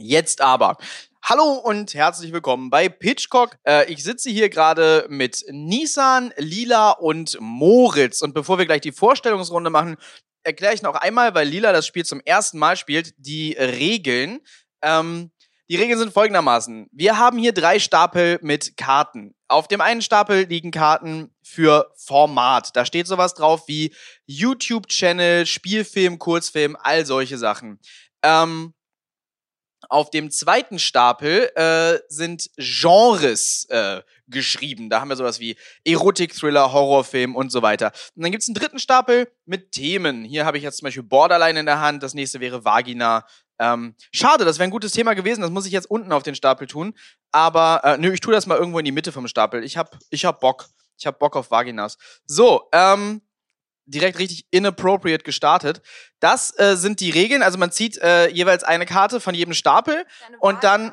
Jetzt aber. Hallo und herzlich willkommen bei Pitchcock. Äh, ich sitze hier gerade mit Nissan, Lila und Moritz. Und bevor wir gleich die Vorstellungsrunde machen, erkläre ich noch einmal, weil Lila das Spiel zum ersten Mal spielt, die Regeln. Ähm, die Regeln sind folgendermaßen. Wir haben hier drei Stapel mit Karten. Auf dem einen Stapel liegen Karten für Format. Da steht sowas drauf wie YouTube-Channel, Spielfilm, Kurzfilm, all solche Sachen. Ähm, auf dem zweiten Stapel äh, sind Genres äh, geschrieben. Da haben wir sowas wie Erotik, Thriller, Horrorfilm und so weiter. Und dann gibt's einen dritten Stapel mit Themen. Hier habe ich jetzt zum Beispiel Borderline in der Hand. Das nächste wäre Vagina. Ähm, schade, das wäre ein gutes Thema gewesen. Das muss ich jetzt unten auf den Stapel tun. Aber äh, nö, ich tue das mal irgendwo in die Mitte vom Stapel. Ich hab, ich hab Bock. Ich hab Bock auf Vaginas. So, ähm, direkt richtig inappropriate gestartet. Das äh, sind die Regeln. Also man zieht äh, jeweils eine Karte von jedem Stapel und dann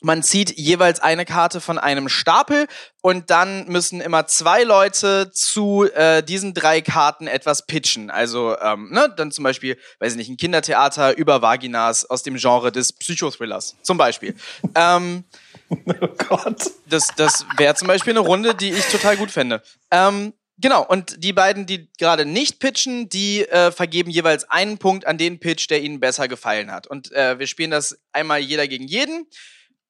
man zieht jeweils eine Karte von einem Stapel und dann müssen immer zwei Leute zu äh, diesen drei Karten etwas pitchen. Also ähm, ne, dann zum Beispiel, weiß ich nicht, ein Kindertheater über Vaginas aus dem Genre des Psychothrillers zum Beispiel. ähm, oh Gott. Das, das wäre zum Beispiel eine Runde, die ich total gut fände. Ähm, Genau, und die beiden, die gerade nicht pitchen, die äh, vergeben jeweils einen Punkt an den Pitch, der ihnen besser gefallen hat. Und äh, wir spielen das einmal jeder gegen jeden,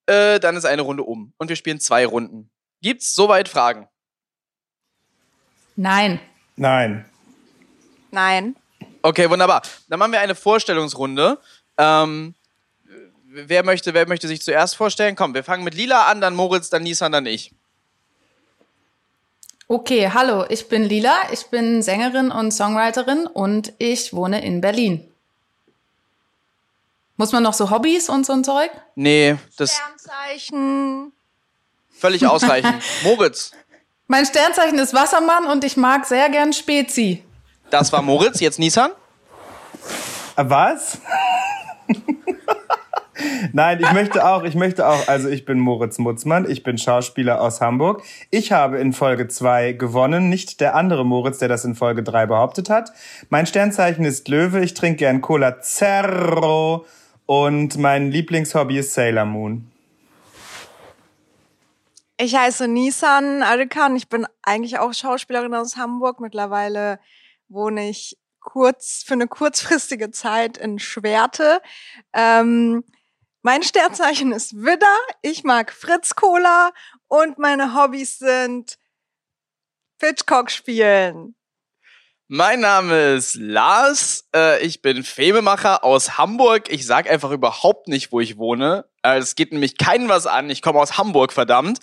äh, dann ist eine Runde um. Und wir spielen zwei Runden. Gibt's soweit Fragen? Nein. Nein. Nein. Okay, wunderbar. Dann machen wir eine Vorstellungsrunde. Ähm, wer möchte, wer möchte sich zuerst vorstellen? Komm, wir fangen mit Lila an, dann Moritz, dann Nissan, dann ich. Okay, hallo, ich bin Lila, ich bin Sängerin und Songwriterin und ich wohne in Berlin. Muss man noch so Hobbys und so ein Zeug? Nee, das Sternzeichen. völlig ausreichend. Moritz, Mein Sternzeichen ist Wassermann und ich mag sehr gern Spezi. das war Moritz, jetzt Nissan. Äh, Was? Nein, ich möchte auch, ich möchte auch, also ich bin Moritz Mutzmann, ich bin Schauspieler aus Hamburg. Ich habe in Folge 2 gewonnen, nicht der andere Moritz, der das in Folge 3 behauptet hat. Mein Sternzeichen ist Löwe, ich trinke gern Cola Zero und mein Lieblingshobby ist Sailor Moon. Ich heiße Nisan Arikan. Ich bin eigentlich auch Schauspielerin aus Hamburg. Mittlerweile wohne ich kurz für eine kurzfristige Zeit in Schwerte. Ähm, mein Sternzeichen ist Widder. Ich mag Fritz Cola und meine Hobbys sind Pitchcock spielen. Mein Name ist Lars. Äh, ich bin Filmemacher aus Hamburg. Ich sag einfach überhaupt nicht, wo ich wohne. Äh, Es geht nämlich keinen was an. Ich komme aus Hamburg, verdammt.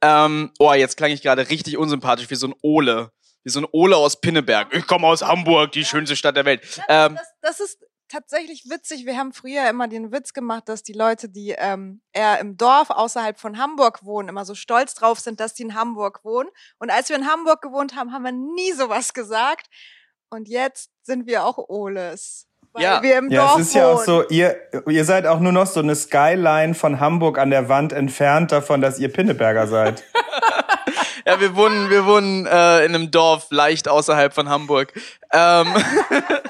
Ähm, oh, jetzt klang ich gerade richtig unsympathisch, wie so ein Ole. Wie so ein Ole aus Pinneberg. Ich komme aus Hamburg, die schönste Stadt der Welt. Ähm, Das, das ist tatsächlich witzig. Wir haben früher immer den Witz gemacht, dass die Leute, die ähm, eher im Dorf außerhalb von Hamburg wohnen, immer so stolz drauf sind, dass die in Hamburg wohnen. Und als wir in Hamburg gewohnt haben, haben wir nie sowas gesagt. Und jetzt sind wir auch Oles. Weil Ja. wir im Ja, Dorf es ist ja auch wohnen. so, ihr, ihr seid auch nur noch so eine Skyline von Hamburg an der Wand entfernt davon, dass ihr Pinneberger seid. ja, wir wohnen, wir wohnen äh, in einem Dorf leicht außerhalb von Hamburg. Ähm,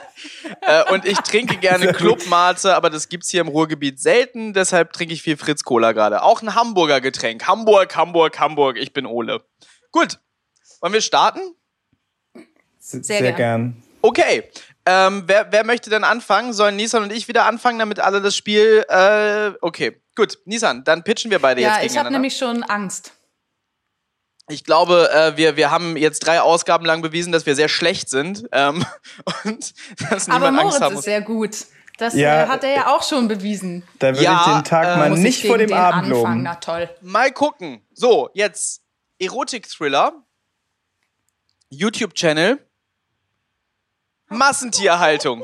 äh, und ich trinke gerne. Clubmate, aber das gibt's hier im Ruhrgebiet selten. Deshalb trinke ich viel Fritz Cola gerade. Auch ein Hamburger Getränk. Hamburg, Hamburg, Hamburg. Ich bin Ole. Gut. Wollen wir starten? Sehr, Sehr sehr gern. gern. Okay. Ähm, wer, wer möchte denn anfangen? Sollen Nissan und ich wieder anfangen, damit alle das Spiel. Äh, okay, gut. Nissan, dann pitchen wir beide Ja, jetzt ich habe nämlich schon Angst. Ich glaube, äh, wir, wir haben jetzt drei Ausgaben lang bewiesen, dass wir sehr schlecht sind. Ähm, und dass Aber niemand Angst Moritz haben ist muss. sehr gut. Das Ja. äh, hat er ja auch schon bewiesen. Da würde Ja, ich den Tag äh, mal nicht ich vor dem Abend loben. Na toll. Mal gucken. So, jetzt Erotik-Thriller. YouTube-Channel. Massentierhaltung.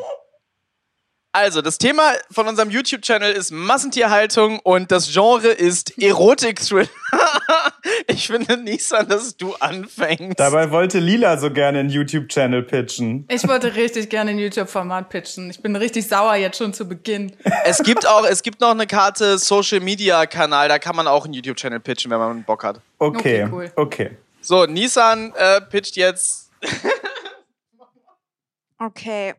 Also, das Thema von unserem YouTube-Channel ist Massentierhaltung und das Genre ist Erotik-Thriller. ich finde, Nissan, dass du anfängst. Dabei wollte Lila so gerne einen YouTube-Channel pitchen. Ich wollte richtig gerne ein YouTube-Format pitchen. Ich bin richtig sauer jetzt schon zu Beginn. Es gibt auch, es gibt noch eine Karte Social Media Kanal, da kann man auch einen YouTube-Channel pitchen, wenn man Bock hat. Okay, Okay, okay. cool. So, Nissan äh, pitcht jetzt. Okay,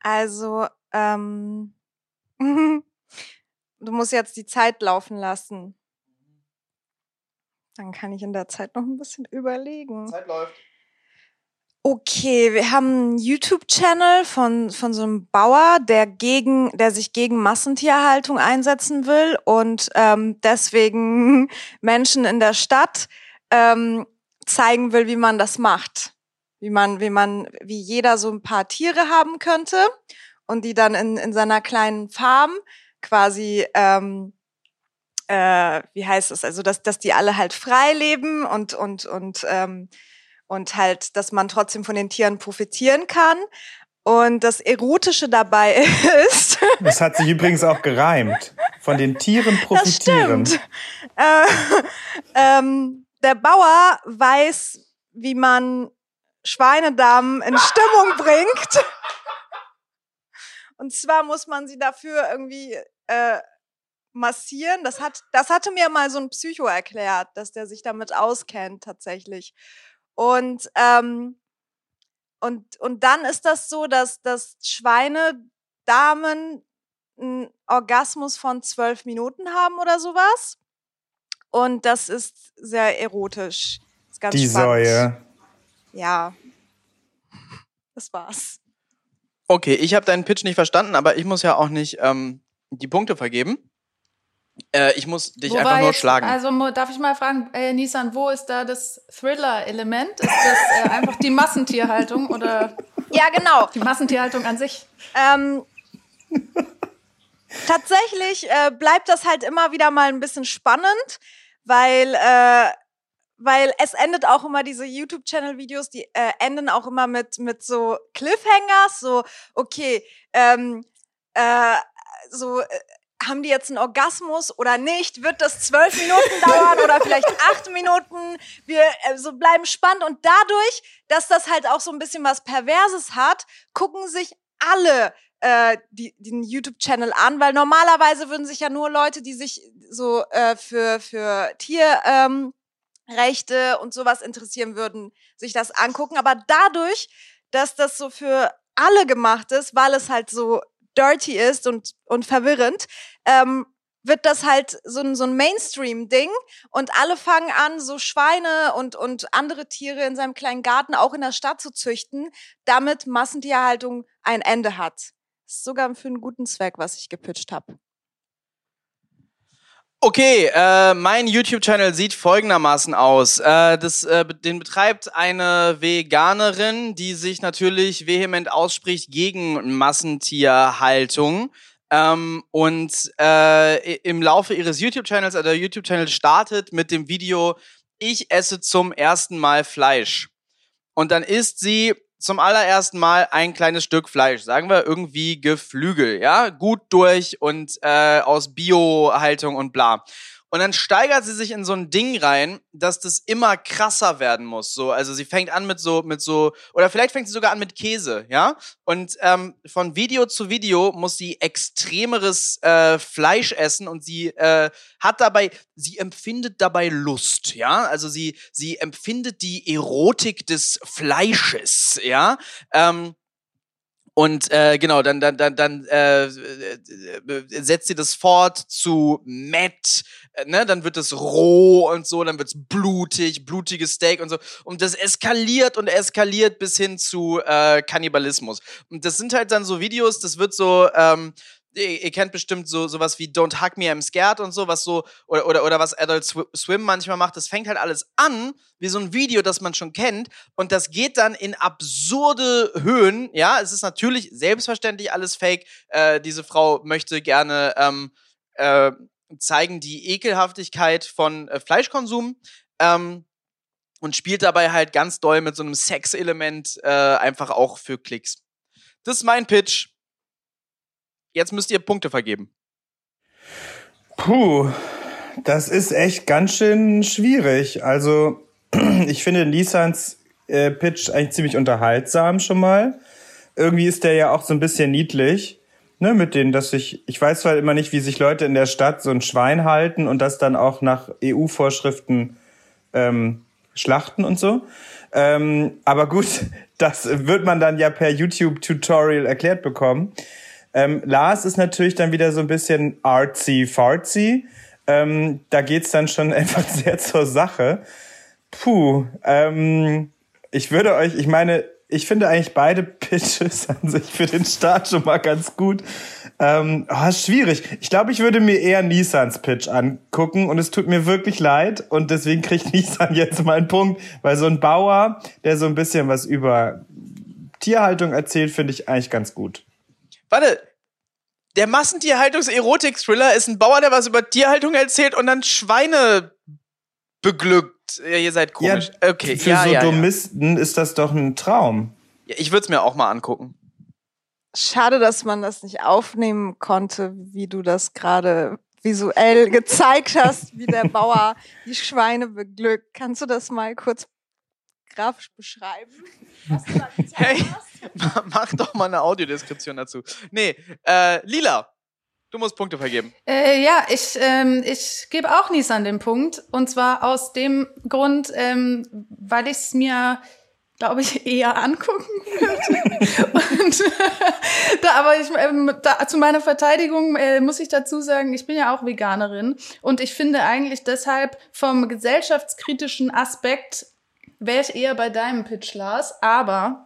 also, ähm, du musst jetzt die Zeit laufen lassen. Dann kann ich in der Zeit noch ein bisschen überlegen. Zeit läuft. Okay, wir haben einen YouTube-Channel von, von so einem Bauer, der gegen, der sich gegen Massentierhaltung einsetzen will und ähm, deswegen Menschen in der Stadt ähm, zeigen will, wie man das macht. Wie man, wie man, wie jeder so ein paar Tiere haben könnte und die dann in, in seiner kleinen Farm quasi ähm, äh, wie heißt es, also dass, dass die alle halt frei leben und, und, und ähm, und halt, dass man trotzdem von den Tieren profitieren kann. Und das Erotische dabei ist. Das hat sich übrigens auch gereimt. Von den Tieren profitieren. Das stimmt. Äh, ähm, der Bauer weiß, wie man Schweinedamen in Stimmung bringt. Und zwar muss man sie dafür irgendwie äh, massieren. Das hat, das hatte mir mal so ein Psycho erklärt, dass der sich damit auskennt tatsächlich. Und, ähm, und, und dann ist das so, dass, dass Schweinedamen einen Orgasmus von zwölf Minuten haben oder sowas. Und das ist sehr erotisch. Ist ganz Die spannend. Säue. Ja. Das war's. Okay, ich habe deinen Pitch nicht verstanden, aber ich muss ja auch nicht ähm, die Punkte vergeben. Äh, ich muss dich Wo einfach nur jetzt- schlagen. Also darf ich mal fragen, äh, Nissan, wo ist da das Thriller-Element? Ist das äh, einfach die Massentierhaltung oder Ja, genau. die Massentierhaltung an sich? Ähm, tatsächlich äh, bleibt das halt immer wieder mal ein bisschen spannend, weil äh, weil es endet auch immer diese YouTube-Channel-Videos, die äh, enden auch immer mit mit so Cliffhangers, so okay, ähm, äh, so äh, haben die jetzt einen Orgasmus oder nicht? Wird das zwölf Minuten dauern oder vielleicht acht Minuten? Wir äh, so bleiben spannend und dadurch, dass das halt auch so ein bisschen was Perverses hat, gucken sich alle äh, die, den YouTube-Channel an, weil normalerweise würden sich ja nur Leute, die sich so äh, für für Tier ähm, Rechte und sowas interessieren würden, sich das angucken. Aber dadurch, dass das so für alle gemacht ist, weil es halt so dirty ist und, und verwirrend, ähm, wird das halt so ein, so ein Mainstream-Ding und alle fangen an, so Schweine und, und andere Tiere in seinem kleinen Garten auch in der Stadt zu züchten, damit Massentierhaltung ein Ende hat. Das ist sogar für einen guten Zweck, was ich gepitcht habe. Okay, äh, mein YouTube-Channel sieht folgendermaßen aus. Äh, das, äh, den betreibt eine Veganerin, die sich natürlich vehement ausspricht gegen Massentierhaltung. Ähm, und äh, im Laufe ihres YouTube-Channels, also der YouTube-Channel startet mit dem Video Ich esse zum ersten Mal Fleisch. Und dann isst sie zum allerersten Mal ein kleines Stück Fleisch, sagen wir irgendwie Geflügel, ja, gut durch und äh, aus Bio-Haltung und bla. Und dann steigert sie sich in so ein Ding rein, dass das immer krasser werden muss. So, also sie fängt an mit so, mit so, oder vielleicht fängt sie sogar an mit Käse, ja. Und ähm, von Video zu Video muss sie extremeres äh, Fleisch essen und sie äh, hat dabei, sie empfindet dabei Lust, ja. Also sie, sie empfindet die Erotik des Fleisches, ja. Ähm, und äh, genau, dann, dann, dann, dann äh, äh, setzt sie das fort zu Matt, äh, ne? Dann wird es roh und so, dann wird's blutig, blutiges Steak und so. Und das eskaliert und eskaliert bis hin zu äh, Kannibalismus. Und das sind halt dann so Videos, das wird so, ähm, ihr, kennt bestimmt so sowas wie Don't Hug Me, I'm Scared und so, was so, oder, oder, oder was Adult Swi- Swim manchmal macht, das fängt halt alles an, wie so ein Video, das man schon kennt, und das geht dann in absurde Höhen, ja, es ist natürlich selbstverständlich alles fake, äh, diese Frau möchte gerne, ähm, äh, zeigen die Ekelhaftigkeit von äh, Fleischkonsum, ähm, und spielt dabei halt ganz doll mit so einem Sex-Element äh, einfach auch für Klicks. Das ist mein Pitch. Jetzt müsst ihr Punkte vergeben. Puh, das ist echt ganz schön schwierig. Also, ich finde Nissans äh, Pitch eigentlich ziemlich unterhaltsam schon mal. Irgendwie ist der ja auch so ein bisschen niedlich. Ne, mit denen, dass ich, ich weiß zwar immer nicht, wie sich Leute in der Stadt so ein Schwein halten und das dann auch nach EU-Vorschriften ähm, schlachten und so. Ähm, aber gut, das wird man dann ja per YouTube-Tutorial erklärt bekommen. Ähm, Lars ist natürlich dann wieder so ein bisschen artsy-fartsy. Ähm, da geht's dann schon einfach sehr zur Sache. Puh, ähm, ich würde euch, ich meine, ich finde eigentlich beide Pitches an sich für den Start schon mal ganz gut. Ähm, oh, schwierig. Ich glaube, ich würde mir eher Nissans Pitch angucken und es tut mir wirklich leid und deswegen kriegt Nissan jetzt mal einen Punkt, weil so ein Bauer, der so ein bisschen was über Tierhaltung erzählt, finde ich eigentlich ganz gut. Warte, der Massentierhaltungs-Erotik-Thriller ist ein Bauer, der was über Tierhaltung erzählt und dann Schweine beglückt. Ja, ihr seid komisch. Ja, okay, Für ja, ja, ja. Sodomisten ist das doch ein Traum. ja. Ich würde es mir auch mal angucken. Schade, dass man das nicht aufnehmen konnte, wie du das gerade visuell gezeigt hast, wie der Bauer die Schweine beglückt. Kannst du das mal kurz grafisch beschreiben? Was du da gezeigt Hey. hast? Mach doch mal eine Audiodeskription dazu. Nee, äh, Lila, du musst Punkte vergeben. Äh, ja, ich, ähm, ich gebe auch Nissan den Punkt. Und zwar aus dem Grund, ähm, weil ich es mir, glaube ich, eher angucken würde. Und da, aber ich, ähm, da, zu meiner Verteidigung äh, muss ich dazu sagen, ich bin ja auch Veganerin. Und ich finde eigentlich deshalb vom gesellschaftskritischen Aspekt wäre ich eher bei deinem Pitch, Lars. Aber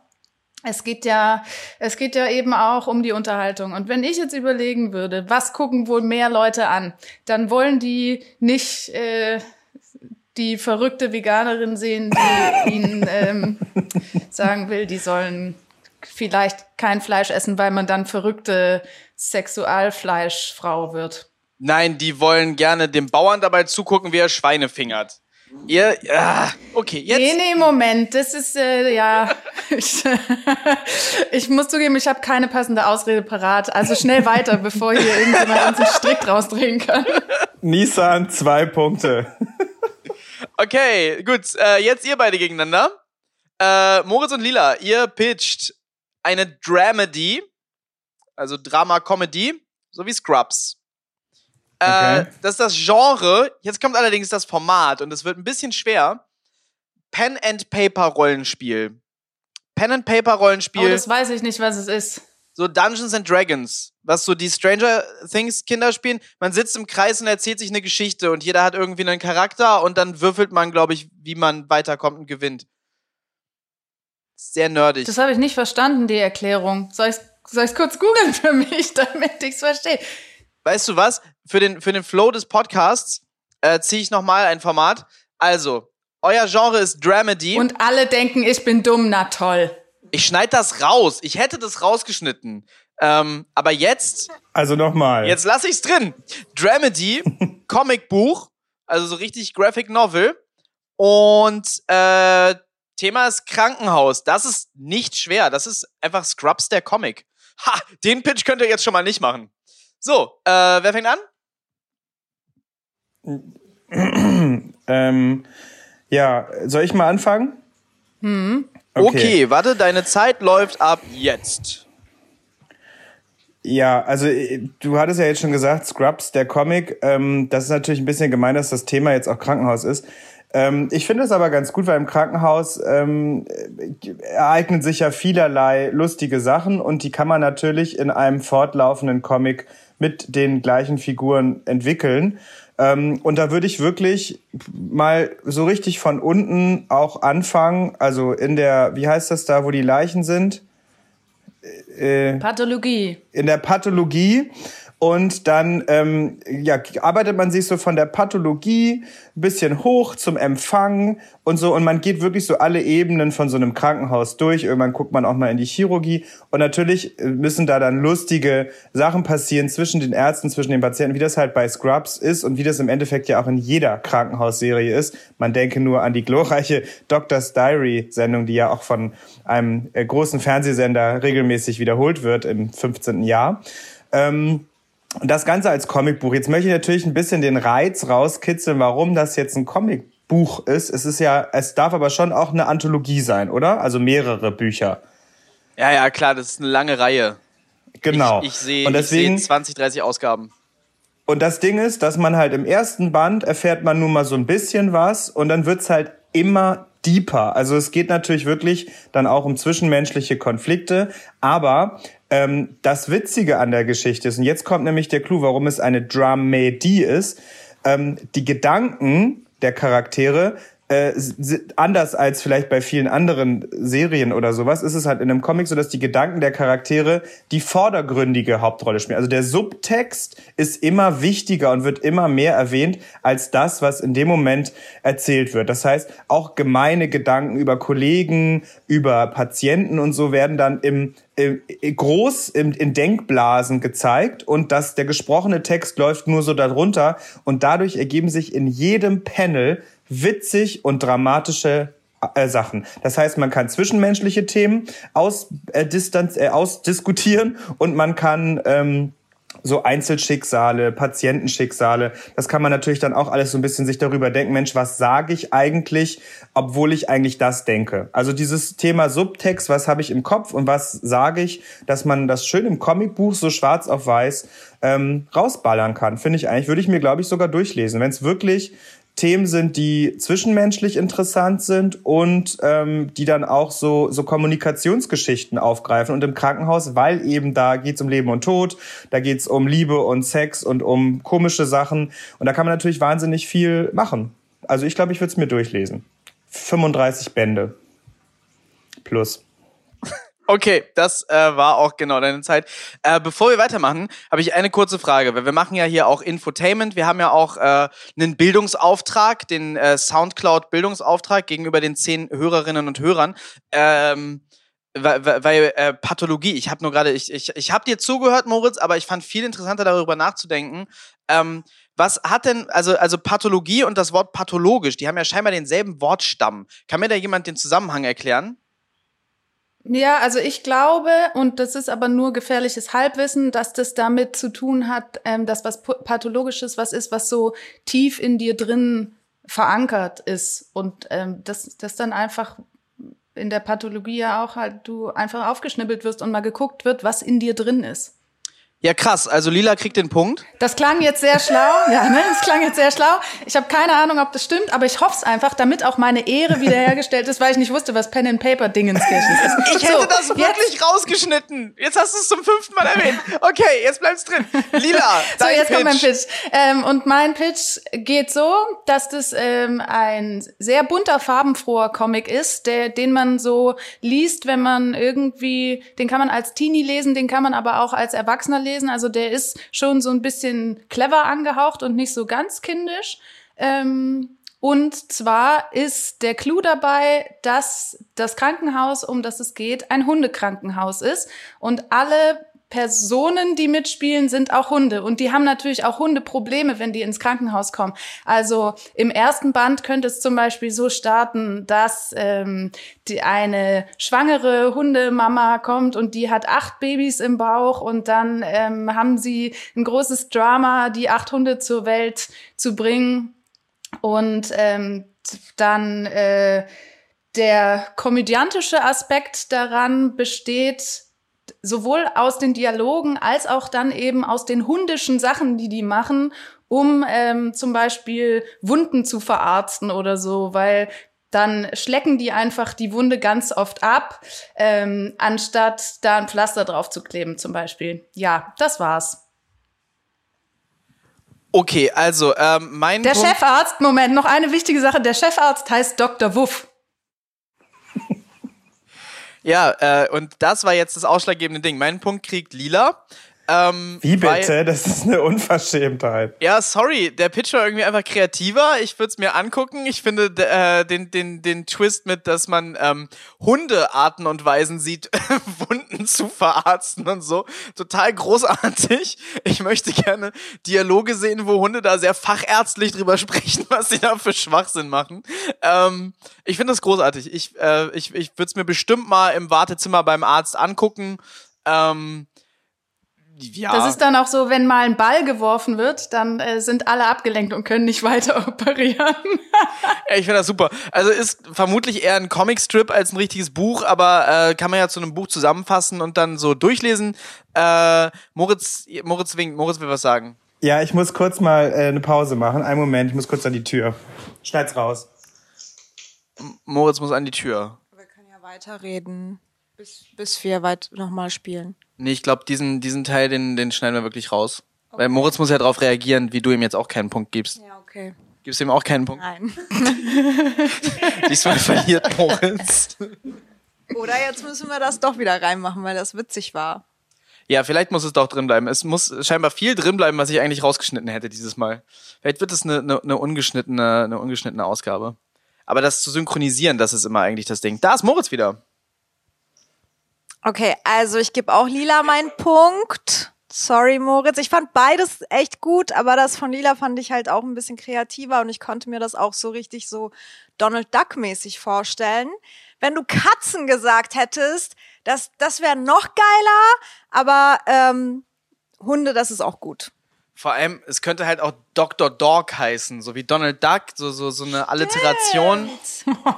es geht ja, es geht ja eben auch um die Unterhaltung. Und wenn ich jetzt überlegen würde, was gucken wohl mehr Leute an, dann wollen die nicht äh, die verrückte Veganerin sehen, die ihnen ähm, sagen will, die sollen vielleicht kein Fleisch essen, weil man dann verrückte Sexualfleischfrau wird. Nein, die wollen gerne dem Bauern dabei zugucken, wie er Schweine fingert. Ihr, ja, okay, jetzt. Nee, nee, Moment, das ist, äh, ja, ich, ich muss zugeben, ich habe keine passende Ausrede parat. Also schnell weiter, bevor hier irgendjemand uns einen Strick draus drehen kann. Nissan, zwei Punkte. Okay, gut, äh, jetzt ihr beide gegeneinander. Äh, Moritz und Lila, ihr pitcht eine Dramedy, also Drama-Comedy, so wie Scrubs. Äh, Okay. das ist das Genre. Jetzt kommt allerdings das Format und es wird ein bisschen schwer. Pen and Paper Rollenspiel. Pen and Paper Oh, Rollenspiel, das weiß ich nicht, was es ist. so Dungeons and Dragons, was so die Stranger Things Kinder spielen. Man sitzt im Kreis und erzählt sich eine Geschichte und jeder hat irgendwie einen Charakter und dann würfelt man, glaube ich, wie man weiterkommt und gewinnt. Sehr nerdig. Das habe ich nicht verstanden, die Erklärung. Soll ich ich's kurz googeln für mich, damit ich's verstehe? Weißt du was? Für den, für den Flow des Podcasts äh, ziehe ich nochmal ein Format. Also, euer Genre ist Dramedy. Und alle denken, ich bin dumm, na toll. ich schneide das raus. Ich hätte das rausgeschnitten. Ähm, aber jetzt, Also nochmal. jetzt lasse ich's drin. Dramedy, Comicbuch, also so richtig Graphic Novel. Und äh, Thema ist Krankenhaus. Das ist nicht schwer. Das ist einfach Scrubs der Comic. Ha, den Pitch könnt ihr jetzt schon mal nicht machen. So, äh, wer fängt an? Ähm, ja, soll ich mal anfangen? Okay. warte, deine Zeit läuft ab jetzt. Ja, also äh, du hattest ja jetzt schon gesagt, Scrubs, der Comic, ähm, das ist natürlich ein bisschen gemein, dass das Thema jetzt auch Krankenhaus ist. Ähm, ich finde es aber ganz gut, weil im Krankenhaus ähm, äh, ereignen sich ja vielerlei lustige Sachen und die kann man natürlich in einem fortlaufenden Comic mit den gleichen Figuren entwickeln. Ähm, und da würde ich wirklich mal so richtig von unten auch anfangen, also in der, wie heißt das da, wo die Leichen sind? Äh, Pathologie. in der Pathologie und dann ähm, ja, arbeitet man sich so von der Pathologie ein bisschen hoch zum Empfang und so und man geht wirklich so alle Ebenen von so einem Krankenhaus durch. Irgendwann guckt man auch mal in die Chirurgie und natürlich äh, müssen da dann lustige Sachen passieren zwischen den Ärzten, zwischen den Patienten, wie das halt bei Scrubs ist und wie das im Endeffekt ja auch in jeder Krankenhausserie ist. Man denke nur an die glorreiche Doctor's Diary Sendung, die ja auch von einem äh, großen Fernsehsender regelmäßig wiederholt wird im 15. Jahr. Ähm, das Ganze als Comicbuch. Jetzt möchte ich natürlich ein bisschen den Reiz rauskitzeln, warum das jetzt ein Comicbuch ist. Es ist ja, es darf aber schon auch eine Anthologie sein, oder? Also mehrere Bücher. Ja, ja, klar, das ist eine lange Reihe. Genau. Ich, ich sehe und seh deswegen, 20, 30 Ausgaben. und das Ding ist, dass man halt im ersten Band erfährt man nun mal so ein bisschen was und dann wird's halt immer deeper. Also es geht natürlich wirklich dann auch um zwischenmenschliche Konflikte, aber ähm, das Witzige an der Geschichte ist, und jetzt kommt nämlich der Clou, warum es eine Dramedie ist, ähm, die Gedanken der Charaktere äh, anders als vielleicht bei vielen anderen Serien oder sowas, ist es halt in einem Comic so, dass die Gedanken der Charaktere die vordergründige Hauptrolle spielen. Also der Subtext ist immer wichtiger und wird immer mehr erwähnt als das, was in dem Moment erzählt wird. Das heißt, auch gemeine Gedanken über Kollegen, über Patienten und so werden dann im groß in, in Denkblasen gezeigt und dass der gesprochene Text läuft nur so darunter und dadurch ergeben sich in jedem Panel witzig und dramatische äh, Sachen. Das heißt, man kann zwischenmenschliche Themen aus, äh, Distanz, äh, ausdiskutieren und man kann ähm, so Einzelschicksale, Patientenschicksale, das kann man natürlich dann auch alles so ein bisschen sich darüber denken, Mensch, was sage ich eigentlich, obwohl ich eigentlich das denke. Also dieses Thema Subtext, was habe ich im Kopf und was sage ich, dass man das schön im Comicbuch so schwarz auf weiß ähm, rausballern kann, finde ich eigentlich, würde ich mir, glaube ich, sogar durchlesen. Wenn es wirklich Themen sind, die zwischenmenschlich interessant sind und ähm, die dann auch so, so Kommunikationsgeschichten aufgreifen. Und im Krankenhaus, weil eben da geht's um Leben und Tod, da geht's um Liebe und Sex und um komische Sachen. Und da kann man natürlich wahnsinnig viel machen. Also ich glaube, ich würde es mir durchlesen. 35 Bände. Plus. Okay, das äh, war auch genau deine Zeit. Äh, bevor wir weitermachen, habe ich eine kurze Frage, weil wir machen ja hier auch Infotainment. Wir haben ja auch äh, einen Bildungsauftrag, den äh, Soundcloud Bildungsauftrag gegenüber den zehn Hörerinnen und Hörern. Ähm, weil, weil äh, Pathologie, ich habe nur gerade, ich, ich, ich habe dir zugehört, Moritz, aber ich fand viel interessanter darüber nachzudenken. Ähm, was hat denn, also, also Pathologie und das Wort pathologisch, die haben ja scheinbar denselben Wortstamm. Kann mir da jemand den Zusammenhang erklären? Ja, also ich glaube, und das ist aber nur gefährliches Halbwissen, dass das damit zu tun hat, ähm, dass was Pathologisches was ist, was so tief in dir drin verankert ist. Und ähm, das, das dann einfach in der Pathologie ja auch halt du einfach aufgeschnippelt wirst und mal geguckt wird, was in dir drin ist. Ja, krass. Also Lila kriegt den Punkt. Das klang jetzt sehr schlau. Ja, ne? Das klang jetzt sehr schlau. Ich habe keine Ahnung, ob das stimmt, aber ich hoffe es einfach, damit auch meine Ehre wiederhergestellt ist, weil ich nicht wusste, was Pen and Paper Dingenskirchen ist. Ich hätte so, das wirklich jetzt. rausgeschnitten. Jetzt hast du es zum fünften Mal erwähnt. Okay, jetzt bleibt's drin. Lila, So, jetzt Pitch. kommt mein Pitch. Ähm, und mein Pitch geht so, dass das ähm, ein sehr bunter, farbenfroher Comic ist, der, den man so liest, wenn man irgendwie, den kann man als Teenie lesen, den kann man aber auch als Erwachsener lesen gelesen. Also der ist schon so ein bisschen clever angehaucht und nicht so ganz kindisch. Ähm, und zwar ist der Clou dabei, dass das Krankenhaus, um das es geht, ein Hundekrankenhaus ist und alle Personen, die mitspielen, sind auch Hunde. Und die haben natürlich auch Hundeprobleme, wenn die ins Krankenhaus kommen. Also im ersten Band könnte es zum Beispiel so starten, dass ähm, die eine schwangere Hundemama kommt und die hat acht Babys im Bauch und dann ähm, haben sie ein großes Drama, die acht Hunde zur Welt zu bringen. Und ähm, dann äh, der komödiantische Aspekt daran besteht, sowohl aus den Dialogen als auch dann eben aus den hundischen Sachen, die die machen, um ähm, zum Beispiel Wunden zu verarzten oder so, weil dann schlecken die einfach die Wunde ganz oft ab, ähm, anstatt da ein Pflaster drauf zu kleben zum Beispiel. Ja, das war's. Okay, also ähm, mein Der Punkt Chefarzt, Moment, noch eine wichtige Sache. Der Chefarzt heißt Dr. Wuff. Ja, äh, und das war jetzt das ausschlaggebende Ding. Mein Punkt kriegt Lila. Ähm, Wie bitte? Weil, das ist eine Unverschämtheit. Ja, sorry, der Pitch war irgendwie einfach kreativer. Ich würde es mir angucken. Ich finde äh, den, den, den Twist mit, dass man ähm, Hundearten und Weisen sieht, Wunden zu verarzten und so, total großartig. Ich möchte gerne Dialoge sehen, wo Hunde da sehr fachärztlich drüber sprechen, was sie da für Schwachsinn machen. Ähm, ich finde das großartig. Ich, äh, ich, ich würde es mir bestimmt mal im Wartezimmer beim Arzt angucken. Ähm, ja. Das ist dann auch so, wenn mal ein Ball geworfen wird, dann äh, sind alle abgelenkt und können nicht weiter operieren. ja, ich finde das super. Also ist vermutlich eher ein Comicstrip als ein richtiges Buch, aber äh, kann man ja zu einem Buch zusammenfassen und dann so durchlesen. Äh, Moritz, Moritz winkt, Moritz will was sagen. Ja, ich muss kurz mal äh, eine Pause machen. Einen Moment, ich muss kurz an die Tür. Schneid's raus. Moritz muss an die Tür. Wir können ja weiterreden, bis, bis wir weit nochmal spielen. Nee, ich glaube, diesen, diesen Teil, den, den schneiden wir wirklich raus. Weil Moritz muss ja darauf reagieren, wie du ihm jetzt auch keinen Punkt gibst. Ja, okay. Gibst du ihm auch keinen Punkt? Nein. Diesmal verliert Moritz. Oder jetzt müssen wir das doch wieder reinmachen, weil das witzig war. Ja, vielleicht muss es doch drin bleiben. Es muss scheinbar viel drin bleiben, was ich eigentlich rausgeschnitten hätte dieses Mal. Vielleicht wird es eine, eine, eine, ungeschnittene, eine ungeschnittene Ausgabe. Aber das zu synchronisieren, das ist immer eigentlich das Ding. Da ist Moritz wieder. Okay, also ich gebe auch Lila meinen Punkt. Sorry, Moritz. Ich fand beides echt gut, aber das von Lila fand ich halt auch ein bisschen kreativer und ich konnte mir das auch so richtig so Donald Duck-mäßig vorstellen. Wenn du Katzen gesagt hättest, das, das wäre noch geiler, aber ähm, Hunde, das ist auch gut. Vor allem, es könnte halt auch Dr. Dog heißen, so wie Donald Duck, so, so, so eine Alliteration.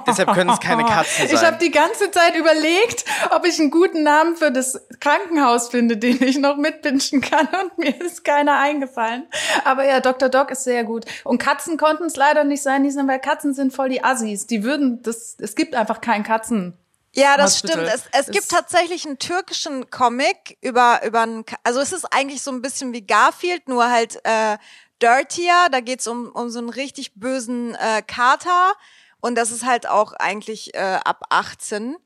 Deshalb können es keine Katzen sein. Ich habe die ganze Zeit überlegt, ob ich einen guten Namen für das Krankenhaus finde, den ich noch mitpinschen kann und mir ist keiner eingefallen. Aber ja, Dr. Dog ist sehr gut. Und Katzen konnten es leider nicht sein, weil Katzen sind voll die Assis. Die würden, das, es gibt einfach keinen Katzen. Ja, das Hospital. stimmt. Es, es gibt tatsächlich einen türkischen Comic über, über einen, also es ist eigentlich so ein bisschen wie Garfield, nur halt äh, dirtier. Da geht's um, um so einen richtig bösen äh, Kater. Und das ist halt auch eigentlich äh, ab 18.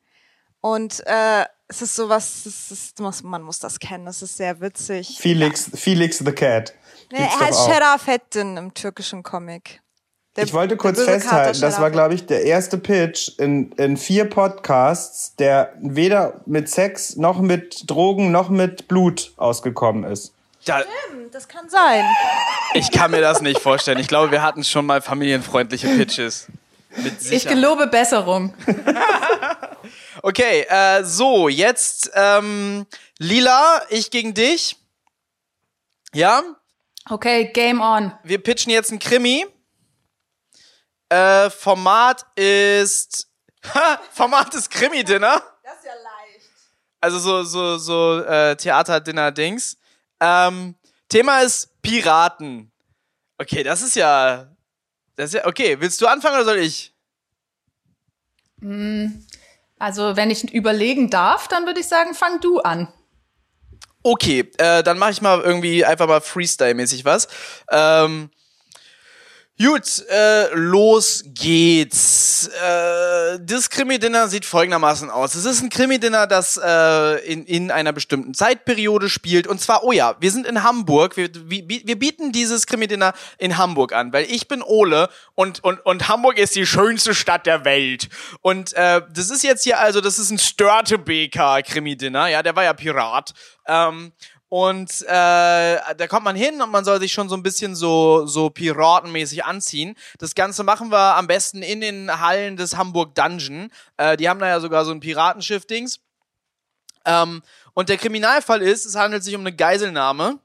Und äh, es ist sowas, es ist, man muss das kennen, das ist sehr witzig. Felix, Felix the Cat. Nee, er heißt. Sherafettin im türkischen Comic. Der- Ich wollte kurz festhalten, das war, glaube ich, der erste Pitch in, in vier Podcasts, der weder mit Sex noch mit Drogen noch mit Blut ausgekommen ist. Da, Das kann sein. ich kann mir das nicht vorstellen. Ich glaube, wir hatten schon mal familienfreundliche Pitches. Mit Ich gelobe Besserung. Okay, äh, so, jetzt ähm, Lila, ich gegen dich. Ja, Okay, Game on. wir pitchen jetzt ein Krimi. Äh, Format ist. Ha, Format ist Krimi-Dinner. Das ist ja leicht. Also so, so, so äh, Theater-Dinner-Dings. Ähm, Thema ist Piraten. Okay, das ist ja. Das ist ja. Okay, willst du anfangen oder soll ich? Also, wenn ich überlegen darf, dann würde ich sagen, fang du an. Okay, äh, dann mache ich mal irgendwie einfach mal Freestyle-mäßig was. Ähm, gut, äh, los geht's. Äh, das Krimi-Dinner sieht folgendermaßen aus. Es ist ein Krimi-Dinner, das äh, in, in einer bestimmten Zeitperiode spielt. Und zwar, oh ja, wir sind in Hamburg. Wir, wir, wir bieten dieses Krimi-Dinner in Hamburg an, weil ich bin Ole und, und, und Hamburg ist die schönste Stadt der Welt. Und äh, das ist jetzt hier also, das ist ein Störtebeker Krimi-Dinner. Ja, der war ja Pirat. Ähm, und äh, da kommt man hin und man soll sich schon so ein bisschen so, so piratenmäßig anziehen. Das Ganze machen wir am besten in den Hallen des Hamburg Dungeon. Äh, die haben da ja sogar so ein Piratenschiff-Dings. Ähm, und der Kriminalfall ist, es handelt sich um eine Geiselnahme.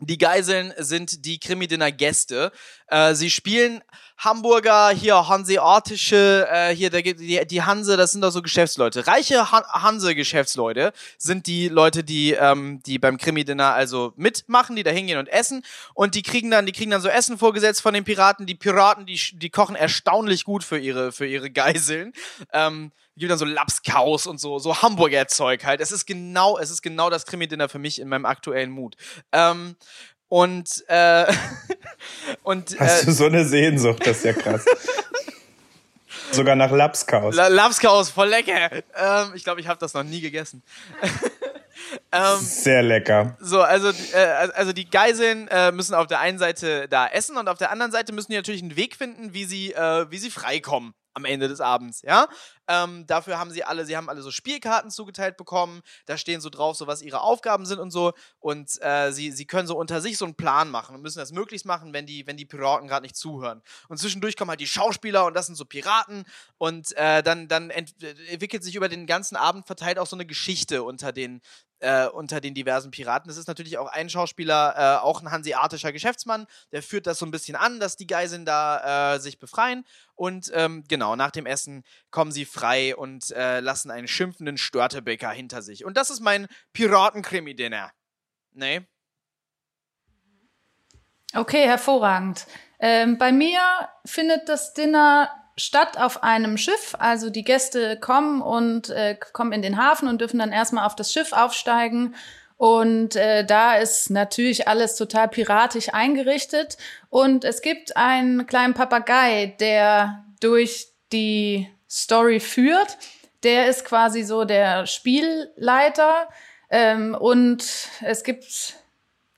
Die Geiseln sind die Krimi-Dinner Gäste. Äh, sie spielen Hamburger, hier hanseatische, äh, hier der, die, die Hanse, das sind doch so Geschäftsleute. Reiche Han Hanse-Geschäftsleute sind die Leute, die, ähm, die beim Krimi-Dinner also mitmachen, die da hingehen und essen. Und die kriegen dann, die kriegen dann so Essen vorgesetzt von den Piraten. Die Piraten, die, die kochen erstaunlich gut für ihre, für ihre Geiseln. Ähm, gibt dann so Lapskaus und so, so Hamburger-Zeug halt. Es ist genau, es ist genau das Krimi-Dinner für mich in meinem aktuellen Mut. Ähm, und, äh, und, Hast äh, du so eine Sehnsucht, das ist ja krass. Sogar nach Lapskaus. La- Lapskaus, voll lecker. Ähm, ich glaube, ich habe das noch nie gegessen. ähm, Sehr lecker. so, also, äh, also die Geiseln äh, müssen auf der einen Seite da essen und auf der anderen Seite müssen die natürlich einen Weg finden, wie sie, äh, wie sie freikommen am Ende des Abends, ja. Ähm, dafür haben sie alle, sie haben alle so Spielkarten zugeteilt bekommen. Da stehen so drauf, so was ihre Aufgaben sind und so. Und äh, sie, sie können so unter sich so einen Plan machen und müssen das möglichst machen, wenn die, wenn die Piraten gerade nicht zuhören. Und zwischendurch kommen halt die Schauspieler und das sind so Piraten. Und äh, dann, dann ent entwickelt sich über den ganzen Abend verteilt auch so eine Geschichte unter den, äh, unter den diversen Piraten. Es ist natürlich auch ein Schauspieler, äh, auch ein hanseatischer Geschäftsmann, der führt das so ein bisschen an, dass die Geiseln da äh, sich befreien. Und ähm, genau, nach dem Essen kommen sie frei und äh, lassen einen schimpfenden Störtebeker hinter sich. Und das ist mein Piratenkrimi-Dinner. Nee? Okay, hervorragend. Ähm, bei mir findet das Dinner statt auf einem Schiff. Also die Gäste kommen und äh, kommen in den Hafen und dürfen dann erstmal auf das Schiff aufsteigen. Und äh, da ist natürlich alles total piratisch eingerichtet. Und es gibt einen kleinen Papagei, der durch die Story führt. Der ist quasi so der Spielleiter. Ähm, und es gibt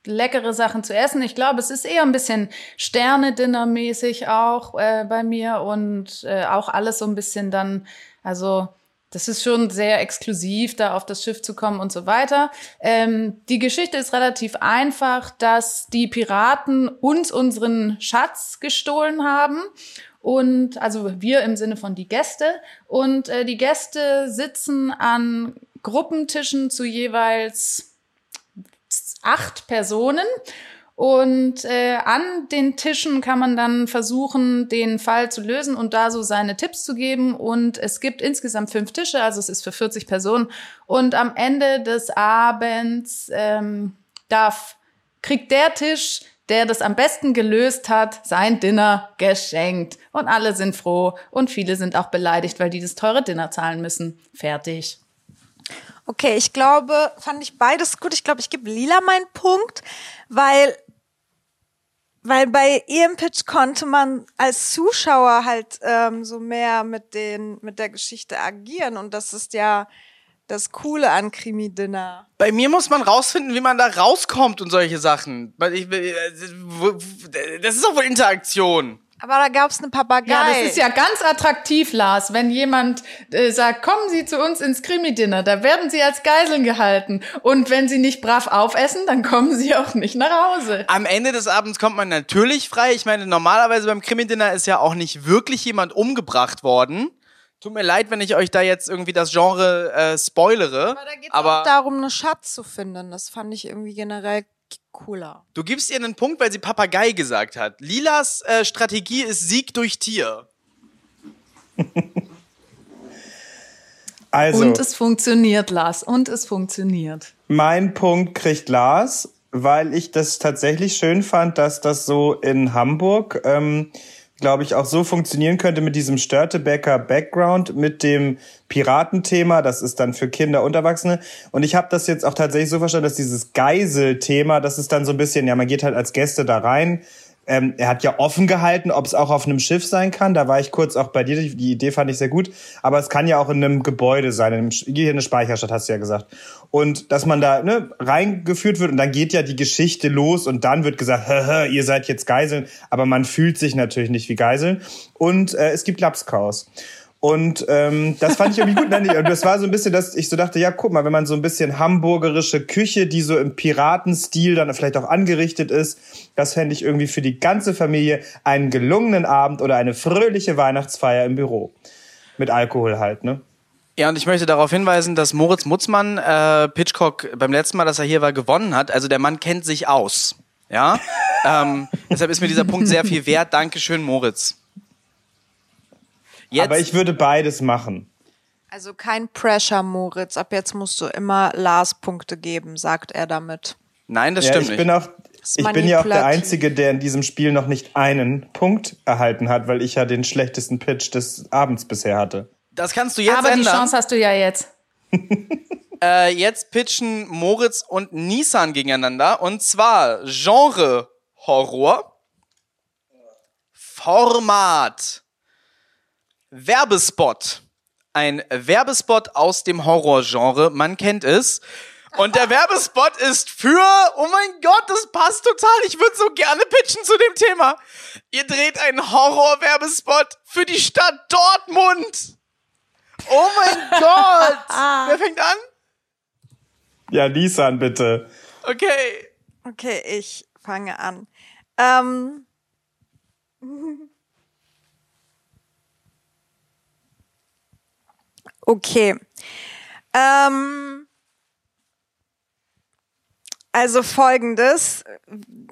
leckere Sachen zu essen. Ich glaube, es ist eher ein bisschen Sterne-Dinner-mäßig auch äh, bei mir und äh, auch alles so ein bisschen dann, also das ist schon sehr exklusiv, da auf das Schiff zu kommen und so weiter. Ähm, die Geschichte ist relativ einfach, dass die Piraten uns unseren Schatz gestohlen haben und also wir im Sinne von die Gäste und äh, die Gäste sitzen an Gruppentischen zu jeweils acht Personen. Und äh, an den Tischen kann man dann versuchen, den Fall zu lösen und da so seine Tipps zu geben. Und es gibt insgesamt fünf Tische, also es ist für 40 Personen. Und am Ende des Abends ähm, darf kriegt der Tisch, der das am besten gelöst hat, sein Dinner geschenkt. Und alle sind froh und viele sind auch beleidigt, weil die das teure Dinner zahlen müssen. Fertig. Okay, ich glaube, fand ich beides gut. Ich glaube, ich gebe Lila meinen Punkt, weil weil bei ihrem Pitch konnte man als Zuschauer halt ähm, so mehr mit den mit der Geschichte agieren und das ist ja das Coole an Krimi Dinner. Bei mir muss man rausfinden, wie man da rauskommt und solche Sachen. Das ist auch wohl Interaktion. Aber da gab's eine Papagei. Ja, das ist ja ganz attraktiv, Lars, wenn jemand äh, sagt, kommen Sie zu uns ins Krimi-Dinner, da werden Sie als Geiseln gehalten. Und wenn Sie nicht brav aufessen, dann kommen Sie auch nicht nach Hause. Am Ende des Abends kommt man natürlich frei. Ich meine, normalerweise beim Krimi-Dinner ist ja auch nicht wirklich jemand umgebracht worden. Tut mir leid, wenn ich euch da jetzt irgendwie das Genre äh, spoilere. aber da geht's aber auch darum, einen Schatz zu finden. Das fand ich irgendwie generell cooler. du gibst ihr einen Punkt, weil sie Papagei gesagt hat. Lilas äh, Strategie ist Sieg durch Tier. Also, Und es funktioniert, Lars. Und es funktioniert. mein Punkt kriegt Lars, weil ich das tatsächlich schön fand, dass das so in Hamburg, ähm, glaube ich, auch so funktionieren könnte mit diesem Störtebecker Background, mit dem Piratenthema. Das ist dann für Kinder und Erwachsene. Und ich habe das jetzt auch tatsächlich so verstanden, dass dieses Geisel-Thema, das ist dann so ein bisschen, ja, man geht halt als Gäste da rein. Ähm, er hat ja offen gehalten, ob es auch auf einem Schiff sein kann. Da war ich kurz auch bei dir. Die Idee fand ich sehr gut. Aber es kann ja auch in einem Gebäude sein. In einem, hier eine Speicherstadt, hast du ja gesagt. Und dass man da ne, reingeführt wird und dann geht ja die Geschichte los und dann wird gesagt, hä, ihr seid jetzt Geiseln. Aber man fühlt sich natürlich nicht wie Geiseln. Und äh, es gibt Lapskaus. Und ähm, das fand ich irgendwie gut. Nein, das war so ein bisschen, dass ich so dachte, ja, guck mal, wenn man so ein bisschen hamburgerische Küche, die so im Piratenstil dann vielleicht auch angerichtet ist, das fände ich irgendwie für die ganze Familie einen gelungenen Abend oder eine fröhliche Weihnachtsfeier im Büro. Mit Alkohol halt, ne? Ja, und ich möchte darauf hinweisen, dass Moritz Mutzmann äh, Pitchcock beim letzten Mal, dass er hier war, gewonnen hat. Also der Mann kennt sich aus. Ja. ähm, deshalb ist mir dieser Punkt sehr viel wert. Dankeschön, Moritz. Jetzt, Aber ich würde beides machen. Also kein Pressure, Moritz. Ab jetzt musst du immer Lars Punkte geben, sagt er damit. nein, das Ja, stimmt ich nicht. bin auch, ich bin ja auch der. Einzige, der in diesem Spiel noch nicht einen Punkt erhalten hat, weil ich ja den schlechtesten Pitch des Abends bisher hatte. das kannst du jetzt Aber die ändern. Chance hast du ja jetzt. Äh, jetzt pitchen Moritz und Nissan gegeneinander. Und zwar Genre Horror, Format, Werbespot. Ein Werbespot aus dem Horrorgenre, man kennt es. Und der Werbespot ist für, oh mein Gott, das passt total. Ich würde so gerne pitchen zu dem Thema. Ihr dreht einen Horror-Werbespot für die Stadt Dortmund. Oh mein Gott. Wer fängt an? Ja, Nissan, bitte. Okay. Okay, ich fange an. Ähm, okay. Ähm, also folgendes.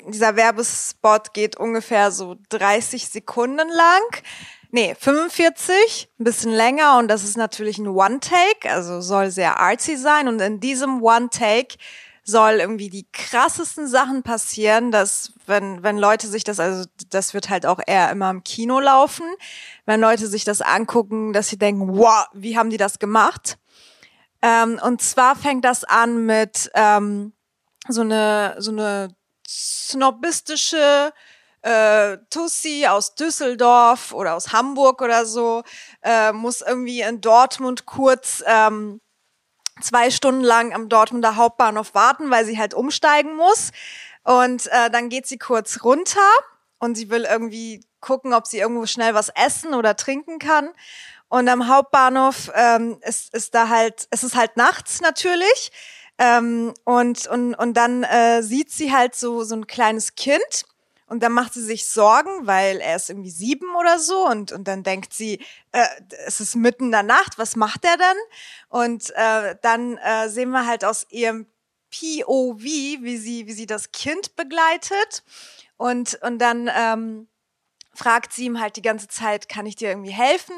Dieser Werbespot geht ungefähr so 30 Sekunden lang. Nee, 45, ein bisschen länger und das ist natürlich ein One-Take, also soll sehr artsy sein und in diesem One-Take soll irgendwie die krassesten Sachen passieren, dass wenn, wenn Leute sich das, also das wird halt auch eher immer im Kino laufen, wenn Leute sich das angucken, dass sie denken, wow, wie haben die das gemacht? Ähm, und zwar fängt das an mit ähm, so eine so eine snobistische äh, Tussi aus Düsseldorf oder aus Hamburg oder so äh, muss irgendwie in Dortmund kurz ähm, zwei Stunden lang am Dortmunder Hauptbahnhof warten, weil sie halt umsteigen muss. Und äh, dann geht sie kurz runter und sie will irgendwie gucken, ob sie irgendwo schnell was essen oder trinken kann. Und am Hauptbahnhof ähm, ist, ist da halt, es ist halt nachts natürlich. Ähm, und, und, und dann äh, sieht sie halt so, so ein kleines Kind und dann macht sie sich Sorgen, weil er ist irgendwie sieben oder so. Und, und dann denkt sie, äh, es ist mitten in der Nacht, was macht er denn? Und äh, dann äh, sehen wir halt aus ihrem POV, wie sie, wie sie das Kind begleitet. Und, und dann ähm, fragt sie ihm halt die ganze Zeit, kann ich dir irgendwie helfen?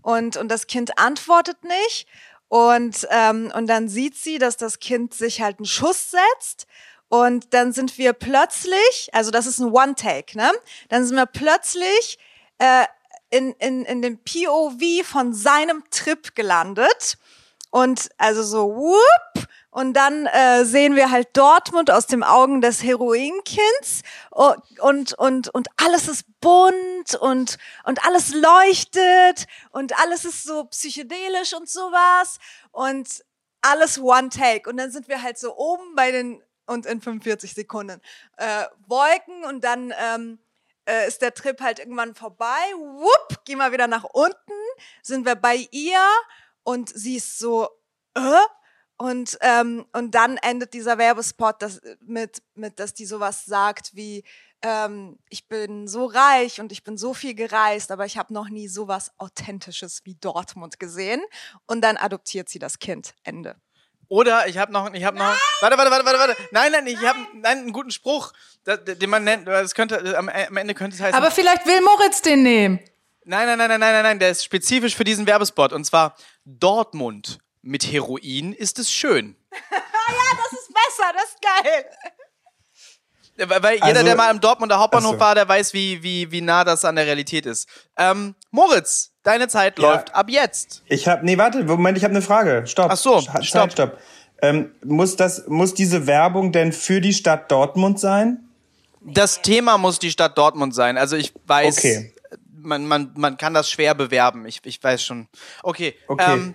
Und, und das Kind antwortet nicht. Und, ähm, und dann sieht sie, dass das Kind sich halt einen Schuss setzt und dann sind wir plötzlich, also das ist ein One-Take, ne? Dann sind wir plötzlich äh, in, in, in dem POV von seinem Trip gelandet. Und also so, whoop, und dann äh, sehen wir halt Dortmund aus den Augen des Heroinkinds und, und, und, alles ist bunt und, und alles leuchtet und alles ist so psychedelisch und sowas und alles One Take. Und dann sind wir halt so oben bei den und in 45 Sekunden äh, Wolken und dann ähm, äh, ist der Trip halt irgendwann vorbei. Wupp, gehen wir wieder nach unten, sind wir bei ihr und sie ist so, äh? Und, ähm, und dann endet dieser Werbespot das, mit, mit, dass die sowas sagt wie, ähm, ich bin so reich und ich bin so viel gereist, aber ich habe noch nie sowas Authentisches wie Dortmund gesehen. Und dann adoptiert sie das Kind. Ende. Oder ich habe noch, ich habe noch. Warte, warte, warte, warte, warte. Nein, nein, ich habe einen guten Spruch, den man nennt. Das könnte am Ende könnte es heißen. Aber vielleicht will Moritz den nehmen. Nein, nein, nein, nein, nein, nein, der ist spezifisch für diesen Werbespot und zwar Dortmund mit Heroin ist es schön. ja, das ist besser, das ist geil. Weil jeder, also, der mal im Dortmunder Hauptbahnhof so. war, der weiß, wie, wie, wie nah das an der Realität ist. Ähm, Moritz, deine Zeit ja. läuft ab jetzt. Ich habe, nee, warte, Moment, ich habe eine Frage. Stopp. Ach so, Zeit, stopp. stopp. Ähm, muss das, muss diese Werbung denn für die Stadt Dortmund sein? Das Thema muss die Stadt Dortmund sein. Also ich weiß, okay. man, man, man kann das schwer bewerben. Ich, ich weiß schon. Okay. okay. Ähm,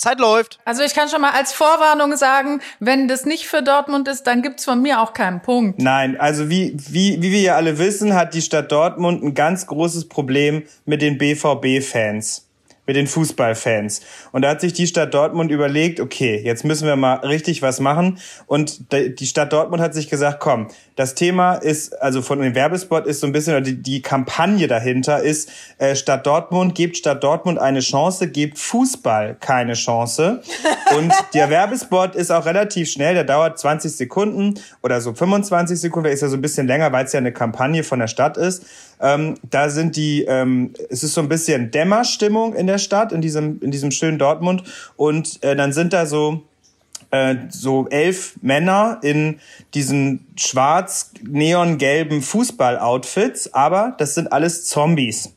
Zeit läuft. Also ich kann schon mal als Vorwarnung sagen, wenn das nicht für Dortmund ist, dann gibt's von mir auch keinen Punkt. Nein, also wie, wie, wie wir ja alle wissen, hat die Stadt Dortmund ein ganz großes Problem mit den BVB-Fans mit den Fußballfans. Und da hat sich die Stadt Dortmund überlegt, okay, jetzt müssen wir mal richtig was machen. Und die Stadt Dortmund hat sich gesagt, komm, das Thema ist, also von dem Werbespot ist so ein bisschen, die, die Kampagne dahinter ist, äh, Stadt Dortmund, gebt Stadt Dortmund eine Chance, gebt Fußball keine Chance. Und der Werbespot ist auch relativ schnell, der dauert 20 Sekunden oder so 25 Sekunden, der ist ja so ein bisschen länger, weil es ja eine Kampagne von der Stadt ist. Ähm, da sind die, ähm, es ist so ein bisschen Dämmerstimmung in der Stadt, in diesem, in diesem schönen Dortmund. Und äh, dann sind da so äh, so elf Männer in diesen schwarz-neongelben Fußballoutfits, aber das sind alles Zombies.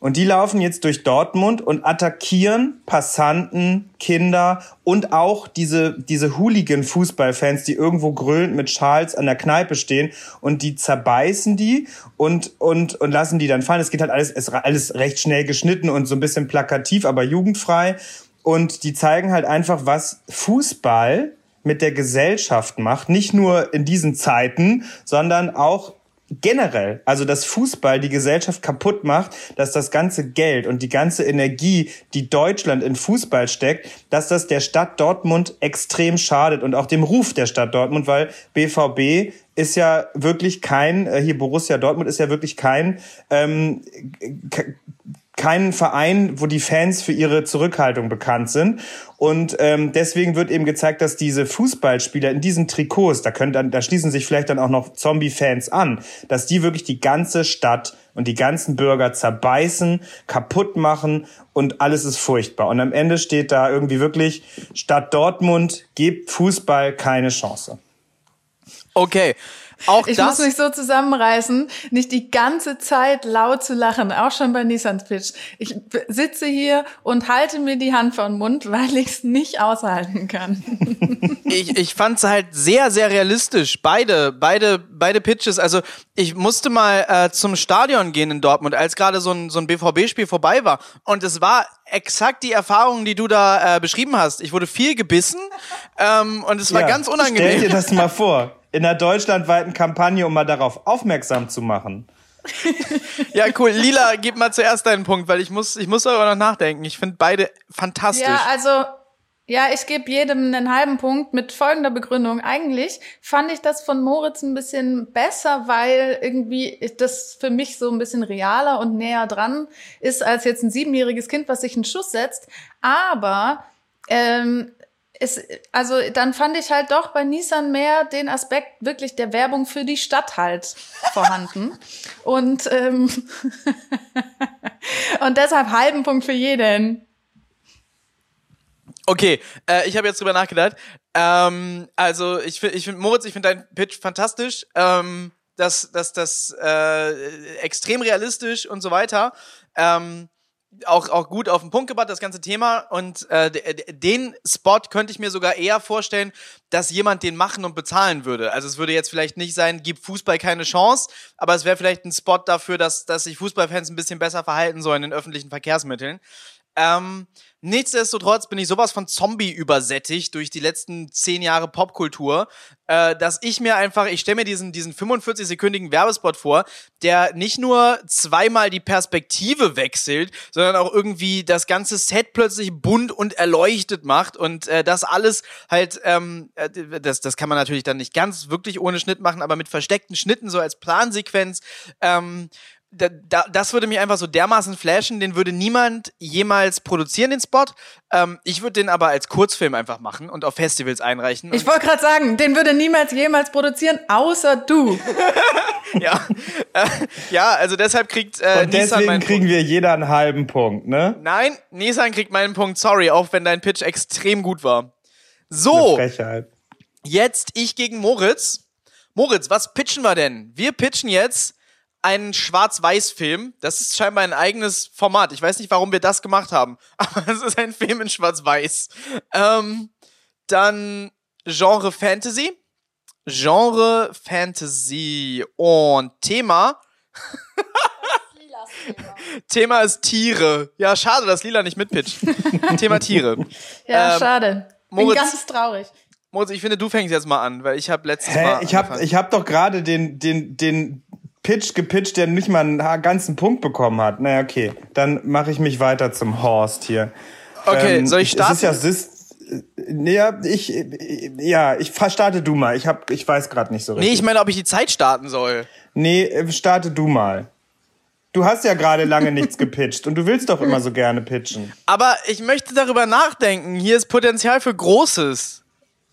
Und die laufen jetzt durch Dortmund und attackieren Passanten, Kinder und auch diese, diese Hooligan-Fußballfans, die irgendwo grölend mit Schals an der Kneipe stehen und die zerbeißen die und, und, und lassen die dann fallen. Es geht halt alles, ist alles recht schnell geschnitten und so ein bisschen plakativ, aber jugendfrei. Und die zeigen halt einfach, was Fußball mit der Gesellschaft macht. Nicht nur in diesen Zeiten, sondern auch generell, also dass Fußball die Gesellschaft kaputt macht, dass das ganze Geld und die ganze Energie, die Deutschland in Fußball steckt, dass das der Stadt Dortmund extrem schadet und auch dem Ruf der Stadt Dortmund, weil BVB ist ja wirklich kein, äh, hier Borussia Dortmund ist ja wirklich kein ähm, keinen Verein, wo die Fans für ihre Zurückhaltung bekannt sind. Und ähm, deswegen wird eben gezeigt, dass diese Fußballspieler in diesen Trikots, da können dann, da schließen sich vielleicht dann auch noch Zombie-Fans an, dass die wirklich die ganze Stadt und die ganzen Bürger zerbeißen, kaputt machen und alles ist furchtbar. Und am Ende steht da irgendwie wirklich, Stadt Dortmund gibt Fußball keine Chance. Okay. Auch ich das, muss mich so zusammenreißen, nicht die ganze Zeit laut zu lachen, auch schon bei Nissans Pitch. Ich sitze hier und halte mir die Hand vor den Mund, weil ich es nicht aushalten kann. ich, ich fand es halt sehr, sehr realistisch. Beide, beide, beide Pitches. Also ich musste mal äh, zum Stadion gehen in Dortmund, als gerade so ein, so ein BVB-Spiel vorbei war. Und es war exakt die Erfahrung, die du da äh, beschrieben hast. Ich wurde viel gebissen ähm, und es war Ja, ganz Stell dir unangenehm. das mal vor. In einer deutschlandweiten Kampagne, um mal darauf aufmerksam zu machen. Ja, cool. Lila, gib mal zuerst deinen Punkt, weil ich muss, ich muss darüber noch nachdenken. Ich finde beide fantastisch. Ja, also ja, ich gebe jedem einen halben Punkt mit folgender Begründung. Eigentlich fand ich das von Moritz ein bisschen besser, weil irgendwie das für mich so ein bisschen realer und näher dran ist als jetzt ein siebenjähriges Kind, was sich einen Schuss setzt. Aber ähm, es, also dann fand ich halt doch bei Nissan mehr den Aspekt wirklich der Werbung für die Stadt halt vorhanden. Und, ähm, und deshalb halben Punkt für jeden. Okay, äh, ich habe jetzt drüber nachgedacht. Ähm, also ich finde, ich find, Moritz, ich finde deinen Pitch fantastisch. Ähm, das, das, das äh, extrem realistisch und so weiter. Ähm, auch, auch gut auf den Punkt gebracht, das ganze Thema. Und äh, den Spot könnte ich mir sogar eher vorstellen, dass jemand den machen und bezahlen würde. Also es würde jetzt vielleicht nicht sein, gibt Fußball keine Chance, aber es wäre vielleicht ein Spot dafür, dass, dass sich Fußballfans ein bisschen besser verhalten sollen in öffentlichen Verkehrsmitteln. Ähm, nichtsdestotrotz bin ich sowas von Zombie übersättigt durch die letzten zehn Jahre Popkultur, äh, dass ich mir einfach, ich stelle mir diesen, diesen 45-sekündigen Werbespot vor, der nicht nur zweimal die Perspektive wechselt, sondern auch irgendwie das ganze Set plötzlich bunt und erleuchtet macht und äh, das alles halt, ähm, äh, das, das kann man natürlich dann nicht ganz wirklich ohne Schnitt machen, aber mit versteckten Schnitten so als Plansequenz. Ähm, das würde mich einfach so dermaßen flashen, den würde niemand jemals produzieren, den Spot. Ähm, ich würde den aber als Kurzfilm einfach machen und auf Festivals einreichen. Ich wollte gerade sagen, den würde niemals jemals produzieren, außer du. Ja, äh, ja, also deshalb kriegt äh, Und Nissan deswegen meinen kriegen Punkt. wir jeder einen halben Punkt, ne? Nein, Nissan kriegt meinen Punkt, sorry, auch wenn dein Pitch extrem gut war. So, jetzt ich gegen Moritz. Moritz, was pitchen wir denn? Wir pitchen jetzt einen Schwarz-Weiß-Film. Das ist scheinbar ein eigenes Format. Ich weiß nicht, warum wir das gemacht haben, aber es ist ein Film in Schwarz-Weiß. Ähm, dann Genre Fantasy. Genre Fantasy und Thema. Thema ist Tiere. Ja, schade, dass Lila nicht mitpitcht. Thema Tiere. Ja, Ähm, schade. Bin Moritz- ganz traurig. Moritz, ich finde, du fängst jetzt mal an, weil ich habe letztes Hä? Mal. Ich hab, angefangen. ich hab doch gerade den, den, den Pitch gepitcht, der nicht mal einen ganzen Punkt bekommen hat. Naja, okay. Dann mache ich mich weiter zum Horst hier. Okay, soll ich starten? Es ist ja, es ist, äh, ja, ich, ja, ich starte du mal. Ich hab, ich weiß gerade nicht so Nee, richtig. ich meine, ob ich die Zeit starten soll. Nee, äh, starte du mal. Du hast ja gerade lange nichts gepitcht und du willst doch immer so gerne pitchen. Aber ich möchte darüber nachdenken. Hier ist Potenzial für Großes.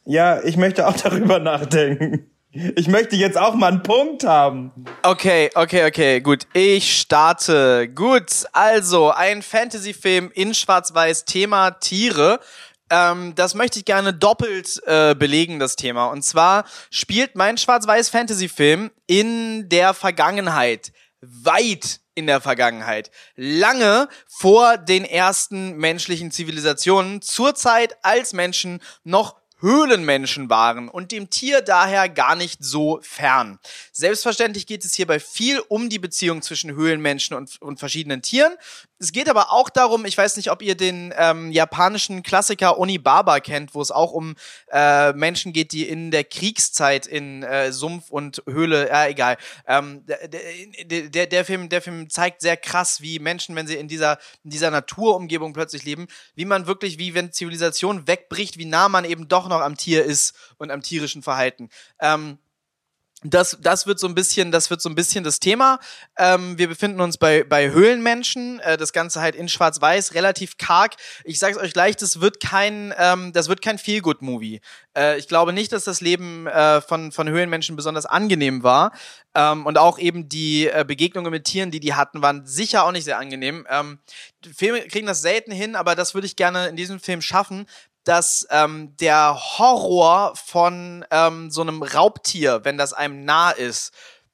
Ja, ich möchte auch darüber nachdenken. Ich möchte jetzt auch mal einen Punkt haben. Okay, okay, okay, gut. Ich starte. Gut, also ein Fantasy-Film in Schwarz-Weiß, Thema Tiere. Ähm, das möchte ich gerne doppelt äh, belegen, das Thema. Und zwar spielt mein Schwarz-Weiß-Fantasy-Film in der Vergangenheit. Weit in der Vergangenheit. Lange vor den ersten menschlichen Zivilisationen. Zur Zeit, als Menschen noch Höhlenmenschen waren und dem Tier daher gar nicht so fern. Selbstverständlich geht es hierbei viel um die Beziehung zwischen Höhlenmenschen und, und verschiedenen Tieren. Es geht aber auch darum, ich weiß nicht, ob ihr den ähm, japanischen Klassiker Onibaba kennt, wo es auch um äh, Menschen geht, die in der Kriegszeit in äh, Sumpf und Höhle, äh, egal. Ähm, der, der, der, der, Film, der Film zeigt sehr krass, wie Menschen, wenn sie in dieser, in dieser Naturumgebung plötzlich leben, wie man wirklich, wie wenn Zivilisation wegbricht, wie nah man eben doch noch am Tier ist und am tierischen Verhalten. Ähm, das, das wird so ein bisschen, das wird so ein bisschen das Thema. Ähm, wir befinden uns bei, bei Höhlenmenschen, äh, das Ganze halt in Schwarz-Weiß, relativ karg. Ich sag's euch gleich, das wird kein, ähm, das wird kein Feel-Good-Movie. Äh, ich glaube nicht, dass das Leben äh, von, von Höhlenmenschen besonders angenehm war. Ähm, und auch eben die äh, Begegnungen mit Tieren, die die hatten, waren sicher auch nicht sehr angenehm. Ähm, Filme kriegen das selten hin, aber das würde ich gerne in diesem Film schaffen, dass ähm, der Horror von ähm, so einem Raubtier, wenn das einem nah ist,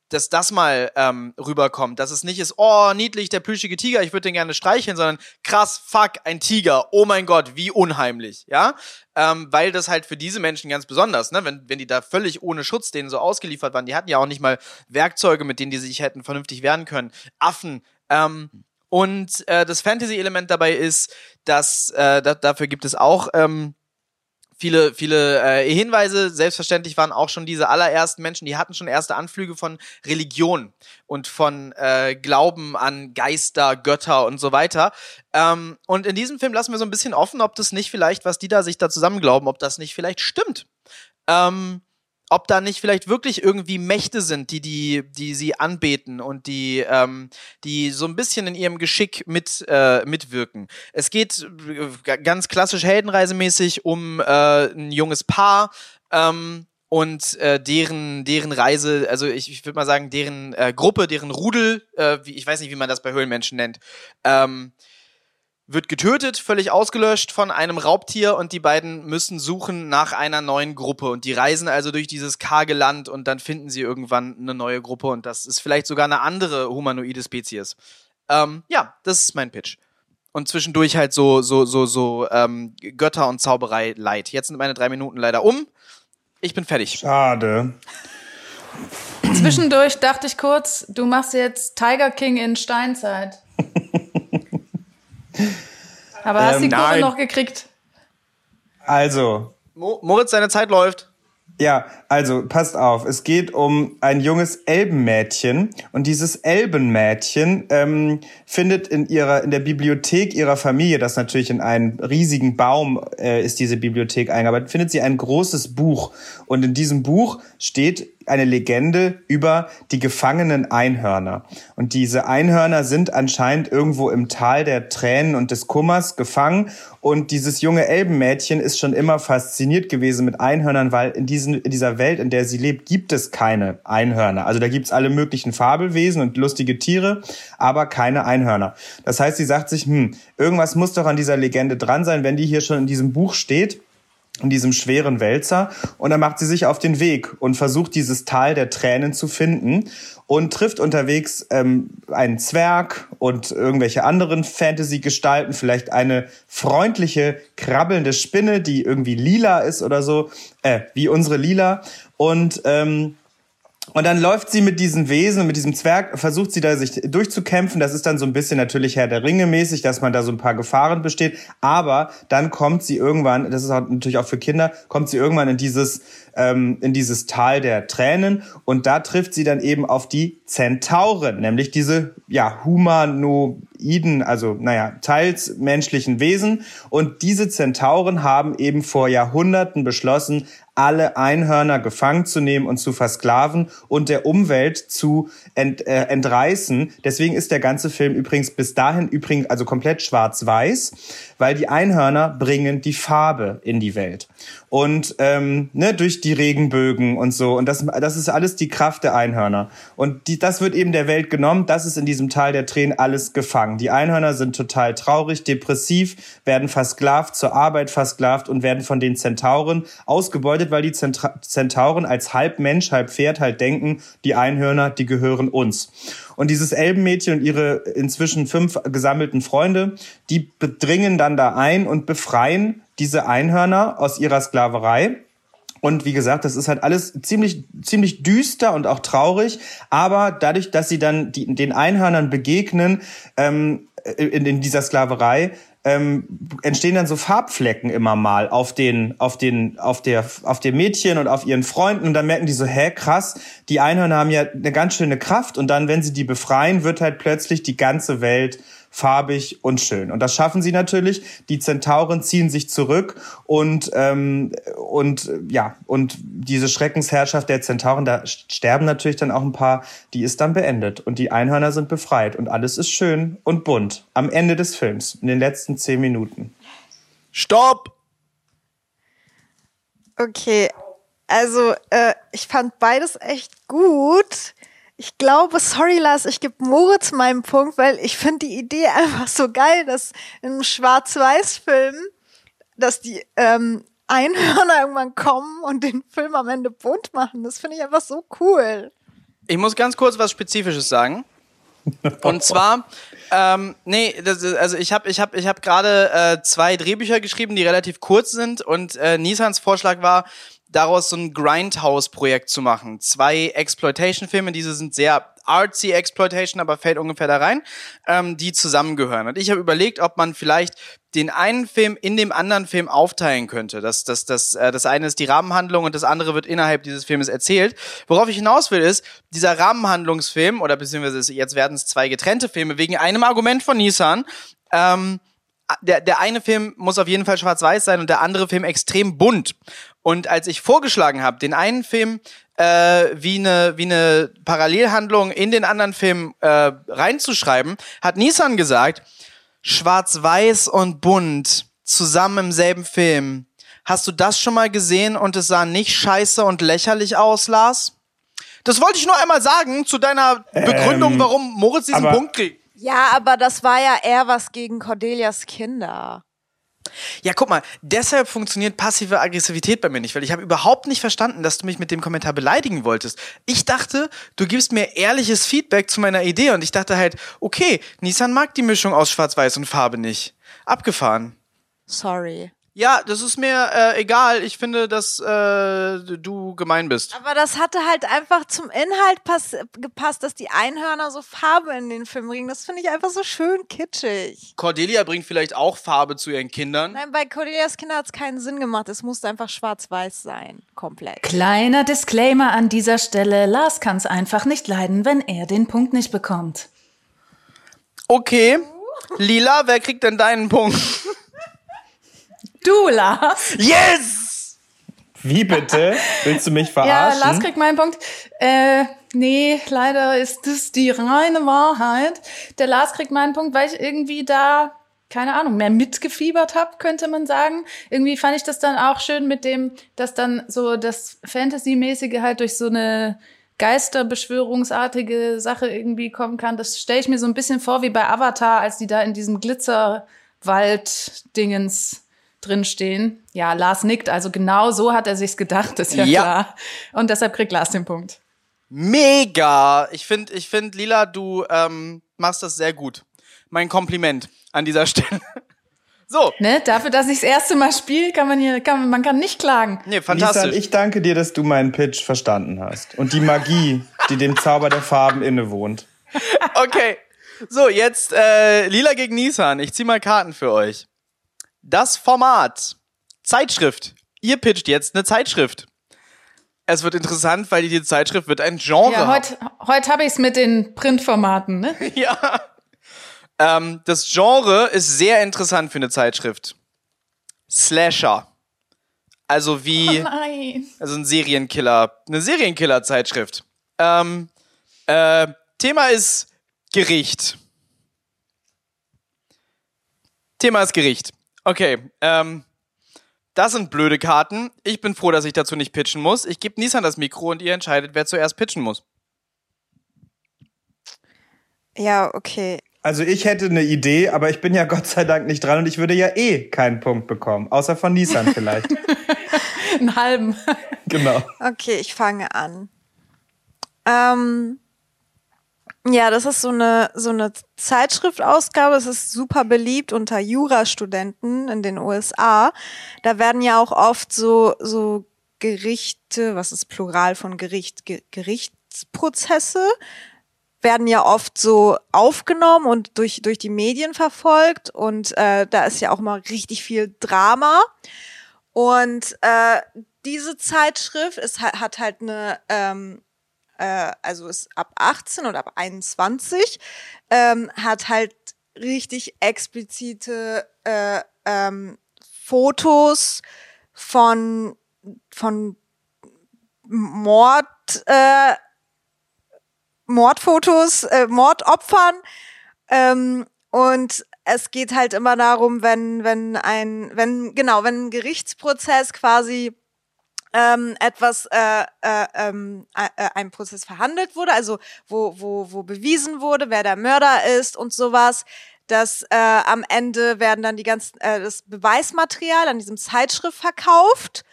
dass das mal ähm, rüberkommt. Dass es nicht ist, oh, niedlich, der plüschige Tiger, ich würde den gerne streicheln, sondern krass, fuck, ein Tiger, oh mein Gott, wie unheimlich, ja? Ähm, weil das halt für diese Menschen ganz besonders, ne? Wenn, wenn die da völlig ohne Schutz denen so ausgeliefert waren, die hatten ja auch nicht mal Werkzeuge, mit denen die sich hätten vernünftig wehren können. Affen, ähm, und äh, das Fantasy-Element dabei ist, dass äh, da, dafür gibt es auch ähm, viele, viele äh, Hinweise. Selbstverständlich waren auch schon diese allerersten Menschen, die hatten schon erste Anflüge von Religion und von äh, Glauben an Geister, Götter und so weiter. Ähm, und in diesem Film lassen wir so ein bisschen offen, ob das nicht vielleicht, was die da sich da zusammen glauben, ob das nicht vielleicht stimmt. Ähm, ob da nicht vielleicht wirklich irgendwie Mächte sind, die, die, die sie anbeten und die, ähm, die so ein bisschen in ihrem Geschick mit, äh, mitwirken. Es geht äh, ganz klassisch heldenreisemäßig um äh, ein junges Paar, ähm, und äh, deren deren Reise, also ich, ich würde mal sagen, deren äh, Gruppe, deren Rudel, äh, wie, ich weiß nicht, wie man das bei Höhlenmenschen nennt, ähm, wird getötet, völlig ausgelöscht von einem Raubtier und die beiden müssen suchen nach einer neuen Gruppe und die reisen also durch dieses karge Land und dann finden sie irgendwann eine neue Gruppe und das ist vielleicht sogar eine andere humanoide Spezies. Ähm, ja, das ist mein Pitch. Und zwischendurch halt so, so, so, so ähm, Götter und Zauberei leid. Jetzt sind meine drei Minuten leider um. Ich bin fertig. Schade. Zwischendurch dachte ich kurz, du machst jetzt Tiger King in Steinzeit. Aber hast ähm, die Kurve nein. noch gekriegt? Also. Mo Moritz, deine Zeit läuft. Ja, also passt auf, es geht um ein junges Elbenmädchen und dieses Elbenmädchen ähm, findet in ihrer in der Bibliothek ihrer Familie, das natürlich in einen riesigen Baum äh, ist diese Bibliothek eingearbeitet, findet sie ein großes Buch und in diesem Buch steht eine Legende über die gefangenen Einhörner. Und diese Einhörner sind anscheinend irgendwo im Tal der Tränen und des Kummers gefangen. Und dieses junge Elbenmädchen ist schon immer fasziniert gewesen mit Einhörnern, weil in, diesen, in dieser Welt, in der sie lebt, gibt es keine Einhörner. Also da gibt's alle möglichen Fabelwesen und lustige Tiere, aber keine Einhörner. Das heißt, sie sagt sich, hm, irgendwas muss doch an dieser Legende dran sein, wenn die hier schon in diesem Buch steht in diesem schweren Wälzer. Und dann macht sie sich auf den Weg und versucht dieses Tal der Tränen zu finden und trifft unterwegs ähm, einen Zwerg und irgendwelche anderen Fantasy-Gestalten, vielleicht eine freundliche, krabbelnde Spinne, die irgendwie lila ist oder so, äh, wie unsere Lila. Und ähm, und dann läuft sie mit diesen Wesen, mit diesem Zwerg, versucht sie da sich durchzukämpfen. Das ist dann so ein bisschen natürlich Herr der Ringe mäßig, dass man da so ein paar Gefahren besteht. Aber dann kommt sie irgendwann, das ist natürlich auch für Kinder, kommt sie irgendwann in dieses, ähm, in dieses Tal der Tränen. Und da trifft sie dann eben auf die Zentauren, nämlich diese, ja, humanoiden, also, naja, teils menschlichen Wesen. Und diese Zentauren haben eben vor Jahrhunderten beschlossen, alle Einhörner gefangen zu nehmen und zu versklaven und der Umwelt zu ent, äh, entreißen. Deswegen ist der ganze Film übrigens bis dahin übrigens also komplett schwarz-weiß, weil die Einhörner bringen die Farbe in die Welt und ähm, ne, durch die Regenbögen und so. Und das, das ist alles die Kraft der Einhörner. Und die, das wird eben der Welt genommen. Das ist in diesem Tal der Tränen alles gefangen. Die Einhörner sind total traurig, depressiv, werden versklavt, zur Arbeit versklavt und werden von den Zentauren ausgebeutet, weil die Zentauren als halb Mensch, halb Pferd halt denken, die Einhörner, die gehören uns. Und dieses Elbenmädchen und ihre inzwischen fünf gesammelten Freunde, die bedringen dann da ein und befreien diese Einhörner aus ihrer Sklaverei. Und wie gesagt, das ist halt alles ziemlich, ziemlich düster und auch traurig. Aber dadurch, dass sie dann die, den Einhörnern begegnen ähm, in, in dieser Sklaverei, ähm, entstehen dann so Farbflecken immer mal auf den, auf den, auf der, auf dem Mädchen und auf ihren Freunden. Und dann merken die so, hä, krass, die Einhörner haben ja eine ganz schöne Kraft. Und dann, wenn sie die befreien, wird halt plötzlich die ganze Welt farbig und schön. Und das schaffen sie natürlich. Die Zentauren ziehen sich zurück und ähm, und ja und diese Schreckensherrschaft der Zentauren, da sterben natürlich dann auch ein paar. Die ist dann beendet und die Einhörner sind befreit und alles ist schön und bunt am Ende des Films in den letzten zehn Minuten. Stopp! Okay, also äh, ich fand beides echt gut. Ich glaube, sorry Lars, ich gebe Moritz meinen Punkt, weil ich finde die Idee einfach so geil, dass in einem Schwarz-Weiß-Film dass die ähm, Einhörner irgendwann kommen und den Film am Ende bunt machen. Das finde ich einfach so cool. Ich muss ganz kurz was Spezifisches sagen. Und zwar, ähm, nee, das, also ich habe ich hab, ich hab gerade äh, zwei Drehbücher geschrieben, die relativ kurz sind und äh, Nissans Vorschlag war, daraus so ein Grindhouse-Projekt zu machen. Zwei Exploitation-Filme, diese sind sehr artsy Exploitation, aber fällt ungefähr da rein, ähm, die zusammengehören. Und ich habe überlegt, ob man vielleicht den einen Film in dem anderen Film aufteilen könnte. Das, das, das, äh, das eine ist die Rahmenhandlung und das andere wird innerhalb dieses Filmes erzählt. Worauf ich hinaus will, ist, dieser Rahmenhandlungsfilm, oder beziehungsweise jetzt werden es zwei getrennte Filme, wegen einem Argument von Nissan, ähm, der, der eine Film muss auf jeden Fall schwarz-weiß sein und der andere Film extrem bunt. Und als ich vorgeschlagen habe, den einen Film äh, wie eine wie eine Parallelhandlung in den anderen Film äh, reinzuschreiben, hat Nissan gesagt, schwarz-weiß und bunt zusammen im selben Film. Hast du das schon mal gesehen und es sah nicht scheiße und lächerlich aus, Lars? Das wollte ich nur einmal sagen zu deiner Begründung, Ähm, warum Moritz diesen Punkt kriegt. Ja, aber das war ja eher was gegen Cordelias Kinder. Ja, guck mal, deshalb funktioniert passive Aggressivität bei mir nicht, weil ich habe überhaupt nicht verstanden, dass du mich mit dem Kommentar beleidigen wolltest. Ich dachte, du gibst mir ehrliches Feedback zu meiner Idee und ich dachte halt, okay, Nissan mag die Mischung aus Schwarz-Weiß und Farbe nicht. Abgefahren. Sorry. Ja, das ist mir äh, egal. Ich finde, dass äh, du gemein bist. Aber das hatte halt einfach zum Inhalt pass gepasst, dass die Einhörner so Farbe in den Film bringen. Das finde ich einfach so schön kitschig. Cordelia bringt vielleicht auch Farbe zu ihren Kindern. Nein, bei Cordelias Kinder hat es keinen Sinn gemacht. Es musste einfach schwarz-weiß sein. Komplett. Kleiner Disclaimer an dieser Stelle. Lars kann es einfach nicht leiden, wenn er den Punkt nicht bekommt. Okay. Lila, wer kriegt denn deinen Punkt? Du, Lars. Yes! Wie bitte? Willst du mich Ja, verarschen? Lars kriegt meinen Punkt. Äh, nee, leider ist das die reine Wahrheit. Der Lars kriegt meinen Punkt, weil ich irgendwie da, keine Ahnung, mehr mitgefiebert habe, könnte man sagen. Irgendwie fand ich das dann auch schön mit dem, dass dann so das Fantasy-mäßige halt durch so eine Geisterbeschwörungsartige Sache irgendwie kommen kann. Das stelle ich mir so ein bisschen vor wie bei Avatar, als die da in diesem Glitzerwald-Dingens drinstehen. Ja, Lars nickt, also genau so hat er sich's gedacht, ist ja, Ja. klar. Und deshalb kriegt Lars den Punkt. Mega! Ich finde, ich find, Lila, du ähm, machst das sehr gut. Mein Kompliment an dieser Stelle. So, Ne? Dafür, dass ich das erste Mal spiele, kann man hier, kann, man- man kann nicht klagen. nee, fantastisch. ich danke dir, dass du meinen Pitch verstanden hast. Und die Magie, die dem Zauber der Farben innewohnt. Okay. So, jetzt äh, Lila gegen Nissan. Ich zieh mal Karten für euch. Das Format. Zeitschrift. Ihr pitcht jetzt eine Zeitschrift. Es wird interessant, weil die Zeitschrift wird ein Genre Ja, heute heut habe ich's mit den Printformaten, ne? Ja. Ähm, das Genre ist sehr interessant für eine Zeitschrift. Slasher. Also wie, Nein. also ein Serienkiller, eine Serienkiller-Zeitschrift. Ähm, äh, Thema ist Gericht. Thema ist Gericht. Okay, ähm, das sind blöde Karten. Ich bin froh, dass ich dazu nicht pitchen muss. Ich gebe Nissan das Mikro und ihr entscheidet, wer zuerst pitchen muss. Ja, okay. Also ich hätte eine Idee, aber ich bin ja Gott sei Dank nicht dran und ich würde ja eh keinen Punkt bekommen. Außer von Nissan vielleicht. Einen halben. genau. Okay, ich fange an. Ähm, ja, das ist so eine, so eine Zeitschriftausgabe. Es ist super beliebt unter Jurastudenten in den USA. Da werden ja auch oft so, so Gerichte, was ist Plural von Gericht, Ge Gerichtsprozesse, werden ja oft so aufgenommen und durch, durch die Medien verfolgt. Und äh, da ist ja auch mal richtig viel Drama. Und äh, diese Zeitschrift ist, ha- hat halt eine, ähm, äh, also ist ab 18 oder ab 21, ähm, hat halt richtig explizite äh, ähm, Fotos von, von Mord, äh, Mordfotos, äh, Mordopfern. Ähm, und es geht halt immer darum, wenn, wenn ein, wenn, genau, wenn ein Gerichtsprozess quasi ähm, etwas, äh, äh, ähm, äh, äh, ein Prozess verhandelt wurde, also wo, wo, wo bewiesen wurde, wer der Mörder ist und sowas, dass äh, am Ende werden dann die ganzen äh, das Beweismaterial an diesem Zeitschrift verkauft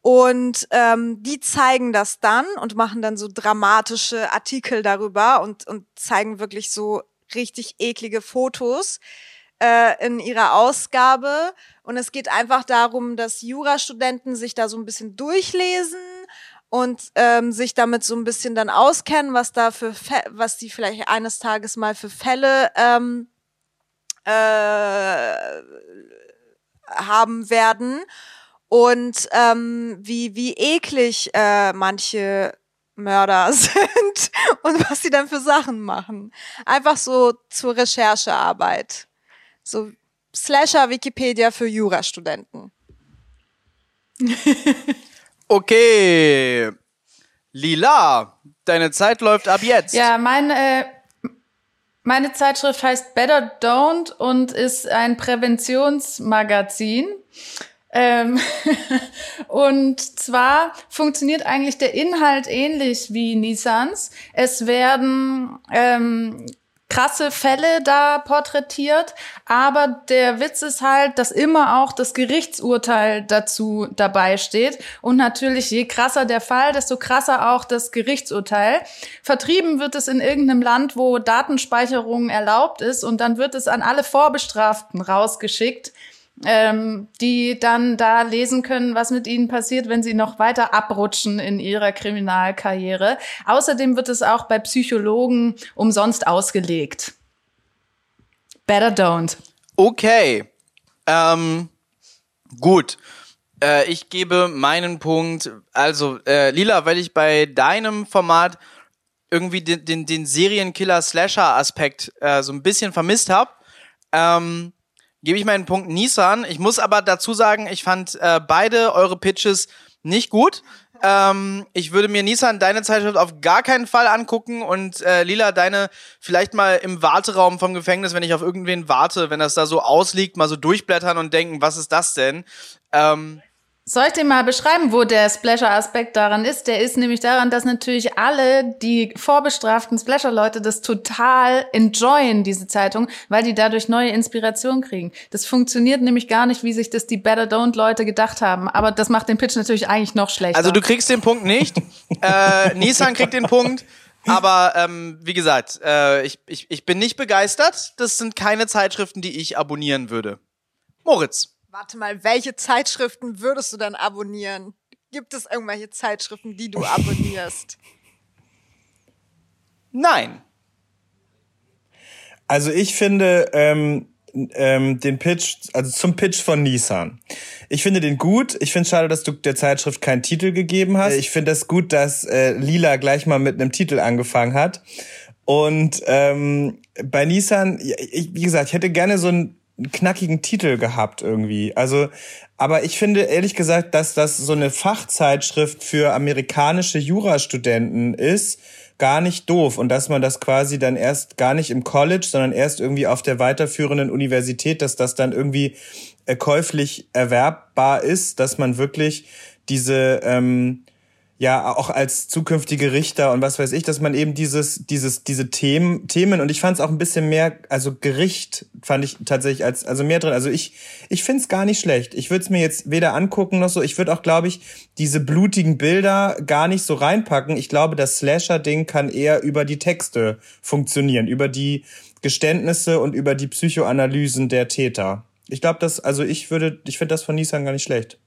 und ähm, die zeigen das dann und machen dann so dramatische Artikel darüber und und zeigen wirklich so richtig eklige Fotos äh, in ihrer Ausgabe und es geht einfach darum, dass Jurastudenten sich da so ein bisschen durchlesen und ähm, sich damit so ein bisschen dann auskennen, was da für Fä was die vielleicht eines Tages mal für Fälle ähm, äh, haben werden und ähm, wie wie eklig äh, manche Mörder sind und was sie dann für Sachen machen. Einfach so zur Recherchearbeit. So Slasher Wikipedia für Jurastudenten. Okay. Lila, deine Zeit läuft ab jetzt. Ja, mein, äh, meine Zeitschrift heißt Better Don't und ist ein Präventionsmagazin. Ähm und zwar funktioniert eigentlich der Inhalt ähnlich wie Nissans. Es werden ähm, krasse Fälle da porträtiert, aber der Witz ist halt, dass immer auch das Gerichtsurteil dazu dabei steht. Und natürlich je krasser der Fall, desto krasser auch das Gerichtsurteil. Vertrieben wird es in irgendeinem Land, wo Datenspeicherung erlaubt ist. Und dann wird es an alle Vorbestraften rausgeschickt ähm, die dann da lesen können, was mit ihnen passiert, wenn sie noch weiter abrutschen in ihrer Kriminalkarriere. Außerdem wird es auch bei Psychologen umsonst ausgelegt. Better don't. Okay. Ähm, gut. Äh, ich gebe meinen Punkt. Also, äh, Lila, weil ich bei deinem Format irgendwie den, den, den Serienkiller-Slasher-Aspekt äh, so ein bisschen vermisst habe, ähm, gebe ich meinen Punkt Nissan. Ich muss aber dazu sagen, ich fand äh, beide eure Pitches nicht gut. Ähm, ich würde mir Nissan deine Zeitschrift auf gar keinen Fall angucken und äh, Lila deine vielleicht mal im Warteraum vom Gefängnis, wenn ich auf irgendwen warte, wenn das da so ausliegt, mal so durchblättern und denken, was ist das denn? Ähm, soll ich dir mal beschreiben, wo der Splasher-Aspekt daran ist? Der ist nämlich daran, dass natürlich alle die vorbestraften Splasher-Leute das total enjoyen, diese Zeitung, weil die dadurch neue Inspiration kriegen. Das funktioniert nämlich gar nicht, wie sich das die Better Don't-Leute gedacht haben. Aber das macht den Pitch natürlich eigentlich noch schlechter. Also du kriegst den Punkt nicht. äh, Nissan kriegt den Punkt. Aber ähm, wie gesagt, äh, ich, ich, ich bin nicht begeistert. Das sind keine Zeitschriften, die ich abonnieren würde. Moritz. Warte mal, welche Zeitschriften würdest du dann abonnieren? Gibt es irgendwelche Zeitschriften, die du abonnierst? Nein. Also ich finde ähm, ähm, den Pitch, also zum Pitch von Nissan. Ich finde den gut. Ich finde es schade, dass du der Zeitschrift keinen Titel gegeben hast. Ich finde es gut, dass äh, Lila gleich mal mit einem Titel angefangen hat. Und ähm, bei Nissan, ich, wie gesagt, ich hätte gerne so ein einen knackigen Titel gehabt irgendwie. Also, aber ich finde ehrlich gesagt, dass das so eine Fachzeitschrift für amerikanische Jurastudenten ist, gar nicht doof und dass man das quasi dann erst gar nicht im College, sondern erst irgendwie auf der weiterführenden Universität, dass das dann irgendwie äh, käuflich erwerbbar ist, dass man wirklich diese ähm, ja auch als zukünftige Richter und was weiß ich, dass man eben dieses dieses diese Themen Themen und ich fand es auch ein bisschen mehr also Gericht fand ich tatsächlich als also mehr drin. Also ich ich finde es gar nicht schlecht. Ich würde es mir jetzt weder angucken noch so. Ich würde auch glaube ich diese blutigen Bilder gar nicht so reinpacken. Ich glaube, das Slasher Ding kann eher über die Texte funktionieren, über die Geständnisse und über die Psychoanalysen der Täter. Ich glaube, das also ich würde ich finde das von Nissan gar nicht schlecht.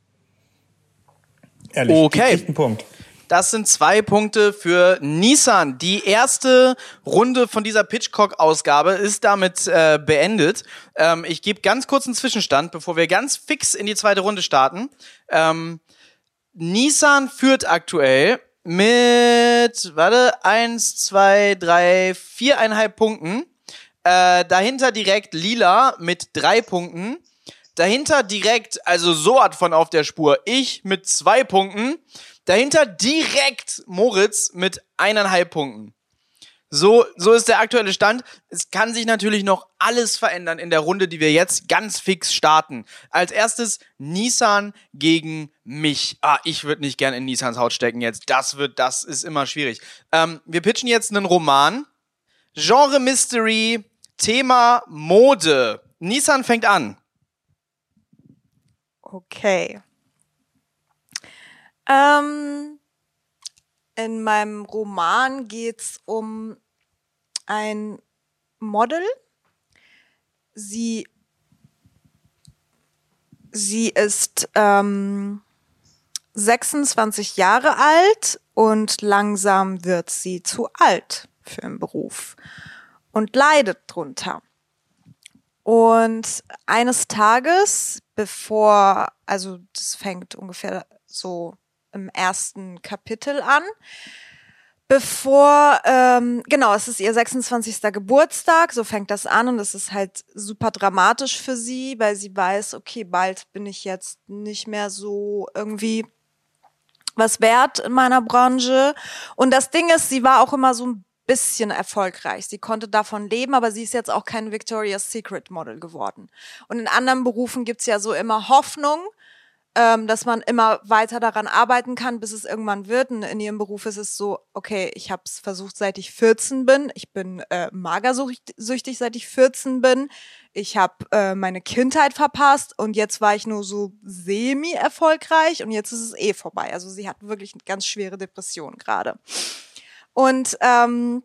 Ehrlich, okay. Punkt. Das sind zwei Punkte für Nissan. Die erste Runde von dieser Pitchcock-Ausgabe ist damit äh, beendet. Ähm, ich gebe ganz kurz einen Zwischenstand, bevor wir ganz fix in die zweite Runde starten. Ähm, Nissan führt aktuell mit, warte, eins, zwei, drei, viereinhalb Punkten. Äh, dahinter direkt Lila mit drei Punkten. Dahinter direkt, also so hat von auf der Spur, ich mit zwei Punkten. Dahinter direkt Moritz mit eineinhalb Punkten. So, so ist der aktuelle Stand. Es kann sich natürlich noch alles verändern in der Runde, die wir jetzt ganz fix starten. Als erstes Nissan gegen mich. Ah, ich würde nicht gern in Nissans Haut stecken jetzt. Das wird, das ist immer schwierig. Ähm, wir pitchen jetzt einen Roman. Genre Mystery, Thema Mode. Nissan fängt an. Okay. Ähm, in meinem Roman geht's um ein Model. Sie, sie ist ähm, 26 Jahre alt und langsam wird sie zu alt für den Beruf und leidet drunter. Und eines Tages, bevor, also das fängt ungefähr so im ersten Kapitel an, bevor, ähm, genau, es ist ihr 26. Geburtstag, so fängt das an und es ist halt super dramatisch für sie, weil sie weiß, okay, bald bin ich jetzt nicht mehr so irgendwie was wert in meiner Branche. Und das Ding ist, sie war auch immer so ein bisschen erfolgreich. Sie konnte davon leben, aber sie ist jetzt auch kein Victoria's Secret Model geworden. Und in anderen Berufen gibt's ja so immer Hoffnung, ähm, dass man immer weiter daran arbeiten kann, bis es irgendwann wird. Und in ihrem Beruf ist es so, okay, ich habe es versucht, seit ich 14 bin. Ich bin äh, magersüchtig, seit ich 14 bin. Ich habe äh, meine Kindheit verpasst und jetzt war ich nur so semi-erfolgreich und jetzt ist es eh vorbei. Also sie hat wirklich eine ganz schwere Depression gerade. Und ähm,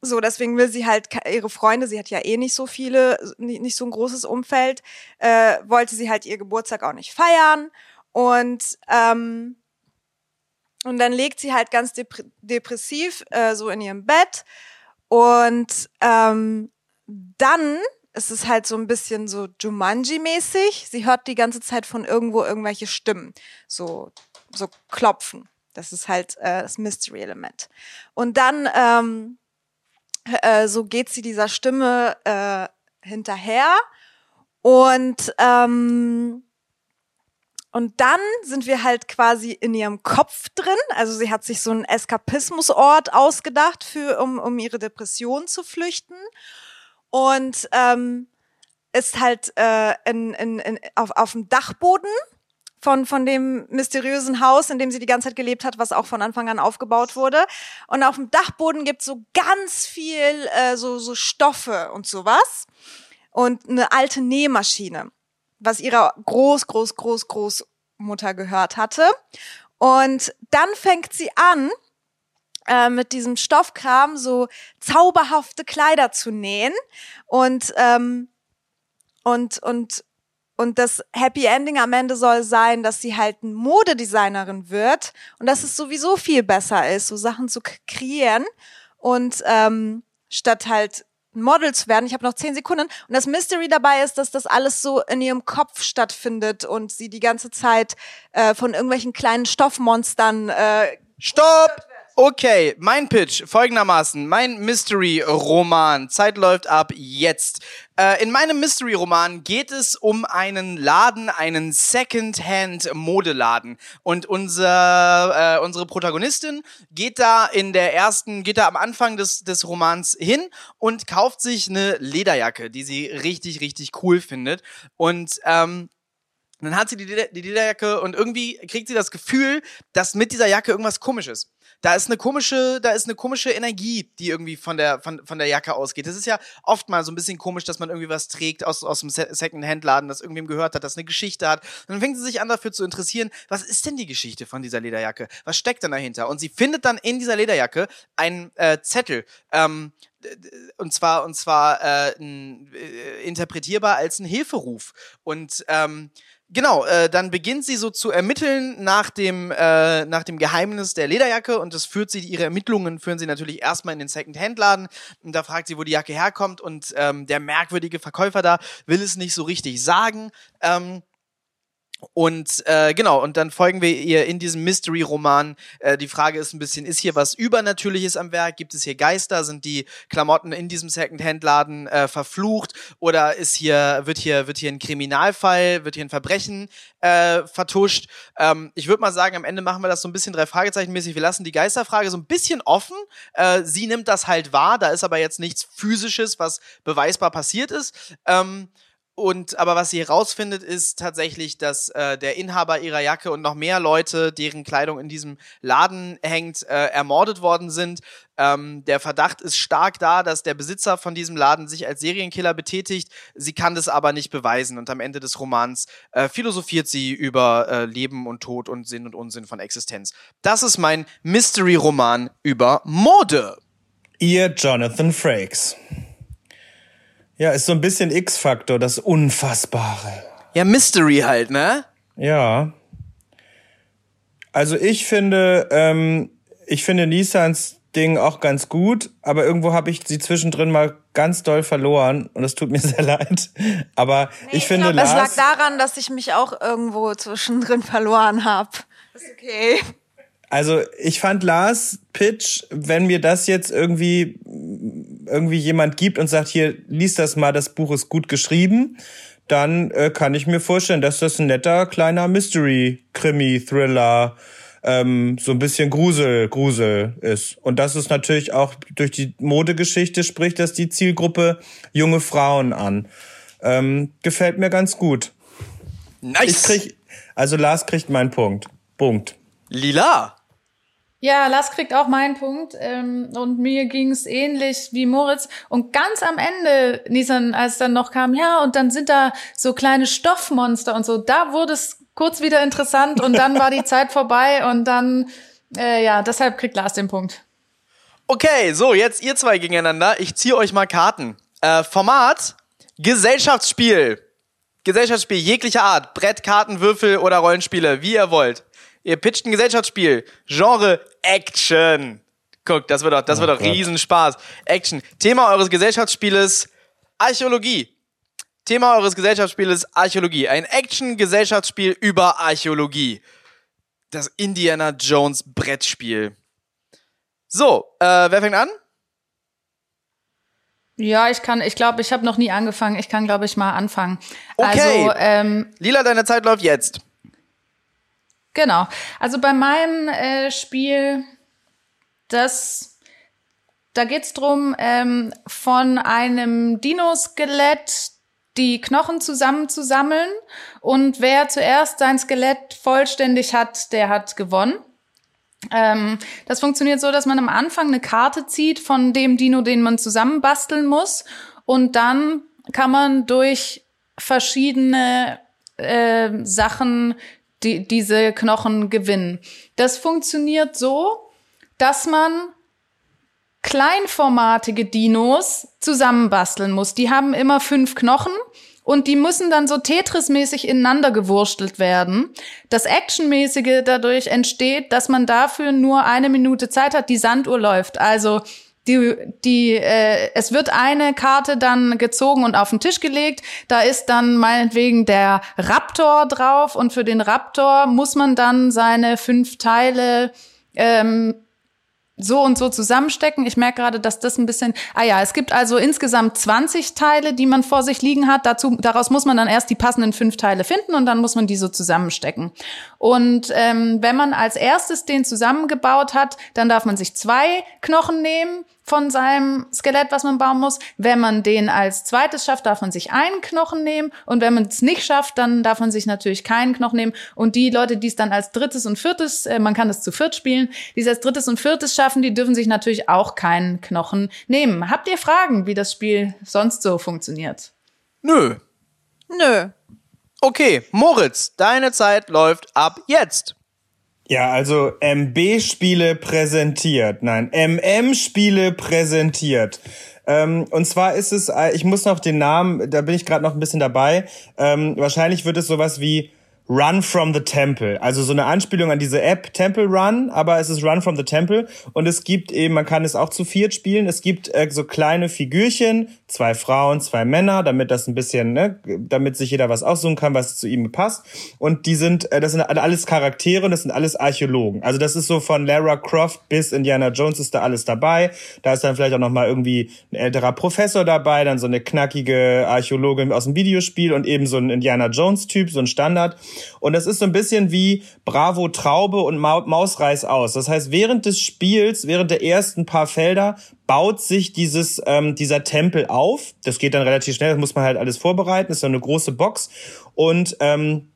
so, deswegen will sie halt ihre Freunde, sie hat ja eh nicht so viele, nicht so ein großes Umfeld, äh, wollte sie halt ihr Geburtstag auch nicht feiern. Und ähm, und dann legt sie halt ganz dep depressiv äh, so in ihrem Bett. Und ähm, dann ist es halt so ein bisschen so Jumanji-mäßig. Sie hört die ganze Zeit von irgendwo irgendwelche Stimmen, so so klopfen. Das ist halt äh, das Mystery-Element. Und dann ähm, äh, so geht sie dieser Stimme äh, hinterher und ähm, und dann sind wir halt quasi in ihrem Kopf drin. Also sie hat sich so einen Eskapismusort ausgedacht, für, um, um ihre Depression zu flüchten. Und ähm, ist halt äh, in, in, in, auf, auf dem Dachboden von, von dem mysteriösen Haus, in dem sie die ganze Zeit gelebt hat, was auch von Anfang an aufgebaut wurde. Und auf dem Dachboden gibt's so ganz viel äh, so, so Stoffe und sowas. Und eine alte Nähmaschine, was ihrer Groß, Groß, Groß, Großmutter gehört hatte. Und dann fängt sie an, äh, mit diesem Stoffkram so zauberhafte Kleider zu nähen und ähm, und und und das Happy Ending am Ende soll sein, dass sie halt eine Modedesignerin wird und dass es sowieso viel besser ist, so Sachen zu kreieren und ähm, statt halt Model zu werden. Ich habe noch zehn Sekunden. Und das Mystery dabei ist, dass das alles so in ihrem Kopf stattfindet und sie die ganze Zeit äh, von irgendwelchen kleinen Stoffmonstern. Äh, Stopp! Okay, mein Pitch folgendermaßen. Mein Mystery-Roman. Zeit läuft ab jetzt. Äh, in meinem Mystery-Roman geht es um einen Laden, einen Second-Hand-Modeladen. Und unser, äh, unsere Protagonistin geht da in der ersten, geht da am Anfang des, des Romans hin und kauft sich eine Lederjacke, die sie richtig, richtig cool findet. Und ähm, dann hat sie die, die Lederjacke und irgendwie kriegt sie das Gefühl, dass mit dieser Jacke irgendwas komisch ist da ist eine komische, da ist eine komische Energie, die irgendwie von der, von, von der Jacke ausgeht. Das ist ja oft mal so ein bisschen komisch, dass man irgendwie was trägt aus, aus dem Second-Hand-Laden, das irgendwem gehört hat, das eine Geschichte hat. Und dann fängt sie sich an dafür zu interessieren, was ist denn die Geschichte von dieser Lederjacke? Was steckt denn dahinter? Und sie findet dann in dieser Lederjacke einen äh, Zettel, ähm, und zwar und zwar äh, äh, interpretierbar als ein Hilferuf und ähm, Genau, äh, dann beginnt sie so zu ermitteln nach dem, äh, nach dem Geheimnis der Lederjacke und das führt sie, ihre Ermittlungen führen sie natürlich erstmal in den Second-Hand-Laden und da fragt sie, wo die Jacke herkommt und ähm, der merkwürdige Verkäufer da will es nicht so richtig sagen. Ähm, und äh, genau, und dann folgen wir ihr in diesem Mystery-Roman. Äh, die Frage ist ein bisschen, ist hier was Übernatürliches am Werk? Gibt es hier Geister? Sind die Klamotten in diesem Second-Hand-Laden äh, verflucht? Oder ist hier, wird hier, wird hier ein Kriminalfall, wird hier ein Verbrechen äh, vertuscht? Ähm, ich würde mal sagen, am Ende machen wir das so ein bisschen drei Fragezeichen mäßig. Wir lassen die Geisterfrage so ein bisschen offen. Äh, sie nimmt das halt wahr, da ist aber jetzt nichts Physisches, was beweisbar passiert ist. Ähm, und aber was sie herausfindet, ist tatsächlich, dass äh, der Inhaber ihrer Jacke und noch mehr Leute, deren Kleidung in diesem Laden hängt, äh, ermordet worden sind. Ähm, der Verdacht ist stark da, dass der Besitzer von diesem Laden sich als Serienkiller betätigt. Sie kann das aber nicht beweisen. Und am Ende des Romans äh, philosophiert sie über äh, Leben und Tod und Sinn und Unsinn von Existenz. Das ist mein Mystery-Roman über Mode. Ihr Jonathan Frakes. Ja, ist so ein bisschen X-Faktor, das Unfassbare. Ja, Mystery halt, ne? Ja. Also ich finde, ähm, ich finde Nissans Ding auch ganz gut, aber irgendwo habe ich sie zwischendrin mal ganz doll verloren und es tut mir sehr leid. Aber nee, ich finde, ich glaub, Lars, es lag daran, dass ich mich auch irgendwo zwischendrin verloren habe. Ist okay. Also ich fand Lars Pitch, wenn mir das jetzt irgendwie irgendwie jemand gibt und sagt, hier, lies das mal, das Buch ist gut geschrieben, dann äh, kann ich mir vorstellen, dass das ein netter kleiner Mystery-Krimi-Thriller, ähm, so ein bisschen Grusel, Grusel ist. Und das ist natürlich auch durch die Modegeschichte spricht das die Zielgruppe junge Frauen an. Ähm, gefällt mir ganz gut. Nice. Ich krieg, also Lars kriegt meinen Punkt. Punkt. Lila. Ja, Lars kriegt auch meinen Punkt. Ähm, und mir ging's ähnlich wie Moritz. Und ganz am Ende, Nisan, als dann noch kam, ja, und dann sind da so kleine Stoffmonster und so, da wurde es kurz wieder interessant und dann war die Zeit vorbei und dann, äh, ja, deshalb kriegt Lars den Punkt. Okay, so, jetzt ihr zwei gegeneinander. Ich ziehe euch mal Karten. Äh, Format, Gesellschaftsspiel. Gesellschaftsspiel jeglicher Art. Brett, Karten, Würfel oder Rollenspiele, wie ihr wollt. Ihr pitcht ein Gesellschaftsspiel. Genre Action. Guck, das wird doch, das oh wird doch Riesenspaß. Action. Thema eures Gesellschaftsspieles Archäologie. Thema eures Gesellschaftsspieles Archäologie. Ein Action-Gesellschaftsspiel über Archäologie. Das Indiana Jones Brettspiel. So, äh, wer fängt an? Ja, ich kann, ich glaube, ich habe noch nie angefangen. Ich kann, glaube ich, mal anfangen. Okay. Also, ähm, Lila, deine Zeit läuft jetzt. Genau. Also bei meinem äh, Spiel, das, da geht's drum, ähm, von einem Dino-Skelett die Knochen zusammenzusammeln und wer zuerst sein Skelett vollständig hat, der hat gewonnen. Ähm, das funktioniert so, dass man am Anfang eine Karte zieht von dem Dino, den man zusammenbasteln muss und dann kann man durch verschiedene äh, Sachen die, diese Knochen gewinnen. Das funktioniert so, dass man kleinformatige Dinos zusammenbasteln muss. Die haben immer fünf Knochen und die müssen dann so Tetris-mäßig ineinander gewurstelt werden. Das Actionmäßige dadurch entsteht, dass man dafür nur eine Minute Zeit hat, die Sanduhr läuft. Also die, die, äh, es wird eine Karte dann gezogen und auf den Tisch gelegt. Da ist dann meinetwegen der Raptor drauf und für den Raptor muss man dann seine fünf Teile ähm, so und so zusammenstecken. Ich merke gerade, dass das ein bisschen. Ah ja, es gibt also insgesamt 20 Teile, die man vor sich liegen hat. Dazu, daraus muss man dann erst die passenden fünf Teile finden und dann muss man die so zusammenstecken. Und ähm, wenn man als erstes den zusammengebaut hat, dann darf man sich zwei Knochen nehmen von seinem Skelett, was man bauen muss. Wenn man den als zweites schafft, darf man sich einen Knochen nehmen. Und wenn man es nicht schafft, dann darf man sich natürlich keinen Knochen nehmen. Und die Leute, die es dann als drittes und viertes, äh, man kann es zu viert spielen, die es als drittes und viertes schaffen, die dürfen sich natürlich auch keinen Knochen nehmen. Habt ihr Fragen, wie das Spiel sonst so funktioniert? Nö. Nö. Okay, Moritz, deine Zeit läuft ab jetzt. Ja, also MB-Spiele präsentiert. Nein, MM-Spiele präsentiert. Ähm, und zwar ist es, äh, ich muss noch den Namen, da bin ich gerade noch ein bisschen dabei. Ähm, wahrscheinlich wird es sowas wie Run from the Temple. Also so eine Anspielung an diese App Temple Run, aber es ist Run from the Temple und es gibt eben, man kann es auch zu viert spielen. Es gibt äh, so kleine Figürchen, zwei Frauen, zwei Männer, damit das ein bisschen, ne, damit sich jeder was aussuchen kann, was zu ihm passt. Und die sind, äh, das sind alles Charaktere und das sind alles Archäologen. Also das ist so von Lara Croft bis Indiana Jones ist da alles dabei. Da ist dann vielleicht auch noch mal irgendwie ein älterer Professor dabei, dann so eine knackige Archäologin aus dem Videospiel und eben so ein Indiana Jones Typ, so ein Standard. Und das ist so ein bisschen wie Bravo Traube und Ma Maus reiß aus. Das heißt, während des Spiels, während der ersten paar Felder, baut sich dieses, ähm, dieser Tempel auf. Das geht dann relativ schnell, das muss man halt alles vorbereiten. Das ist so eine große Box. Und ähm,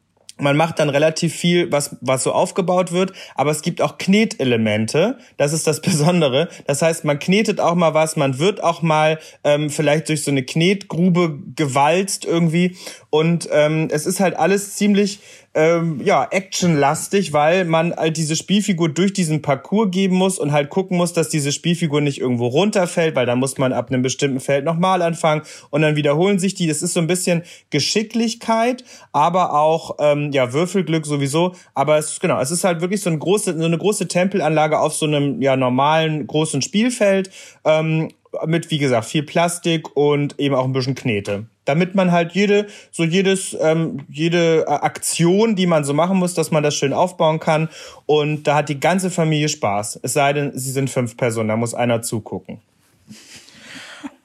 man macht dann relativ viel, was, was so aufgebaut wird, aber es gibt auch Knetelemente. Das ist das Besondere. Das heißt, man knetet auch mal was, man wird auch mal ähm, vielleicht durch so eine Knetgrube gewalzt irgendwie. Und ähm, es ist halt alles ziemlich ähm, ja, actionlastig, weil man halt diese Spielfigur durch diesen Parcours geben muss und halt gucken muss, dass diese Spielfigur nicht irgendwo runterfällt, weil dann muss man ab einem bestimmten Feld nochmal anfangen und dann wiederholen sich die. Das ist so ein bisschen Geschicklichkeit, aber auch ähm, ja Würfelglück sowieso. Aber es genau, es ist halt wirklich so eine große, so eine große Tempelanlage auf so einem ja normalen großen Spielfeld. Ähm, mit, wie gesagt, viel Plastik und eben auch ein bisschen Knete. Damit man halt jede, so jedes, ähm, jede Aktion, die man so machen muss, dass man das schön aufbauen kann. Und da hat die ganze Familie Spaß. Es sei denn, sie sind fünf Personen, da muss einer zugucken.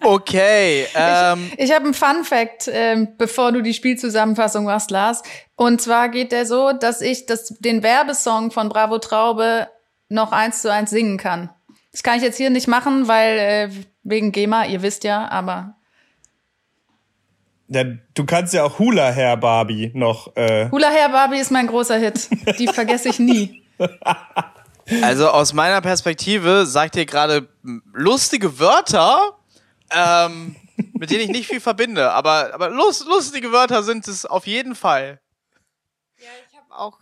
Okay. Ähm. Ich, ich habe einen Fun Fact, ähm, bevor du die Spielzusammenfassung machst, Lars. Und zwar geht der so, dass ich das, den Werbesong von Bravo Traube noch eins zu eins singen kann. Das kann ich jetzt hier nicht machen, weil äh, wegen GEMA, ihr wisst ja, aber. Ja, du kannst ja auch Hula Hair Barbie noch. Äh Hula Hair Barbie ist mein großer Hit. Die vergesse ich nie. Also aus meiner Perspektive sagt ihr gerade lustige Wörter, ähm, mit denen ich nicht viel verbinde. Aber, aber lust, lustige Wörter sind es auf jeden Fall. Ja, ich habe auch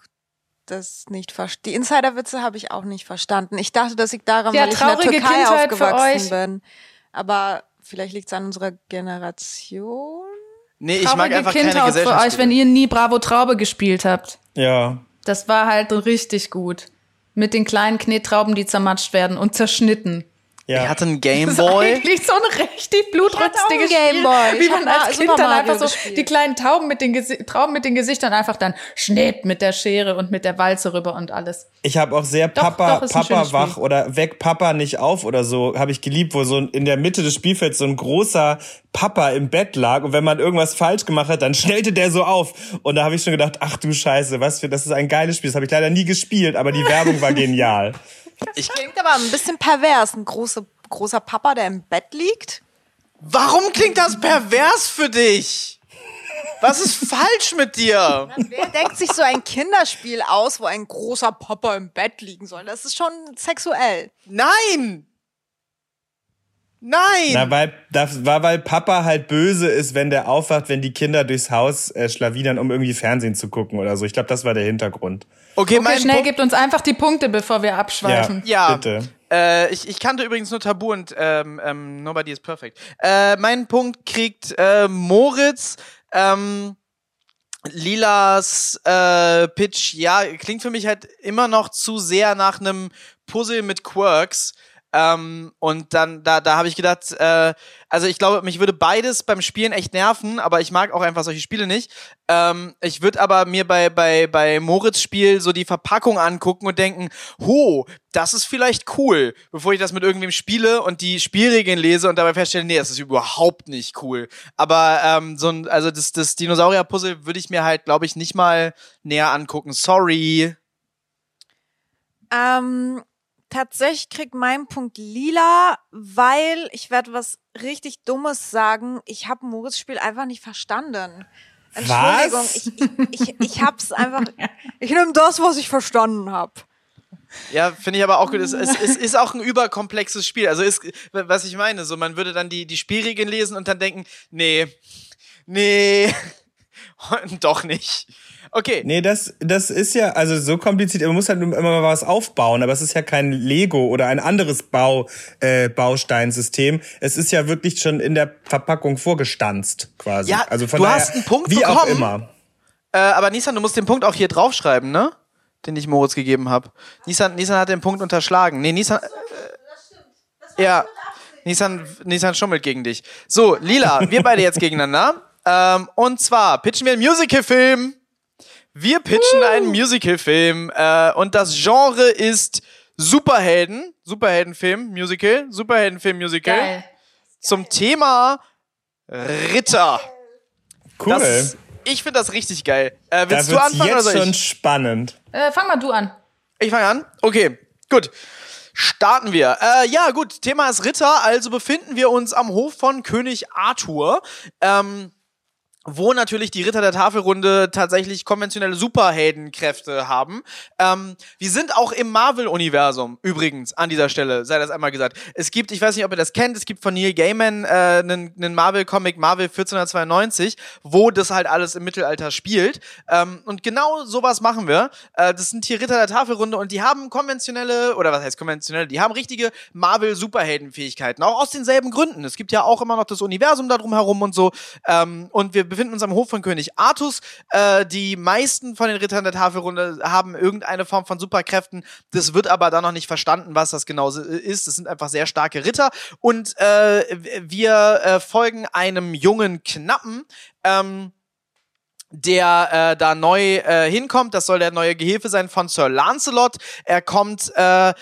das nicht verstanden. Die Insiderwitze habe ich auch nicht verstanden. Ich dachte, das liegt daran, Ja, weil ich in der traurige Türkei Kindheit für aufgewachsen euch. bin. Aber vielleicht liegt es an unserer Generation. Nee, ich mag einfach keine Kindheit für Gesellschaft. euch, wenn ihr nie Bravo Traube gespielt habt. ja. Das war halt richtig gut. Mit den kleinen Knettrauben, die zermatscht werden und zerschnitten. Ja. Ich hatte einen Das ist Gameboy. eigentlich so ein richtig blutrünstiges Gameboy. wie man als Kind dann einfach so gespielt. die kleinen Tauben mit den Gesi Trauben mit den Gesichtern einfach dann schnitt mit der Schere und mit der Walze rüber und alles. Ich habe auch sehr Doch, Papa, doch, Papa wach Spiel. oder Weck Papa nicht auf oder so, habe ich geliebt, wo so in der Mitte des Spielfelds so ein großer Papa im Bett lag und wenn man irgendwas falsch gemacht hat, dann schnellte der so auf und da habe ich schon gedacht, ach du Scheiße, was für, das ist ein geiles Spiel, das habe ich leider nie gespielt, aber die Werbung war genial. Klingt aber ein bisschen pervers. Ein große, großer Papa, der im Bett liegt. Warum klingt das pervers für dich? Was ist falsch mit dir? Wer denkt sich so ein Kinderspiel aus, wo ein großer Papa im Bett liegen soll? Das ist schon sexuell. Nein! Nein! Na, weil, das war, weil Papa halt böse ist, wenn der aufwacht, wenn die Kinder durchs Haus äh, schlawinern, um irgendwie Fernsehen zu gucken oder so. Ich glaube, das war der Hintergrund. Okay, Okay, schnell, Punkt, gebt uns einfach die Punkte, bevor wir abschweifen. Ja, Bitte. Äh, ich, ich kannte übrigens nur Tabu und ähm, ähm, Nobody is Perfect. Äh, mein Punkt kriegt äh, Moritz. Ähm, Lilas äh, Pitch, ja, klingt für mich halt immer noch zu sehr nach einem Puzzle mit Quirks. Ähm, und dann, da, da habe ich gedacht, äh, also ich glaube, mich würde beides beim Spielen echt nerven, aber ich mag auch einfach solche Spiele nicht. Ähm, ich würde aber mir bei, bei, bei Moritz Spiel so die Verpackung angucken und denken, ho, das ist vielleicht cool, bevor ich das mit irgendwem spiele und die Spielregeln lese und dabei feststelle, nee, das ist überhaupt nicht cool. Aber ähm, so ein, also das, das Dinosaurier-Puzzle würde ich mir halt, glaube ich, nicht mal näher angucken. Sorry. Ähm, tatsächlich kriegt mein Punkt lila, weil ich werde was richtig Dummes sagen. Ich habe Moritz Spiel einfach nicht verstanden. Entschuldigung, Was? ich, ich, ich, ich hab's einfach. Ich nehme das, was ich verstanden habe. Ja, finde ich aber auch gut. Es, es, es ist auch ein überkomplexes Spiel. Also ist, was ich meine, so man würde dann die, die Spielregeln lesen und dann denken, nee, nee, doch nicht. Okay. Nee, das, das ist ja, also so kompliziert, man muss halt immer mal was aufbauen, aber es ist ja kein Lego oder ein anderes Bau, äh, Bausteinsystem. Es ist ja wirklich schon in der Verpackung vorgestanzt, quasi. Ja, also von du daher, hast einen Punkt wie auch bekommen. immer. Äh, aber Nissan, du musst den Punkt auch hier draufschreiben, ne? Den ich Moritz gegeben habe. Nissan, Nissan hat den Punkt unterschlagen. Nee, Nissan. Äh, ja. Nissan, Nissan schummelt gegen dich. So, Lila, wir beide jetzt gegeneinander. Ähm, und zwar pitchen wir einen Musical-Film. Wir pitchen einen Musical-Film. Äh, und das Genre ist Superhelden. Superheldenfilm, Musical. Superheldenfilm, Musical. Geil. Zum Thema Ritter. Cool. Das, Ich finde das richtig geil. Äh, Da willst du wird's anfangen oder jetzt soll schon ich? spannend. Äh, fang mal du an. Ich fange an. Okay, gut. Starten wir. Äh, ja, gut. Thema ist Ritter. Also befinden wir uns am Hof von König Arthur. Ähm, wo natürlich die Ritter der Tafelrunde tatsächlich konventionelle Superheldenkräfte haben. Ähm, wir sind auch im Marvel-Universum, übrigens, an dieser Stelle, sei das einmal gesagt. Es gibt, ich weiß nicht, ob ihr das kennt, es gibt von Neil Gaiman äh, einen, einen Marvel-Comic, Marvel 1492, wo das halt alles im Mittelalter spielt. Ähm, und genau sowas machen wir. Äh, das sind hier Ritter der Tafelrunde und die haben konventionelle, oder was heißt konventionelle, die haben richtige Marvel-Superheldenfähigkeiten, auch aus denselben Gründen. Es gibt ja auch immer noch das Universum da drum herum und so. Ähm, und wir befinden uns am Hof von König Artus. Äh, die meisten von den Rittern der Tafelrunde haben irgendeine Form von Superkräften. Das wird aber dann noch nicht verstanden, was das genau ist. Das sind einfach sehr starke Ritter. Und äh, wir äh, folgen einem jungen Knappen. Ähm, der äh, da neu äh, hinkommt. Das soll der neue Gehilfe sein von Sir Lancelot. Er kommt äh,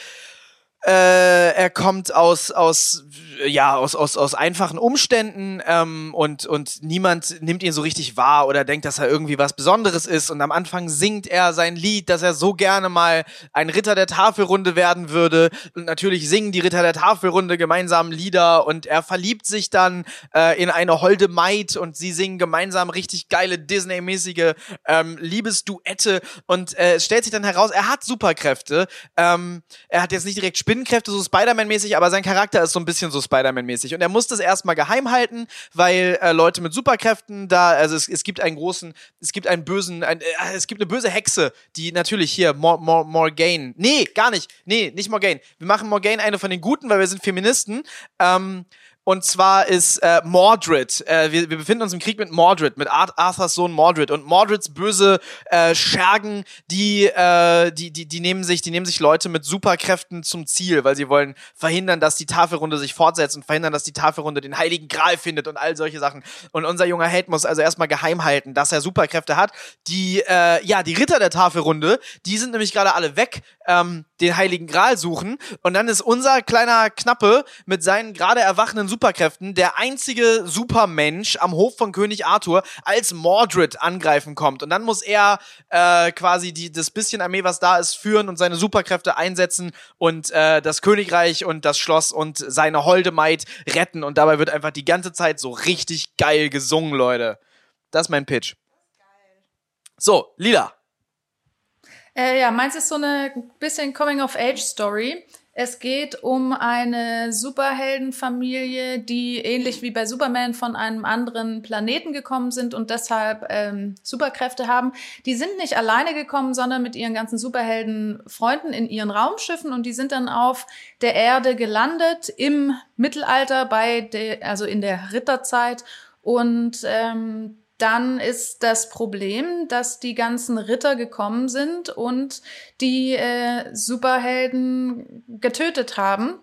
äh, er kommt aus aus ja aus aus aus einfachen Umständen ähm, und und niemand nimmt ihn so richtig wahr oder denkt, dass er irgendwie was Besonderes ist. Und am Anfang singt er sein Lied, dass er so gerne mal ein Ritter der Tafelrunde werden würde. Und natürlich singen die Ritter der Tafelrunde gemeinsam Lieder und er verliebt sich dann äh, in eine holde Maid und sie singen gemeinsam richtig geile Disney-mäßige ähm, Liebesduette. Und äh, es stellt sich dann heraus, er hat Superkräfte. Ähm, er hat jetzt nicht direkt Spinnenkräfte, so Spider-Man-mäßig, aber sein Charakter ist so ein bisschen so Spider-Man-mäßig. Und er muss das erstmal geheim halten, weil äh, Leute mit Superkräften da, also es, es gibt einen großen, es gibt einen bösen, ein, äh, es gibt eine böse Hexe, die natürlich hier, Mor Mor Morgaine, nee, gar nicht, nee, nicht Morgaine. Wir machen Morgaine eine von den Guten, weil wir sind Feministen. Ähm, und zwar ist äh, Mordred. Äh, wir, wir befinden uns im Krieg mit Mordred, mit Ar Arthurs Sohn Mordred. Und Mordreds böse äh, Schergen, die, äh, die, die, die nehmen sich, die nehmen sich Leute mit Superkräften zum Ziel, weil sie wollen verhindern, dass die Tafelrunde sich fortsetzt und verhindern, dass die Tafelrunde den Heiligen Gral findet und all solche Sachen. Und unser junger Held muss also erstmal geheim halten, dass er Superkräfte hat. Die, äh, ja, die Ritter der Tafelrunde, die sind nämlich gerade alle weg, ähm, den Heiligen Gral suchen. Und dann ist unser kleiner Knappe mit seinen gerade erwachenden Superkräften der einzige Supermensch am Hof von König Arthur, als Mordred angreifen kommt. Und dann muss er äh, quasi die, das bisschen Armee, was da ist, führen und seine Superkräfte einsetzen und äh, das Königreich und das Schloss und seine holde Maid retten. Und dabei wird einfach die ganze Zeit so richtig geil gesungen, Leute. Das ist mein Pitch. So, Lila. Äh, ja, meins ist so eine bisschen Coming-of-Age-Story. Es geht um eine Superheldenfamilie, die ähnlich wie bei Superman von einem anderen Planeten gekommen sind und deshalb ähm, Superkräfte haben. Die sind nicht alleine gekommen, sondern mit ihren ganzen Superheldenfreunden in ihren Raumschiffen und die sind dann auf der Erde gelandet im Mittelalter, bei der, also in der Ritterzeit und ähm, dann ist das Problem, dass die ganzen Ritter gekommen sind und die äh, Superhelden getötet haben.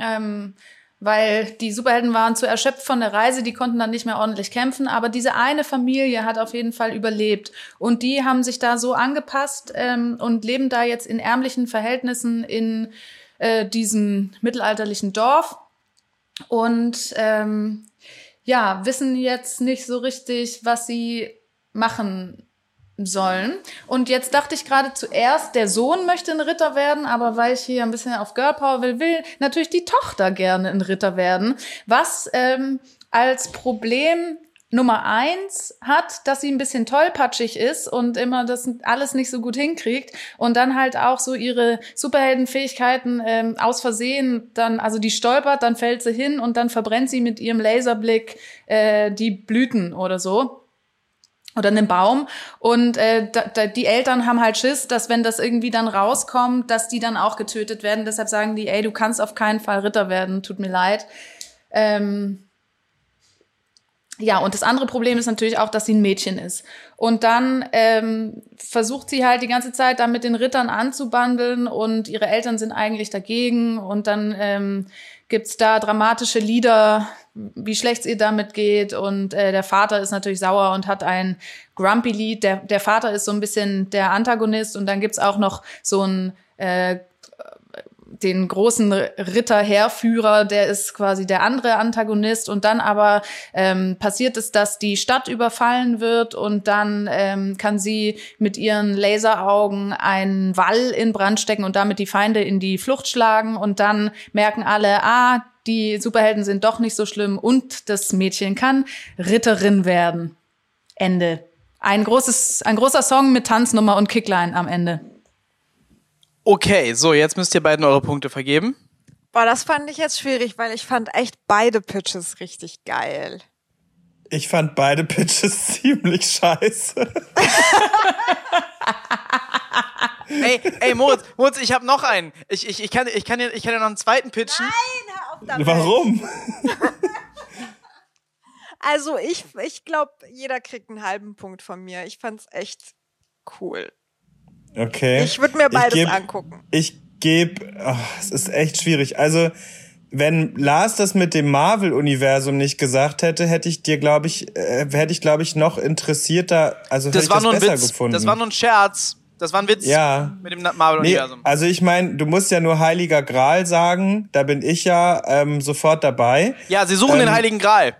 Ähm, weil die Superhelden waren zu erschöpft von der Reise, die konnten dann nicht mehr ordentlich kämpfen, aber diese eine Familie hat auf jeden Fall überlebt. Und die haben sich da so angepasst ähm, und leben da jetzt in ärmlichen Verhältnissen in äh, diesem mittelalterlichen Dorf. Und ähm, ja, wissen jetzt nicht so richtig, was sie machen sollen. Und jetzt dachte ich gerade zuerst, der Sohn möchte ein Ritter werden, aber weil ich hier ein bisschen auf Girl Power will, will natürlich die Tochter gerne ein Ritter werden. Was ähm, als Problem Nummer eins hat, dass sie ein bisschen tollpatschig ist und immer das alles nicht so gut hinkriegt und dann halt auch so ihre Superheldenfähigkeiten ähm, aus Versehen dann, also die stolpert, dann fällt sie hin und dann verbrennt sie mit ihrem Laserblick äh, die Blüten oder so oder einen Baum und äh, da, da, die Eltern haben halt Schiss, dass wenn das irgendwie dann rauskommt, dass die dann auch getötet werden. Deshalb sagen die, ey, du kannst auf keinen Fall Ritter werden, tut mir leid. Ähm, ja, und das andere Problem ist natürlich auch, dass sie ein Mädchen ist. Und dann ähm, versucht sie halt die ganze Zeit da mit den Rittern anzubandeln und ihre Eltern sind eigentlich dagegen. Und dann ähm, gibt's da dramatische Lieder, wie schlecht es ihr damit geht. Und äh, der Vater ist natürlich sauer und hat ein Grumpy-Lied. Der, der Vater ist so ein bisschen der Antagonist. Und dann gibt's auch noch so ein äh, den großen Ritterheerführer, der ist quasi der andere Antagonist und dann aber ähm, passiert es, dass die Stadt überfallen wird und dann ähm, kann sie mit ihren Laseraugen einen Wall in Brand stecken und damit die Feinde in die Flucht schlagen und dann merken alle, ah, die Superhelden sind doch nicht so schlimm und das Mädchen kann Ritterin werden. Ende. Ein großes, ein großer Song mit Tanznummer und Kickline am Ende. Okay, so, jetzt müsst ihr beiden eure Punkte vergeben. Boah, das fand ich jetzt schwierig, weil ich fand echt beide Pitches richtig geil. Ich fand beide Pitches ziemlich scheiße. ey, ey, Moritz, Moritz, ich habe noch einen. Ich, ich, ich, kann, ich, kann ich kann dir noch einen zweiten pitchen. Nein, hör auf damit. Warum? Also ich, ich glaube, jeder kriegt einen halben Punkt von mir. Ich fand's echt cool. Okay. Ich würde mir beides geb, angucken. Ich gebe, es ist echt schwierig. Also wenn Lars das mit dem Marvel-Universum nicht gesagt hätte, hätte ich dir, glaube ich, äh, hätte ich, glaube ich, noch interessierter, also das hätte war ich das nur ein besser Witz. gefunden. Das war nur ein Scherz. Das war ein Witz Ja. mit dem Marvel-Universum. Nee, also ich meine, du musst ja nur Heiliger Gral sagen, da bin ich ja ähm, sofort dabei. ja, sie suchen ähm, den Heiligen Gral.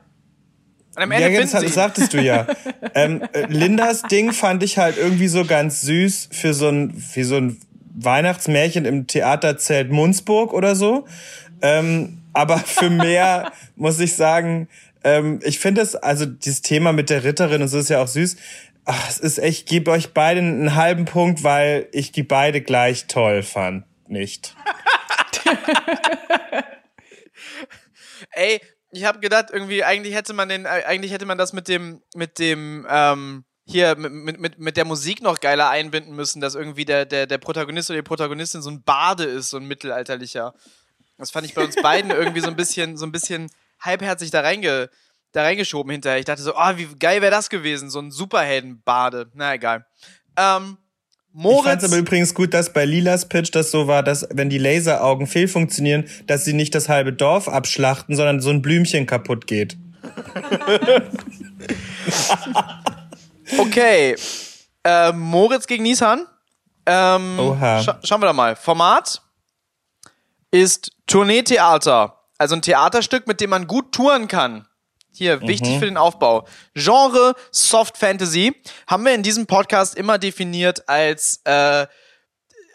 Und am Ende ja, das, das sagtest du ja. ähm, äh, Lindas Ding fand ich halt irgendwie so ganz süß für so ein, für so ein Weihnachtsmärchen im Theaterzelt Munzburg oder so. Ähm, aber für mehr muss ich sagen, ähm, ich finde es, also dieses Thema mit der Ritterin und so ist ja auch süß. Ach, es ist echt, ich gebe euch beiden einen halben Punkt, weil ich die beide gleich toll fand. Nicht. Ey, ich habe gedacht, irgendwie, eigentlich hätte man den, äh, eigentlich hätte man das mit dem, mit dem, ähm, hier mit, mit, mit der Musik noch geiler einbinden müssen, dass irgendwie der, der, der Protagonist oder die Protagonistin so ein Bade ist, so ein mittelalterlicher. Das fand ich bei uns beiden irgendwie so ein bisschen, so ein bisschen halbherzig da reinge, da reingeschoben hinterher. Ich dachte so, ah, wie geil wäre das gewesen, so ein Superheldenbade. Na egal. Ähm, Ich fand Moritz. es aber übrigens gut, dass bei Lilas Pitch das so war, dass wenn die Laseraugen fehlfunktionieren, dass sie nicht das halbe Dorf abschlachten, sondern so ein Blümchen kaputt geht. Okay. Äh, Moritz gegen Nissan. Ähm, Oha. Scha schauen wir doch mal. Format ist Tourneetheater. Also ein Theaterstück, mit dem man gut touren kann. Hier, wichtig für den Aufbau. Genre Soft Fantasy haben wir in diesem Podcast immer definiert als äh,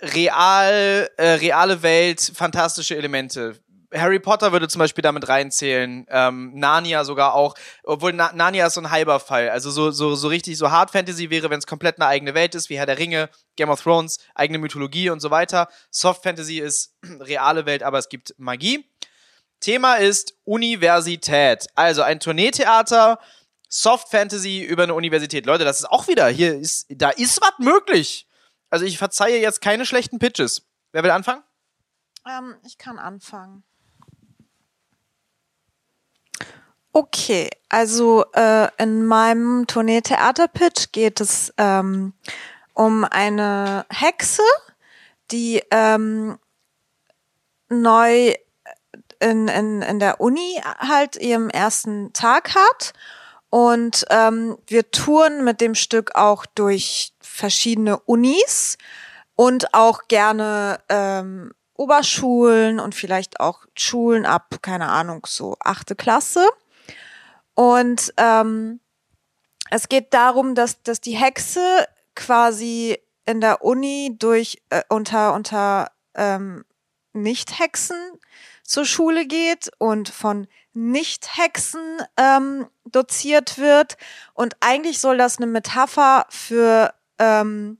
real, äh, reale Welt, fantastische Elemente. Harry Potter würde zum Beispiel damit reinzählen, ähm, Narnia sogar auch, obwohl Na Narnia ist so ein halber Fall. Also so, so, so richtig, so Hard Fantasy wäre, wenn es komplett eine eigene Welt ist, wie Herr der Ringe, Game of Thrones, eigene Mythologie und so weiter. Soft Fantasy ist reale Welt, aber es gibt Magie. Thema ist Universität. Also ein Tourneetheater, Soft Fantasy über eine Universität. Leute, das ist auch wieder, hier ist, da ist was möglich. Also ich verzeihe jetzt keine schlechten Pitches. Wer will anfangen? Ähm, ich kann anfangen. Okay, also äh, in meinem Tournee-Theater-Pitch geht es ähm, um eine Hexe, die ähm, neu in, in, in der Uni halt ihren ersten Tag hat. Und ähm, wir touren mit dem Stück auch durch verschiedene Unis und auch gerne ähm, Oberschulen und vielleicht auch Schulen ab, keine Ahnung, so achte Klasse. Und ähm, es geht darum, dass, dass die Hexe quasi in der Uni durch äh, unter unter ähm, Nicht-Hexen zur Schule geht und von Nicht-Hexen ähm, doziert wird. Und eigentlich soll das eine Metapher für, ähm,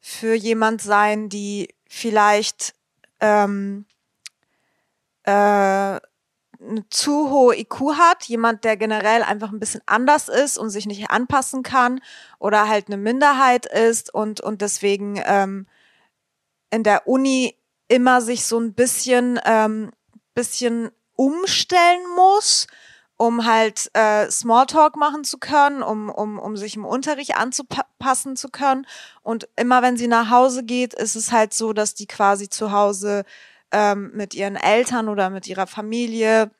für jemand sein, die vielleicht ähm, äh, eine zu hohe IQ hat, jemand, der generell einfach ein bisschen anders ist und sich nicht anpassen kann oder halt eine Minderheit ist und, und deswegen ähm, in der Uni immer sich so ein bisschen, ähm, bisschen umstellen muss, um halt äh, Smalltalk machen zu können, um, um, um sich im Unterricht anzupassen zu können. Und immer wenn sie nach Hause geht, ist es halt so, dass die quasi zu Hause ähm, mit ihren Eltern oder mit ihrer Familie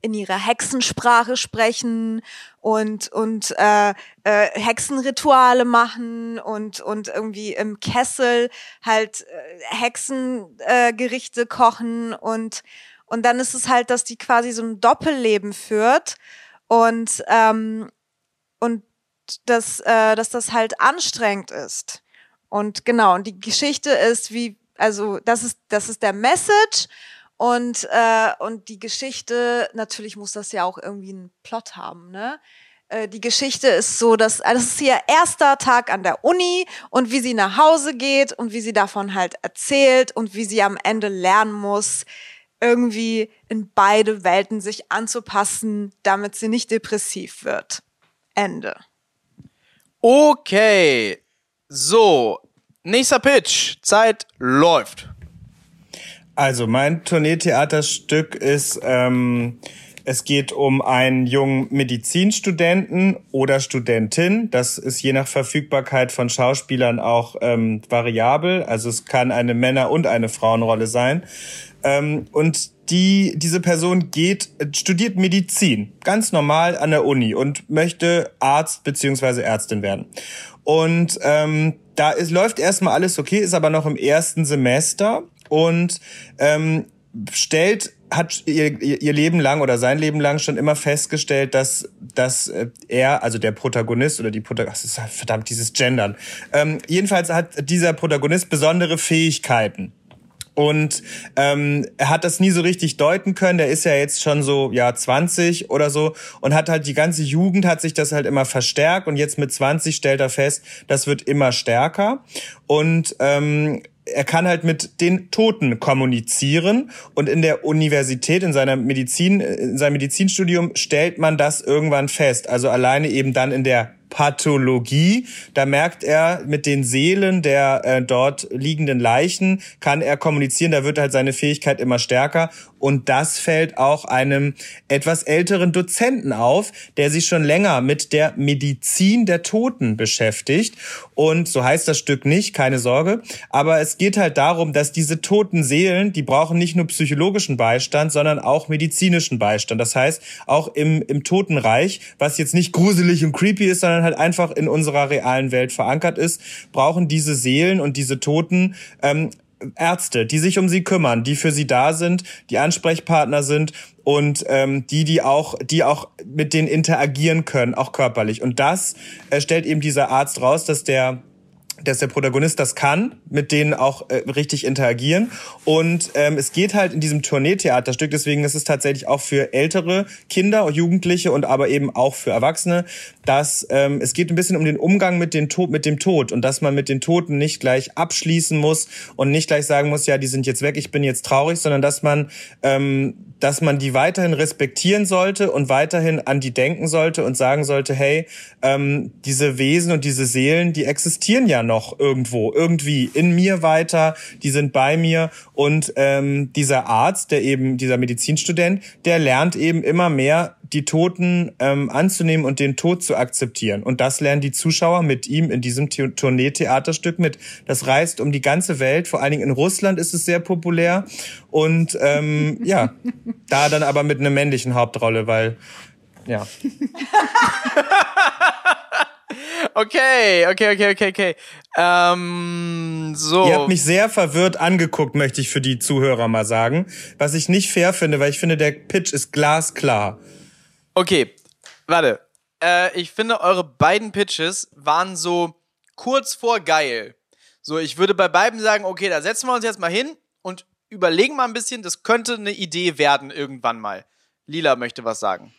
in ihrer Hexensprache sprechen und und äh, äh, Hexenrituale machen und und irgendwie im Kessel halt äh, Hexengerichte äh, kochen und und dann ist es halt, dass die quasi so ein Doppelleben führt und ähm, und dass äh, dass das halt anstrengend ist. Und genau und die Geschichte ist wie also das ist das ist der Message und, äh, und die Geschichte, natürlich muss das ja auch irgendwie einen Plot haben, ne? Äh, die Geschichte ist so, dass also das ist ihr erster Tag an der Uni und wie sie nach Hause geht und wie sie davon halt erzählt und wie sie am Ende lernen muss, irgendwie in beide Welten sich anzupassen, damit sie nicht depressiv wird. Ende. Okay. So, nächster Pitch. Zeit läuft. Also mein Tourneetheaterstück ist, ähm, es geht um einen jungen Medizinstudenten oder Studentin. Das ist je nach Verfügbarkeit von Schauspielern auch ähm, variabel. Also es kann eine Männer- und eine Frauenrolle sein. Ähm, und die, diese Person geht, studiert Medizin, ganz normal an der Uni und möchte Arzt beziehungsweise Ärztin werden. Und ähm, da ist, läuft erstmal alles okay, ist aber noch im ersten Semester und ähm, stellt hat ihr, ihr Leben lang oder sein Leben lang schon immer festgestellt, dass, dass äh, er, also der Protagonist oder die Protagonistin, verdammt, dieses Gendern. Ähm, jedenfalls hat dieser Protagonist besondere Fähigkeiten. Und ähm, er hat das nie so richtig deuten können. Der ist ja jetzt schon so ja 20 oder so und hat halt die ganze Jugend hat sich das halt immer verstärkt und jetzt mit 20 stellt er fest, das wird immer stärker und ähm, er kann halt mit den Toten kommunizieren und in der Universität, in seiner Medizin, in seinem Medizinstudium stellt man das irgendwann fest. Also alleine eben dann in der Pathologie. Da merkt er, mit den Seelen der äh, dort liegenden Leichen kann er kommunizieren. Da wird halt seine Fähigkeit immer stärker. Und das fällt auch einem etwas älteren Dozenten auf, der sich schon länger mit der Medizin der Toten beschäftigt. Und so heißt das Stück nicht, keine Sorge. Aber es geht halt darum, dass diese toten Seelen, die brauchen nicht nur psychologischen Beistand, sondern auch medizinischen Beistand. Das heißt, auch im, im Totenreich, was jetzt nicht gruselig und creepy ist, sondern halt einfach in unserer realen Welt verankert ist, brauchen diese Seelen und diese Toten ähm, Ärzte, die sich um sie kümmern, die für sie da sind, die Ansprechpartner sind und ähm, die, die auch, die auch mit denen interagieren können, auch körperlich. Und das äh, stellt eben dieser Arzt raus, dass der dass der Protagonist das kann, mit denen auch äh, richtig interagieren. Und ähm, es geht halt in diesem Tourneetheaterstück, deswegen ist es tatsächlich auch für ältere Kinder, Jugendliche und aber eben auch für Erwachsene, dass ähm, es geht ein bisschen um den Umgang mit, den Tod, mit dem Tod und dass man mit den Toten nicht gleich abschließen muss und nicht gleich sagen muss, ja, die sind jetzt weg, ich bin jetzt traurig, sondern dass man ähm, dass man die weiterhin respektieren sollte und weiterhin an die denken sollte und sagen sollte, hey, ähm, diese Wesen und diese Seelen, die existieren ja noch irgendwo, irgendwie in mir weiter, die sind bei mir. Und ähm, dieser Arzt, der eben, dieser Medizinstudent, der lernt eben immer mehr die Toten ähm, anzunehmen und den Tod zu akzeptieren. Und das lernen die Zuschauer mit ihm in diesem The Tournee-Theaterstück mit. Das reist um die ganze Welt, vor allen Dingen in Russland ist es sehr populär. Und ähm, ja, da dann aber mit einer männlichen Hauptrolle, weil ja. okay, okay, okay, okay, okay. Ähm, so. Ihr habt mich sehr verwirrt angeguckt, möchte ich für die Zuhörer mal sagen. Was ich nicht fair finde, weil ich finde, der Pitch ist glasklar. Okay, warte. Äh, ich finde, eure beiden Pitches waren so kurz vor geil. So, ich würde bei beiden sagen, okay, da setzen wir uns jetzt mal hin und überlegen mal ein bisschen, das könnte eine Idee werden irgendwann mal. Lila möchte was sagen.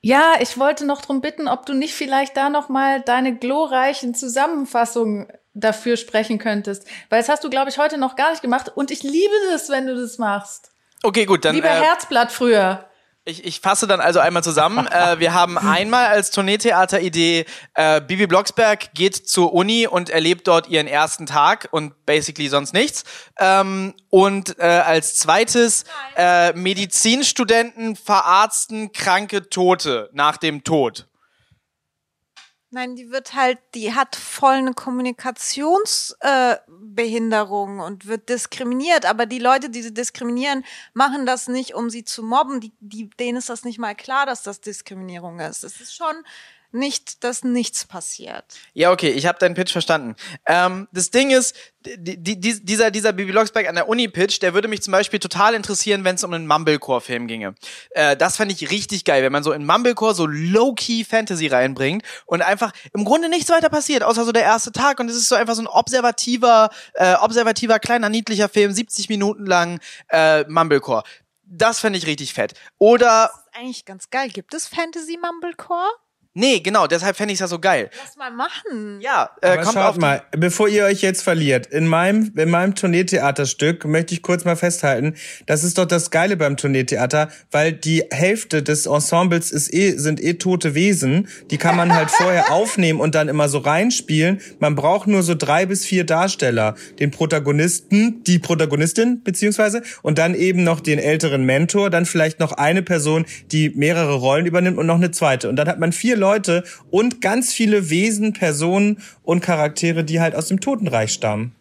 Ja, ich wollte noch drum bitten, ob du nicht vielleicht da noch mal deine glorreichen Zusammenfassungen dafür sprechen könntest, weil das hast du glaube ich heute noch gar nicht gemacht und ich liebe das, wenn du das machst. Okay, gut, dann Lieber äh, Herzblatt früher. Ich, ich fasse dann also einmal zusammen. äh, wir haben einmal als Tourneetheater-Idee, äh, Bibi Blocksberg geht zur Uni und erlebt dort ihren ersten Tag und basically sonst nichts. Ähm, und äh, als zweites äh, Medizinstudenten verarzten kranke Tote nach dem Tod. Nein, die wird halt, die hat voll eine Kommunikationsbehinderung äh, und wird diskriminiert. Aber die Leute, die sie diskriminieren, machen das nicht, um sie zu mobben. Die, die, denen ist das nicht mal klar, dass das Diskriminierung ist. Es ist schon nicht, dass nichts passiert. Ja, okay, ich habe deinen Pitch verstanden. Ähm, das Ding ist, die, die, dieser, dieser Bibi Blocksberg an der Uni-Pitch, der würde mich zum Beispiel total interessieren, wenn es um einen Mumblecore-Film ginge. Äh, das fände ich richtig geil, wenn man so in Mumblecore so low-key Fantasy reinbringt und einfach im Grunde nichts weiter passiert, außer so der erste Tag und es ist so einfach so ein observativer, äh, observativer, kleiner, niedlicher Film, 70 Minuten lang äh, Mumblecore. Das fände ich richtig fett. Oder... Das ist eigentlich ganz geil. Gibt es Fantasy Mumblecore? Nee, genau, deshalb fände ich es ja so geil. Lass mal machen. Ja, äh, Aber kommt schaut auf mal, bevor ihr euch jetzt verliert, in meinem, in meinem Tourneetheaterstück möchte ich kurz mal festhalten, das ist doch das Geile beim Tourneetheater, weil die Hälfte des Ensembles ist eh, sind eh tote Wesen, die kann man halt vorher aufnehmen und dann immer so reinspielen. Man braucht nur so drei bis vier Darsteller, den Protagonisten, die Protagonistin beziehungsweise und dann eben noch den älteren Mentor, dann vielleicht noch eine Person, die mehrere Rollen übernimmt und noch eine zweite. Und dann hat man vier Leute und ganz viele Wesen, Personen und Charaktere, die halt aus dem Totenreich stammen.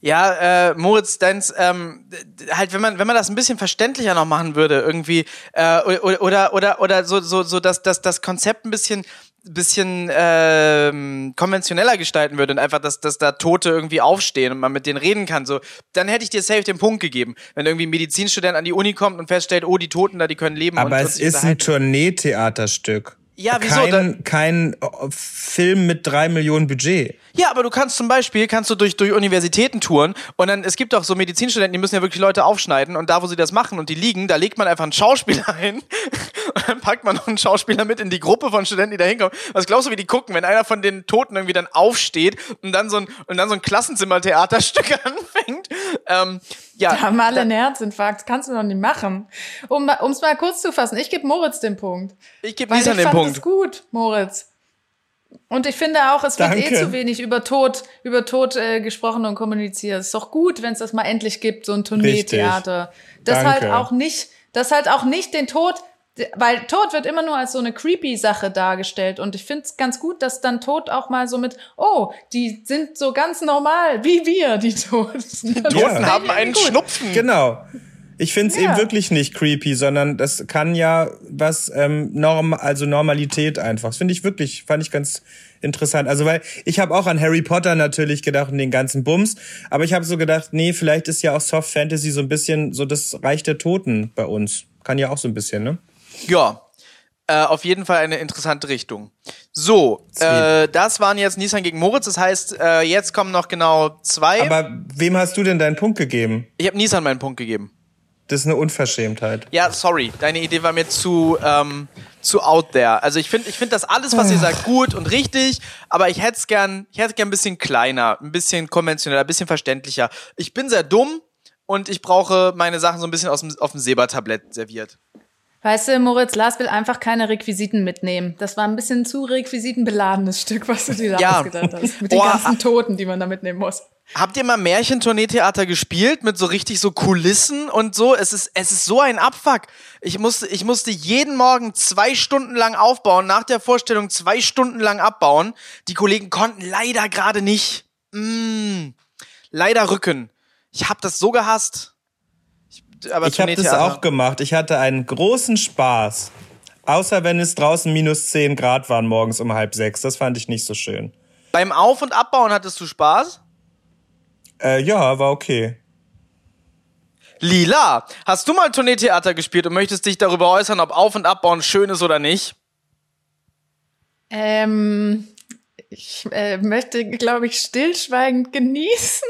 Ja, äh, Moritz, deins, ähm, halt, wenn man, wenn man das ein bisschen verständlicher noch machen würde, irgendwie, äh, oder, oder, oder, oder so, so, so, dass, dass das Konzept ein bisschen, bisschen ähm, konventioneller gestalten würde und einfach, dass, dass da Tote irgendwie aufstehen und man mit denen reden kann, so, dann hätte ich dir safe den Punkt gegeben. Wenn irgendwie ein Medizinstudent an die Uni kommt und feststellt, oh, die Toten da, die können leben Aber es ist ein. Tourneetheaterstück. Ja, wieso? Kein, kein äh, Film mit drei Millionen Budget. Ja, aber du kannst zum Beispiel, kannst du durch, durch Universitäten touren und dann, es gibt auch so Medizinstudenten, die müssen ja wirklich Leute aufschneiden und da, wo sie das machen und die liegen, da legt man einfach einen Schauspieler ein und dann packt man noch einen Schauspieler mit in die Gruppe von Studenten, die da hinkommen. Was glaubst du, wie die gucken, wenn einer von den Toten irgendwie dann aufsteht und dann so ein, und dann so ein Klassenzimmertheaterstück anfängt? Ähm, ja. Da haben alle einen Herzinfarkt. Kannst du noch nicht machen. Um es mal kurz zu fassen, ich gebe Moritz den Punkt. Ich gebe Lisa ich den fand Punkt. es gut, Moritz. Und ich finde auch, es wird eh Danke. zu wenig über Tod, über Tod äh, gesprochen und kommuniziert. Es ist doch gut, wenn es das mal endlich gibt, so ein Tourneetheater. Das Danke. halt auch nicht, das halt auch nicht den Tod, weil Tod wird immer nur als so eine creepy Sache dargestellt. Und ich finde es ganz gut, dass dann Tod auch mal so mit, oh, die sind so ganz normal, wie wir, die Toten. Die Toten haben einen Schnupfen. Genau. Ich find's Ja. eben wirklich nicht creepy, sondern das kann ja was ähm, norm also Normalität einfach. Das finde ich wirklich, fand ich ganz interessant. Also weil ich habe auch an Harry Potter natürlich gedacht und den ganzen Bums, aber ich habe so gedacht, nee, vielleicht ist ja auch Soft Fantasy so ein bisschen so das Reich der Toten bei uns. Kann ja auch so ein bisschen, ne? Ja. Äh, auf jeden Fall eine interessante Richtung. So, äh, das waren jetzt Nissan gegen Moritz. Das heißt, äh, jetzt kommen noch genau zwei. Aber wem hast du denn deinen Punkt gegeben? ich habe Nissan meinen Punkt gegeben. Das ist eine Unverschämtheit. Ja, sorry, deine Idee war mir zu, ähm, zu out there. Also ich finde ich find das alles, was ihr sagt, gut und richtig, aber ich hätte es gern, ich hätte gern ein bisschen kleiner, ein bisschen konventioneller, ein bisschen verständlicher. Ich bin sehr dumm und ich brauche meine Sachen so ein bisschen aus dem, auf dem Silbertablett serviert. Weißt du, Moritz, Lars will einfach keine Requisiten mitnehmen. Das war ein bisschen zu requisitenbeladenes Stück, was du dir da Ja. ausgedacht hast. Mit den ganzen Toten, die man da mitnehmen muss. Habt ihr mal Märchentourneetheater gespielt mit so richtig so Kulissen und so? Es ist, es ist so ein Abfuck. Ich musste, ich musste jeden Morgen zwei Stunden lang aufbauen, nach der Vorstellung zwei Stunden lang abbauen. Die Kollegen konnten leider gerade nicht. Mm, leider Rücken. Ich hab das so gehasst. Ich, aber Ich habe das auch gemacht. Ich hatte einen großen Spaß. Außer wenn es draußen minus 10 Grad waren morgens um halb sechs. Das fand ich nicht so schön. Beim Auf- und Abbauen hattest du Spaß? Äh, ja, war okay. Lila, hast du mal Tourneetheater gespielt und möchtest dich darüber äußern, ob Auf- und Abbauen schön ist oder nicht? Ähm, ich äh, möchte, glaube ich, stillschweigend genießen.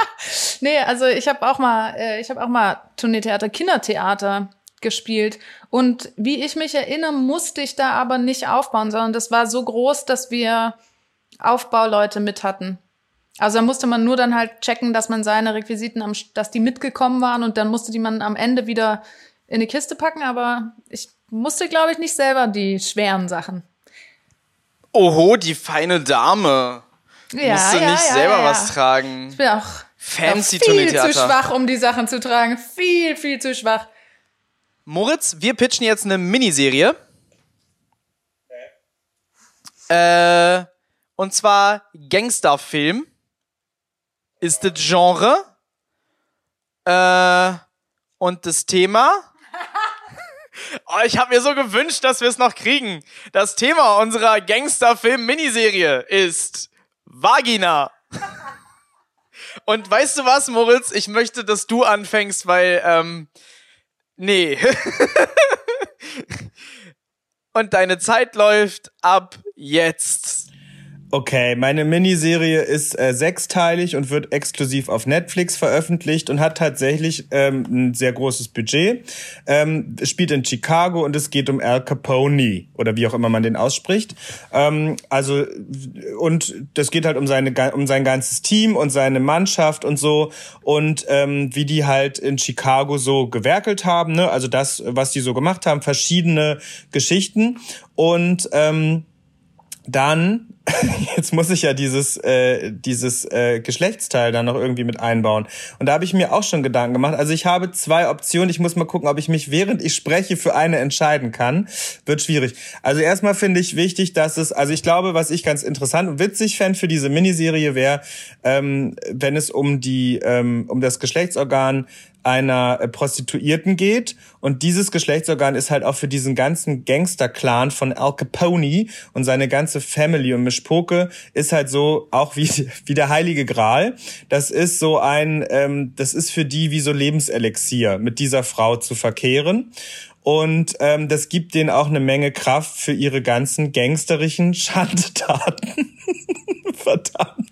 nee, also ich habe auch mal, äh, ich habe auch mal Tourneetheater, Kindertheater gespielt. Und wie ich mich erinnere, musste ich da aber nicht aufbauen, sondern das war so groß, dass wir Aufbauleute mit hatten. Also da musste man nur dann halt checken, dass man seine Requisiten, am, dass die mitgekommen waren und dann musste die man am Ende wieder in die Kiste packen. Aber ich musste, glaube ich, nicht selber die schweren Sachen. Oho, die feine Dame. Ja, Musste ja, nicht ja, selber ja, was tragen. Ich bin auch Fancy auch viel zu schwach, um die Sachen zu tragen. Viel, viel zu schwach. Moritz, wir pitchen jetzt eine Miniserie. Äh, und zwar Gangsterfilm ist das Genre. Äh, und das Thema. Oh, ich habe mir so gewünscht, dass wir es noch kriegen. Das Thema unserer Gangsterfilm-Miniserie ist Vagina. Und weißt du was, Moritz? Ich möchte, dass du anfängst, weil, ähm, nee. Und deine Zeit läuft ab jetzt. Okay, meine Miniserie ist äh, sechsteilig und wird exklusiv auf Netflix veröffentlicht und hat tatsächlich ähm, ein sehr großes Budget. Ähm, spielt in Chicago und es geht um Al Capone oder wie auch immer man den ausspricht. Ähm, also und das geht halt um seine um sein ganzes Team und seine Mannschaft und so und ähm, wie die halt in Chicago so gewerkelt haben. Ne? Also das, was die so gemacht haben, verschiedene Geschichten und ähm, dann jetzt muss ich ja dieses äh, dieses äh, Geschlechtsteil dann noch irgendwie mit einbauen und da habe ich mir auch schon Gedanken gemacht. Also ich habe zwei Optionen. Ich muss mal gucken, ob ich mich während ich spreche für eine entscheiden kann. Wird schwierig. Also erstmal finde ich wichtig, dass es also ich glaube, was ich ganz interessant und witzig fände für diese Miniserie wäre, ähm, wenn es um die ähm, um das Geschlechtsorgan einer äh, Prostituierten geht. Und dieses Geschlechtsorgan ist halt auch für diesen ganzen Gangster-Clan von Al Capone und seine ganze Family und Mischpoke ist halt so auch wie, wie der heilige Gral. Das ist so ein, ähm, das ist für die wie so Lebenselixier, mit dieser Frau zu verkehren. Und ähm, das gibt denen auch eine Menge Kraft für ihre ganzen gangsterischen Schandtaten. Verdammt.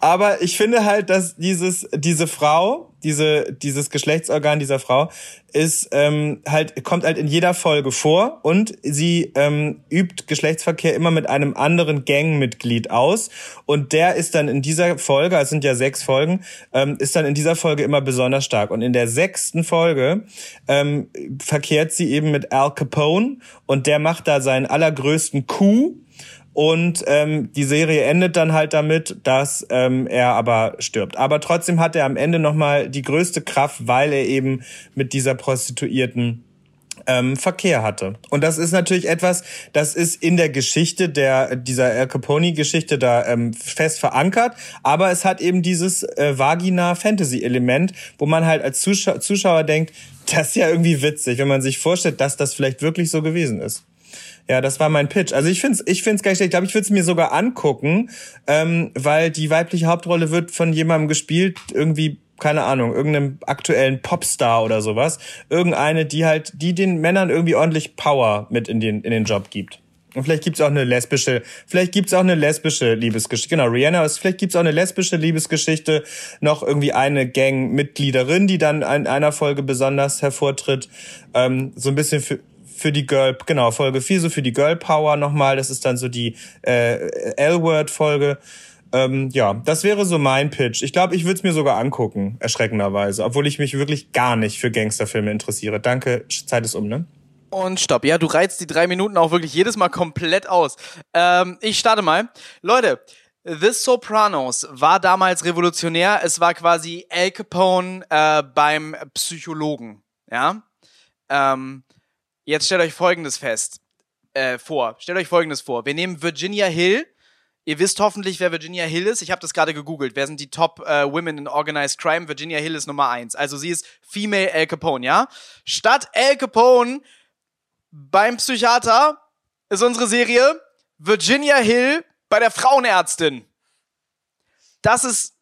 Aber ich finde halt, dass dieses, diese Frau, diese, dieses Geschlechtsorgan dieser Frau ist ähm, halt, kommt halt in jeder Folge vor und sie ähm, übt Geschlechtsverkehr immer mit einem anderen Gangmitglied aus. Und der ist dann in dieser Folge, es sind ja sechs Folgen, ähm, ist dann in dieser Folge immer besonders stark. Und in der sechsten Folge ähm, verkehrt sie eben mit Al Capone und der macht da seinen allergrößten Coup und ähm, die Serie endet dann halt damit, dass ähm, er aber stirbt. Aber trotzdem hat er am Ende nochmal die größte Kraft, weil er eben mit dieser Prostituierten ähm, Verkehr hatte. Und das ist natürlich etwas, das ist in der Geschichte der dieser Al Capone-Geschichte da ähm, fest verankert, aber es hat eben dieses äh, Vagina-Fantasy-Element, wo man halt als Zuschauer, Zuschauer denkt, das ist ja irgendwie witzig, wenn man sich vorstellt, dass das vielleicht wirklich so gewesen ist. Ja, das war mein Pitch. Also ich finde es ich find's gar nicht schlecht. Ich glaube, ich würde es mir sogar angucken, ähm, weil die weibliche Hauptrolle wird von jemandem gespielt, irgendwie keine Ahnung, irgendeinem aktuellen Popstar oder sowas. Irgendeine, die halt, die den Männern irgendwie ordentlich Power mit in den, in den Job gibt. Und vielleicht gibt's auch eine lesbische, vielleicht gibt's auch eine lesbische Liebesgeschichte. Genau, Rihanna ist, vielleicht gibt's auch eine lesbische Liebesgeschichte, noch irgendwie eine Gang-Mitgliederin, die dann in einer Folge besonders hervortritt. Ähm, so ein bisschen für, für die Girl, genau, Folge 4 so für die Girl Power nochmal. Das ist dann so die äh, L-Word-Folge. Ähm, ja, das wäre so mein Pitch. Ich glaube, ich würde es mir sogar angucken, erschreckenderweise, obwohl ich mich wirklich gar nicht für Gangsterfilme interessiere. Danke, Zeit ist um, ne? Und stopp. Ja, du reizt die drei Minuten auch wirklich jedes Mal komplett aus. Ähm, ich starte mal. Leute, The Sopranos war damals revolutionär. Es war quasi Al Capone äh, beim Psychologen. Ja. Ähm, Jetzt stellt euch Folgendes fest, äh, vor. Stellt euch Folgendes vor. Wir nehmen Virginia Hill. Ihr wisst hoffentlich, wer Virginia Hill ist. Ich habe das gerade gegoogelt. Wer sind die Top äh, Women in Organized Crime? Virginia Hill ist Nummer eins. Also sie ist Female Al Capone, ja? Statt Al Capone beim Psychiater ist unsere Serie Virginia Hill bei der Frauenärztin. Das ist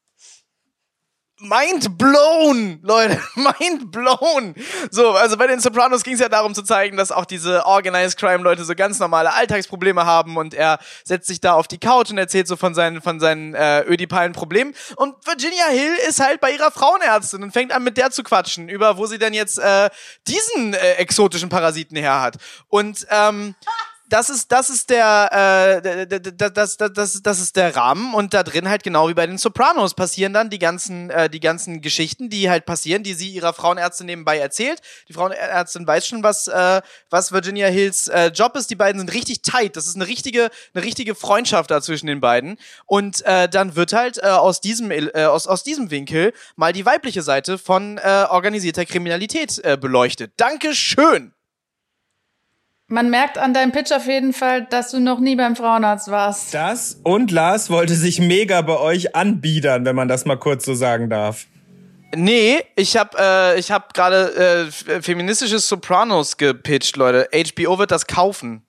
Mind blown, Leute, mind blown. So, also bei den Sopranos ging es ja darum zu zeigen, dass auch diese Organized Crime Leute so ganz normale Alltagsprobleme haben und er setzt sich da auf die Couch und erzählt so von seinen von seinen äh, ödipalen Problemen. Und Virginia Hill ist halt bei ihrer Frauenärztin und fängt an mit der zu quatschen über wo sie denn jetzt äh, diesen äh, exotischen Parasiten her hat. Und ähm, das ist, das ist der, äh, das, das, das, das ist der Rahmen und da drin halt genau wie bei den Sopranos passieren dann die ganzen, äh, die ganzen Geschichten, die halt passieren, die sie ihrer Frauenärztin nebenbei erzählt. Die Frauenärztin weiß schon, was, äh, was Virginia Hills äh, Job ist. Die beiden sind richtig tight. Das ist eine richtige, eine richtige Freundschaft da zwischen den beiden. Und äh, dann wird halt äh, aus diesem, äh, aus, aus diesem Winkel mal die weibliche Seite von äh, organisierter Kriminalität äh, beleuchtet. Dankeschön! Man merkt an deinem Pitch auf jeden Fall, dass du noch nie beim Frauenarzt warst. Das und Lars wollte sich mega bei euch anbiedern, wenn man das mal kurz so sagen darf. Nee, ich habe äh, ich hab gerade äh, feministisches Sopranos gepitcht, Leute. HBO wird das kaufen.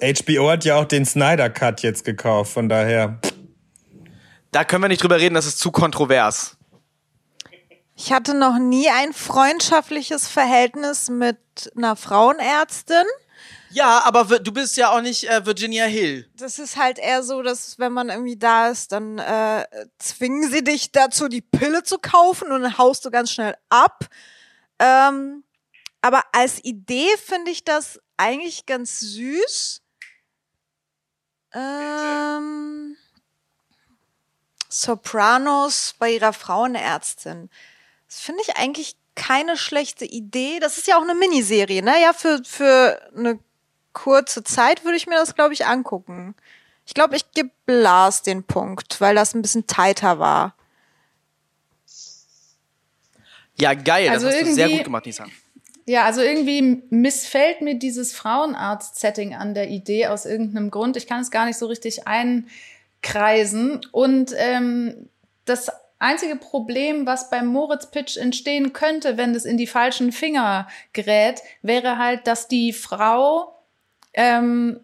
HBO hat ja auch den Snyder Cut jetzt gekauft, von daher. Da können wir nicht drüber reden, das ist zu kontrovers. Ich hatte noch nie ein freundschaftliches Verhältnis mit einer Frauenärztin. Ja, aber du bist ja auch nicht äh, Virginia Hill. Das ist halt eher so, dass wenn man irgendwie da ist, dann äh, zwingen sie dich dazu, die Pille zu kaufen und dann haust du ganz schnell ab. Ähm, aber als Idee finde ich das eigentlich ganz süß. Ähm, Sopranos bei ihrer Frauenärztin. Das finde ich eigentlich keine schlechte Idee. Das ist ja auch eine Miniserie, ne? Ja, für, für eine kurze Zeit würde ich mir das, glaube ich, angucken. Ich glaube, ich gebe Lars den Punkt, weil das ein bisschen tighter war. Ja, geil, Also das hast du sehr irgendwie- gut gemacht, Nisa. Ja, also irgendwie missfällt mir dieses Frauenarzt-Setting an der Idee aus irgendeinem Grund. Ich kann es gar nicht so richtig einkreisen. Und ähm, das einzige Problem, was beim Moritz-Pitch entstehen könnte, wenn das in die falschen Finger gerät, wäre halt, dass die Frau ähm,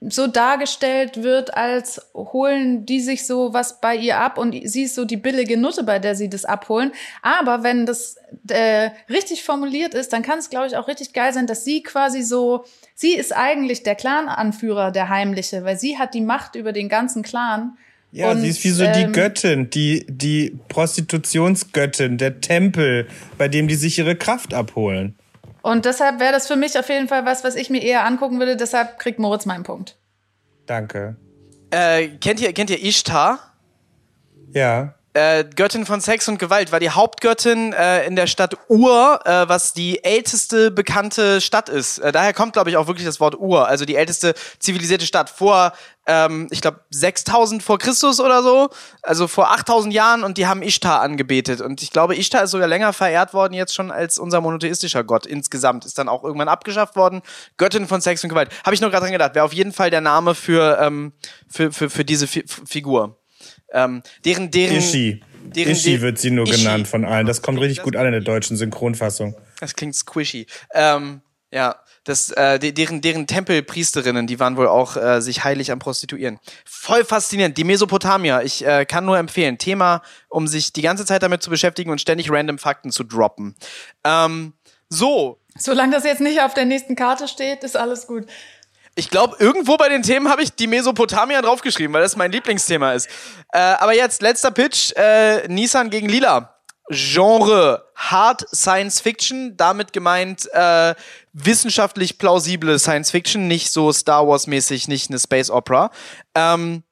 so dargestellt wird, als holen die sich so was bei ihr ab und sie ist so die billige Nutte, bei der sie das abholen. Aber wenn das äh, richtig formuliert ist, dann kann es, glaube ich, auch richtig geil sein, dass sie quasi so, sie ist eigentlich der Clan-Anführer, der Heimliche, weil sie hat die Macht über den ganzen Clan. Ja, Und, sie ist wie so die ähm, Göttin, die, die Prostitutionsgöttin, der Tempel, bei dem die sich ihre Kraft abholen. Und deshalb wäre das für mich auf jeden Fall was, was ich mir eher angucken würde. Deshalb kriegt Moritz meinen Punkt. Danke. Äh, kennt, ihr, kennt ihr Ishtar? Ja. Äh, Göttin von Sex und Gewalt war die Hauptgöttin äh, in der Stadt Ur, äh, was die älteste bekannte Stadt ist. Äh, daher kommt, glaube ich, auch wirklich das Wort Ur, also die älteste zivilisierte Stadt vor, ähm, ich glaube, 6000 vor Christus oder so, also vor 8000 Jahren und die haben Ishtar angebetet. Und ich glaube, Ishtar ist sogar länger verehrt worden jetzt schon als unser monotheistischer Gott insgesamt. Ist dann auch irgendwann abgeschafft worden. Göttin von Sex und Gewalt. Habe ich nur gerade dran gedacht, wäre auf jeden Fall der Name für, ähm, für, für, für diese Fi Figur. Ähm, deren, deren, Ishi. deren- Ishi wird sie nur Ishi. genannt von allen. Das kommt richtig das- gut an in der deutschen Synchronfassung. Das klingt squishy. Ähm, ja, das, äh, de- deren, deren Tempelpriesterinnen, die waren wohl auch äh, sich heilig am Prostituieren. Voll faszinierend. Die Mesopotamier, ich äh, kann nur empfehlen. Thema, um sich die ganze Zeit damit zu beschäftigen und ständig random Fakten zu droppen. Ähm, so, Solange das jetzt nicht auf der nächsten Karte steht, ist alles gut. Ich glaube, irgendwo bei den Themen habe ich die Mesopotamier draufgeschrieben, weil das mein Lieblingsthema ist. Äh, aber jetzt, letzter Pitch, äh, Nissan gegen Lila. Genre Hard Science Fiction, damit gemeint äh, wissenschaftlich plausible Science Fiction, nicht so Star Wars mäßig, nicht eine Space Opera. Ähm,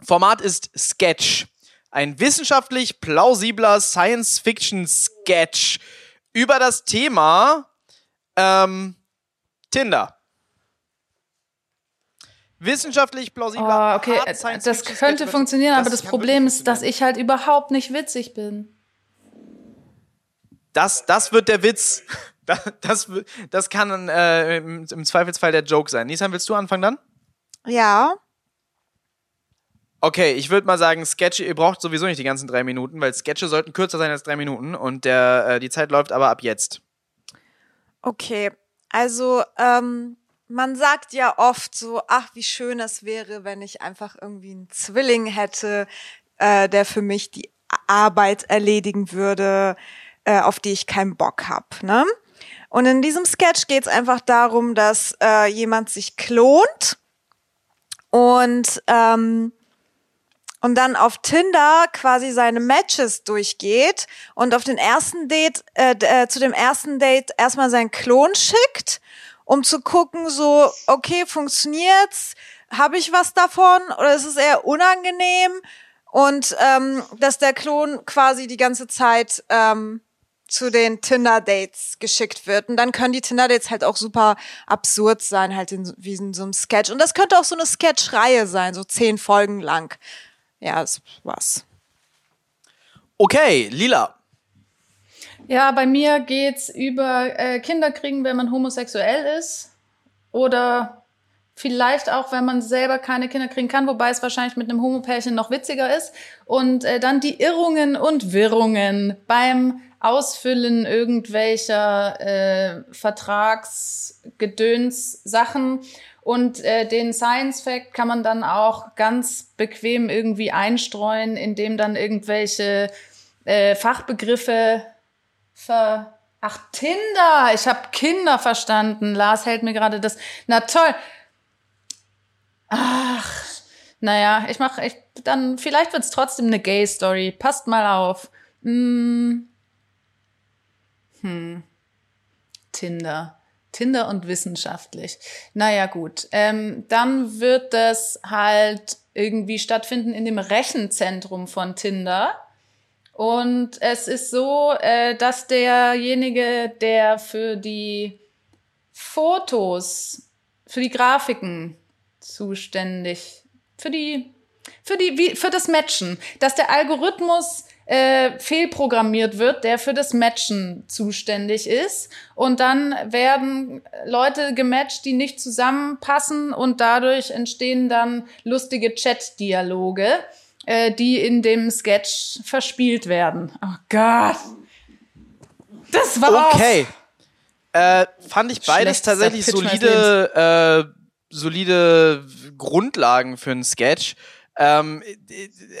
Format ist Sketch. Ein wissenschaftlich plausibler Science Fiction Sketch über das Thema ähm, Tinder. Wissenschaftlich plausibler. Oh, okay, Hard äh, das könnte funktionieren, aber Das das kann Problem ist, dass ich halt überhaupt nicht witzig bin. Das, das wird der Witz. Das, das, das kann äh, im, im Zweifelsfall der Joke sein. Nissan, willst du anfangen dann? Ja. Okay, ich würde mal sagen, Sketche, ihr braucht sowieso nicht die ganzen drei Minuten, weil Sketche sollten kürzer sein als drei Minuten und der, äh, die Zeit läuft aber ab jetzt. Okay. Also, ähm, man sagt ja oft so, ach, wie schön es wäre, wenn ich einfach irgendwie einen Zwilling hätte, äh, der für mich die Arbeit erledigen würde, äh, auf die ich keinen Bock hab. Ne? Und in diesem Sketch geht es einfach darum, dass äh, jemand sich klont und ähm, und dann auf Tinder quasi seine Matches durchgeht und auf den ersten Date, äh, äh, zu dem ersten Date erstmal seinen Klon schickt, um zu gucken, so, okay, funktioniert's? Habe ich was davon? Oder ist es eher unangenehm? Und ähm, dass der Klon quasi die ganze Zeit ähm, zu den Tinder-Dates geschickt wird. Und dann können die Tinder-Dates halt auch super absurd sein, halt in, wie in so einem Sketch. Und das könnte auch so eine Sketch-Reihe sein, so zehn Folgen lang. Ja, das war's. Okay, Lila. Ja, bei mir geht's über äh, Kinder kriegen, wenn man homosexuell ist. Oder vielleicht auch, wenn man selber keine Kinder kriegen kann, wobei es wahrscheinlich mit einem Homopärchen noch witziger ist. Und äh, dann die Irrungen und Wirrungen beim Ausfüllen irgendwelcher äh, Vertragsgedöns-Sachen. Und äh, den Science Fact kann man dann auch ganz bequem irgendwie einstreuen, indem dann irgendwelche äh, Fachbegriffe ver Ach, Tinder. Ich habe Kinder verstanden. Lars hält mir gerade das. Na toll. Ach, naja, ich mache ich dann vielleicht wird's trotzdem eine Gay Story. Passt mal auf. Hm. hm. Tinder. Tinder und wissenschaftlich. Naja, gut. Ähm, dann wird das halt irgendwie stattfinden in dem Rechenzentrum von Tinder. Und es ist so, äh, dass derjenige, der für die Fotos, für die Grafiken zuständig, für die, für die, wie, für das Matchen, dass der Algorithmus äh, fehlprogrammiert wird, der für das Matchen zuständig ist. Und dann werden Leute gematcht, die nicht zusammenpassen und dadurch entstehen dann lustige Chat-Dialoge äh, die in dem Sketch verspielt werden. Oh Gott. Das war Okay. Äh, fand ich beides tatsächlich solide, äh, solide Grundlagen für einen Sketch. Ähm,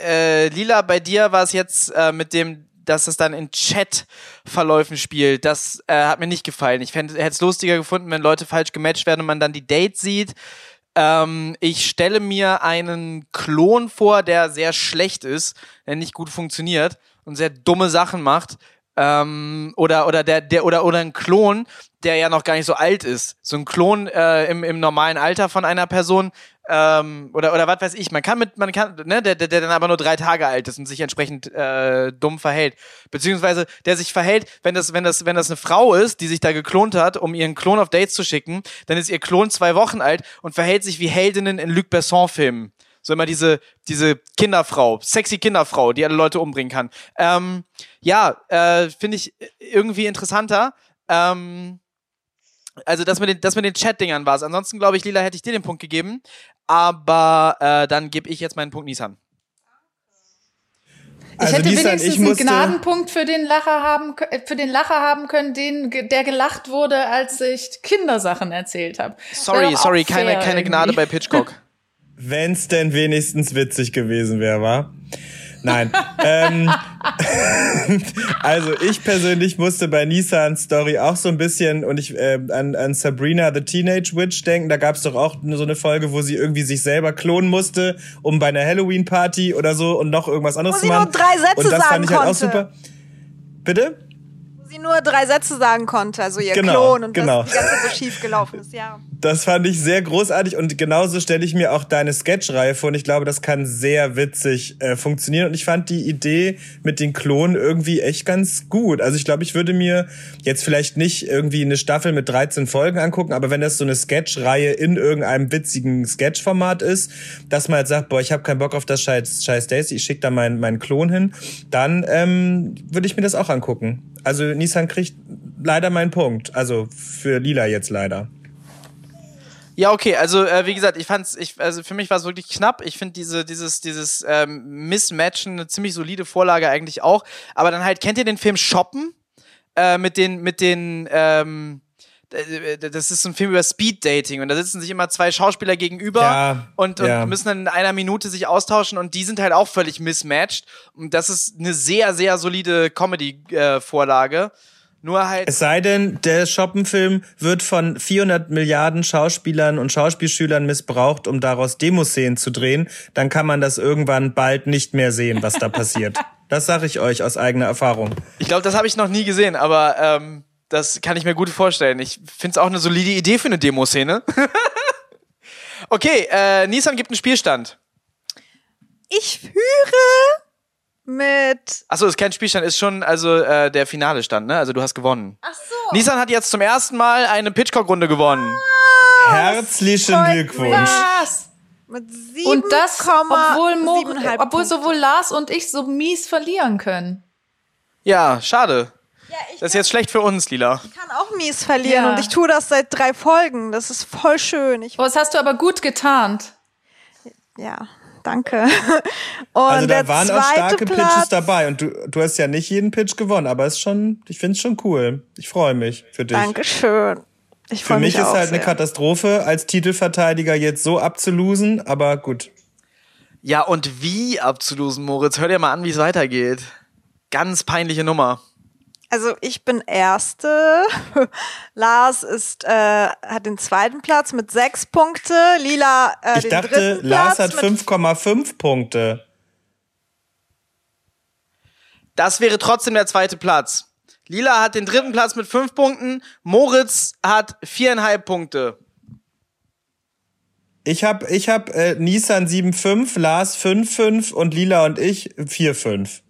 äh, Lila, bei dir war es jetzt äh, mit dem, dass es dann in Chat-Verläufen spielt. Das äh, hat mir nicht gefallen. Ich hätte es lustiger gefunden, wenn Leute falsch gematcht werden und man dann die Dates sieht. Ähm, ich stelle mir einen Klon vor, der sehr schlecht ist, der nicht gut funktioniert und sehr dumme Sachen macht. Ähm, oder oder der der oder oder ein Klon, der ja noch gar nicht so alt ist. So ein Klon äh, im, im normalen Alter von einer Person ähm, oder oder was weiß ich. Man kann mit man kann ne der der, der dann aber nur drei Tage alt ist und sich entsprechend äh, dumm verhält, beziehungsweise der sich verhält, wenn das wenn das wenn das eine Frau ist, die sich da geklont hat, um ihren Klon auf Dates zu schicken, dann ist ihr Klon zwei Wochen alt und verhält sich wie Heldinnen in Luc Besson Filmen. So immer diese, diese Kinderfrau, sexy Kinderfrau, die alle Leute umbringen kann. Ähm, ja, äh, finde ich irgendwie interessanter. Ähm, also das mit den, das mit den Chat-Dingern war es. Ansonsten glaube ich, Lila, hätte ich dir den Punkt gegeben. Aber äh, dann gebe ich jetzt meinen Punkt Nissan. Ich Also, hätte Nissan, wenigstens ich einen Gnadenpunkt für den Lacher haben, äh, für den Lacher haben können, den, der gelacht wurde, als ich Kindersachen erzählt habe. Sorry, sorry, keine, keine Gnade bei Pitchcock. Wenn's denn wenigstens witzig gewesen wäre, war. Nein. ähm, also ich persönlich musste bei Nissan Story auch so ein bisschen und ich äh, an, an Sabrina the Teenage Witch denken. Da gab's doch auch so eine Folge, wo sie irgendwie sich selber klonen musste, um bei einer Halloween Party oder so und noch irgendwas anderes Wo zu sie machen. nur drei Sätze und das fand ich halt auch konnte. super. Bitte? Wo sie nur drei Sätze sagen konnte, also ihr Genau, Klon und genau. das die ganze Zeit so schief gelaufen ist, ja. Das fand ich sehr großartig und genauso stelle ich mir auch deine Sketchreihe vor und ich glaube, das kann sehr witzig äh, funktionieren und ich fand die Idee mit den Klonen irgendwie echt ganz gut. Also ich glaube, ich würde mir jetzt vielleicht nicht irgendwie eine Staffel mit 13 Folgen angucken, aber wenn das so eine Sketchreihe in irgendeinem witzigen Sketchformat ist, dass man jetzt sagt, boah, ich habe keinen Bock auf das scheiß, scheiß Daisy, ich schicke da meinen meinen Klon hin, dann ähm, würde ich mir das auch angucken. Also Nissan kriegt leider meinen Punkt, also für Lila jetzt leider. Ja, okay, also äh, wie gesagt, ich fand's, ich, also für mich war es wirklich knapp. Ich finde diese, dieses, dieses ähm, Mismatchen eine ziemlich solide Vorlage eigentlich auch. Aber dann halt, kennt ihr den Film Shoppen? Äh, mit den, mit den, ähm, das ist ein Film über Speed Dating und da sitzen sich immer zwei Schauspieler gegenüber Ja, und, und ja. müssen dann in einer Minute sich austauschen und die sind halt auch völlig mismatched. Und das ist eine sehr, sehr solide Comedy-Vorlage. Nur halt. Es sei denn, der Shoppenfilm wird von 400 Milliarden Schauspielern und Schauspielschülern missbraucht, um daraus Demoszenen zu drehen, dann kann man das irgendwann bald nicht mehr sehen, was da passiert. Das sage ich euch aus eigener Erfahrung. Ich glaube, das habe ich noch nie gesehen, aber ähm, das kann ich mir gut vorstellen. Ich finde es auch eine solide Idee für eine Demoszene. okay, äh, Nissan gibt einen Spielstand. Ich führe mit. Achso, ist kein Spielstand, ist schon also äh, der finale Stand, ne? Also du hast gewonnen. Ach so. Nissan hat jetzt zum ersten Mal eine Pitchcock-Runde gewonnen. Herzlichen freut Glückwunsch. Was? Mit 7, Und das, obwohl, Mo obwohl sowohl Lars und ich so mies verlieren können. Ja, schade. Das ist jetzt schlecht für uns, Lila. Ich kann auch mies verlieren Ja. und ich tue das seit drei Folgen. Das ist voll schön. Ich, Oh, das hast du aber gut getarnt. ja, danke. Und Also da waren auch starke Platz, Pitches dabei und du, du hast ja nicht jeden Pitch gewonnen, aber es ist schon, ich find's schon cool. Ich freue mich für dich. Dankeschön. Ich Für freue mich mich ist halt eine sehr. Katastrophe, als Titelverteidiger jetzt so abzulosen, aber gut. Ja, und wie abzulosen, Moritz? Hör dir mal an, wie es weitergeht. Ganz peinliche Nummer. Also ich bin Erste. Lars ist äh, hat den zweiten Platz mit sechs Punkte. Lila äh, Ich den dachte, dritten Lars Platz hat mit 5,5 Punkte. Das wäre trotzdem der zweite Platz. Lila hat den dritten Platz mit fünf Punkten. Moritz hat viereinhalb Punkte. Ich hab, ich hab äh, Nissan 7,5, Lars 5,5 und Lila und ich 4,5.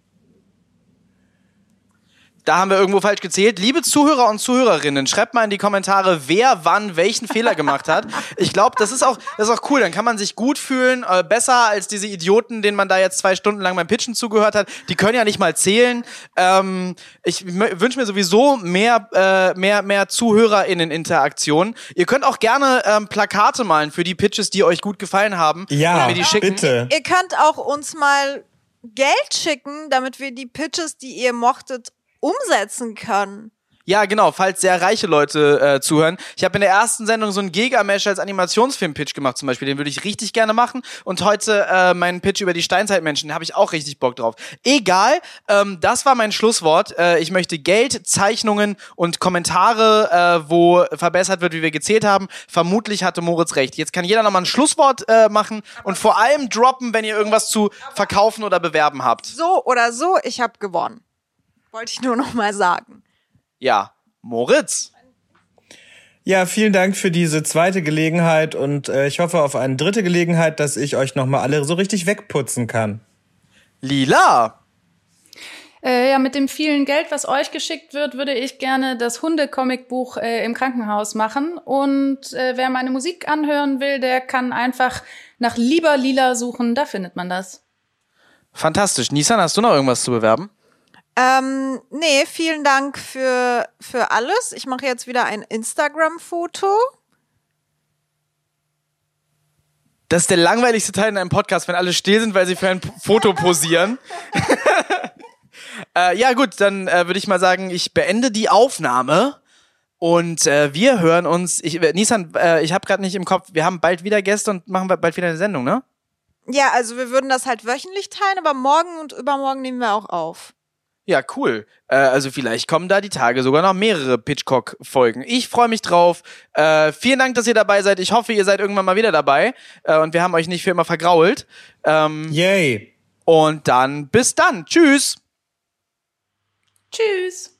Da haben wir irgendwo falsch gezählt. Liebe Zuhörer und Zuhörerinnen, schreibt mal in die Kommentare, wer wann welchen Fehler gemacht hat. Ich glaube, das ist auch, das ist auch cool. Dann kann man sich gut fühlen, äh, besser als diese Idioten, denen man da jetzt zwei Stunden lang beim Pitchen zugehört hat. Die können ja nicht mal zählen. Ähm, ich wünsche mir sowieso mehr, äh, mehr, mehr ZuhörerInnen-Interaktion. Ihr könnt auch gerne ähm, Plakate malen für die Pitches, die euch gut gefallen haben. Ja, und mir die schicken. bitte. Ihr könnt auch uns mal Geld schicken, damit wir die Pitches, die ihr mochtet, umsetzen können. Ja, genau, falls sehr reiche Leute äh, zuhören. Ich habe in der ersten Sendung so einen Gigamesh als Animationsfilm-Pitch gemacht zum Beispiel. Den würde ich richtig gerne machen. Und heute äh, meinen Pitch über die Steinzeitmenschen. Da habe ich auch richtig Bock drauf. Egal, ähm, das war mein Schlusswort. Äh, ich möchte Geld, Zeichnungen und Kommentare, äh, wo verbessert wird, wie wir gezählt haben. Vermutlich hatte Moritz recht. Jetzt kann jeder nochmal ein Schlusswort äh, machen und vor allem droppen, wenn ihr irgendwas zu verkaufen oder bewerben habt. So oder so, ich habe gewonnen. Wollte ich nur noch mal sagen. Ja, Moritz. Ja, vielen Dank für diese zweite Gelegenheit und äh, ich hoffe auf eine dritte Gelegenheit, dass ich euch nochmal alle so richtig wegputzen kann. Lila. Äh, ja, mit dem vielen Geld, was euch geschickt wird, würde ich gerne das Hunde-Comic-Buch äh, im Krankenhaus machen. Und äh, wer meine Musik anhören will, der kann einfach nach Lieber Lila suchen. Da findet man das. Fantastisch. Nissan, hast du noch irgendwas zu bewerben? Ähm, nee, vielen Dank für, für alles. Ich mache jetzt wieder ein Instagram-Foto. Das ist der langweiligste Teil in einem Podcast, wenn alle still sind, weil sie für ein Foto posieren. äh, ja gut, dann äh, würde ich mal sagen, ich beende die Aufnahme und äh, wir hören uns. Ich, äh, Nissan, äh, ich habe gerade nicht im Kopf. Wir haben bald wieder Gäste und machen bald wieder eine Sendung, ne? Ja, also wir würden das halt wöchentlich teilen, aber morgen und übermorgen nehmen wir auch auf. Ja, cool. Äh, also vielleicht kommen da die Tage sogar noch mehrere Pitchcock-Folgen. Ich freue mich drauf. Äh, vielen Dank, dass ihr dabei seid. Ich hoffe, ihr seid irgendwann mal wieder dabei äh, und wir haben euch nicht für immer vergrault. Ähm, Yay! Und dann bis dann. Tschüss. Tschüss.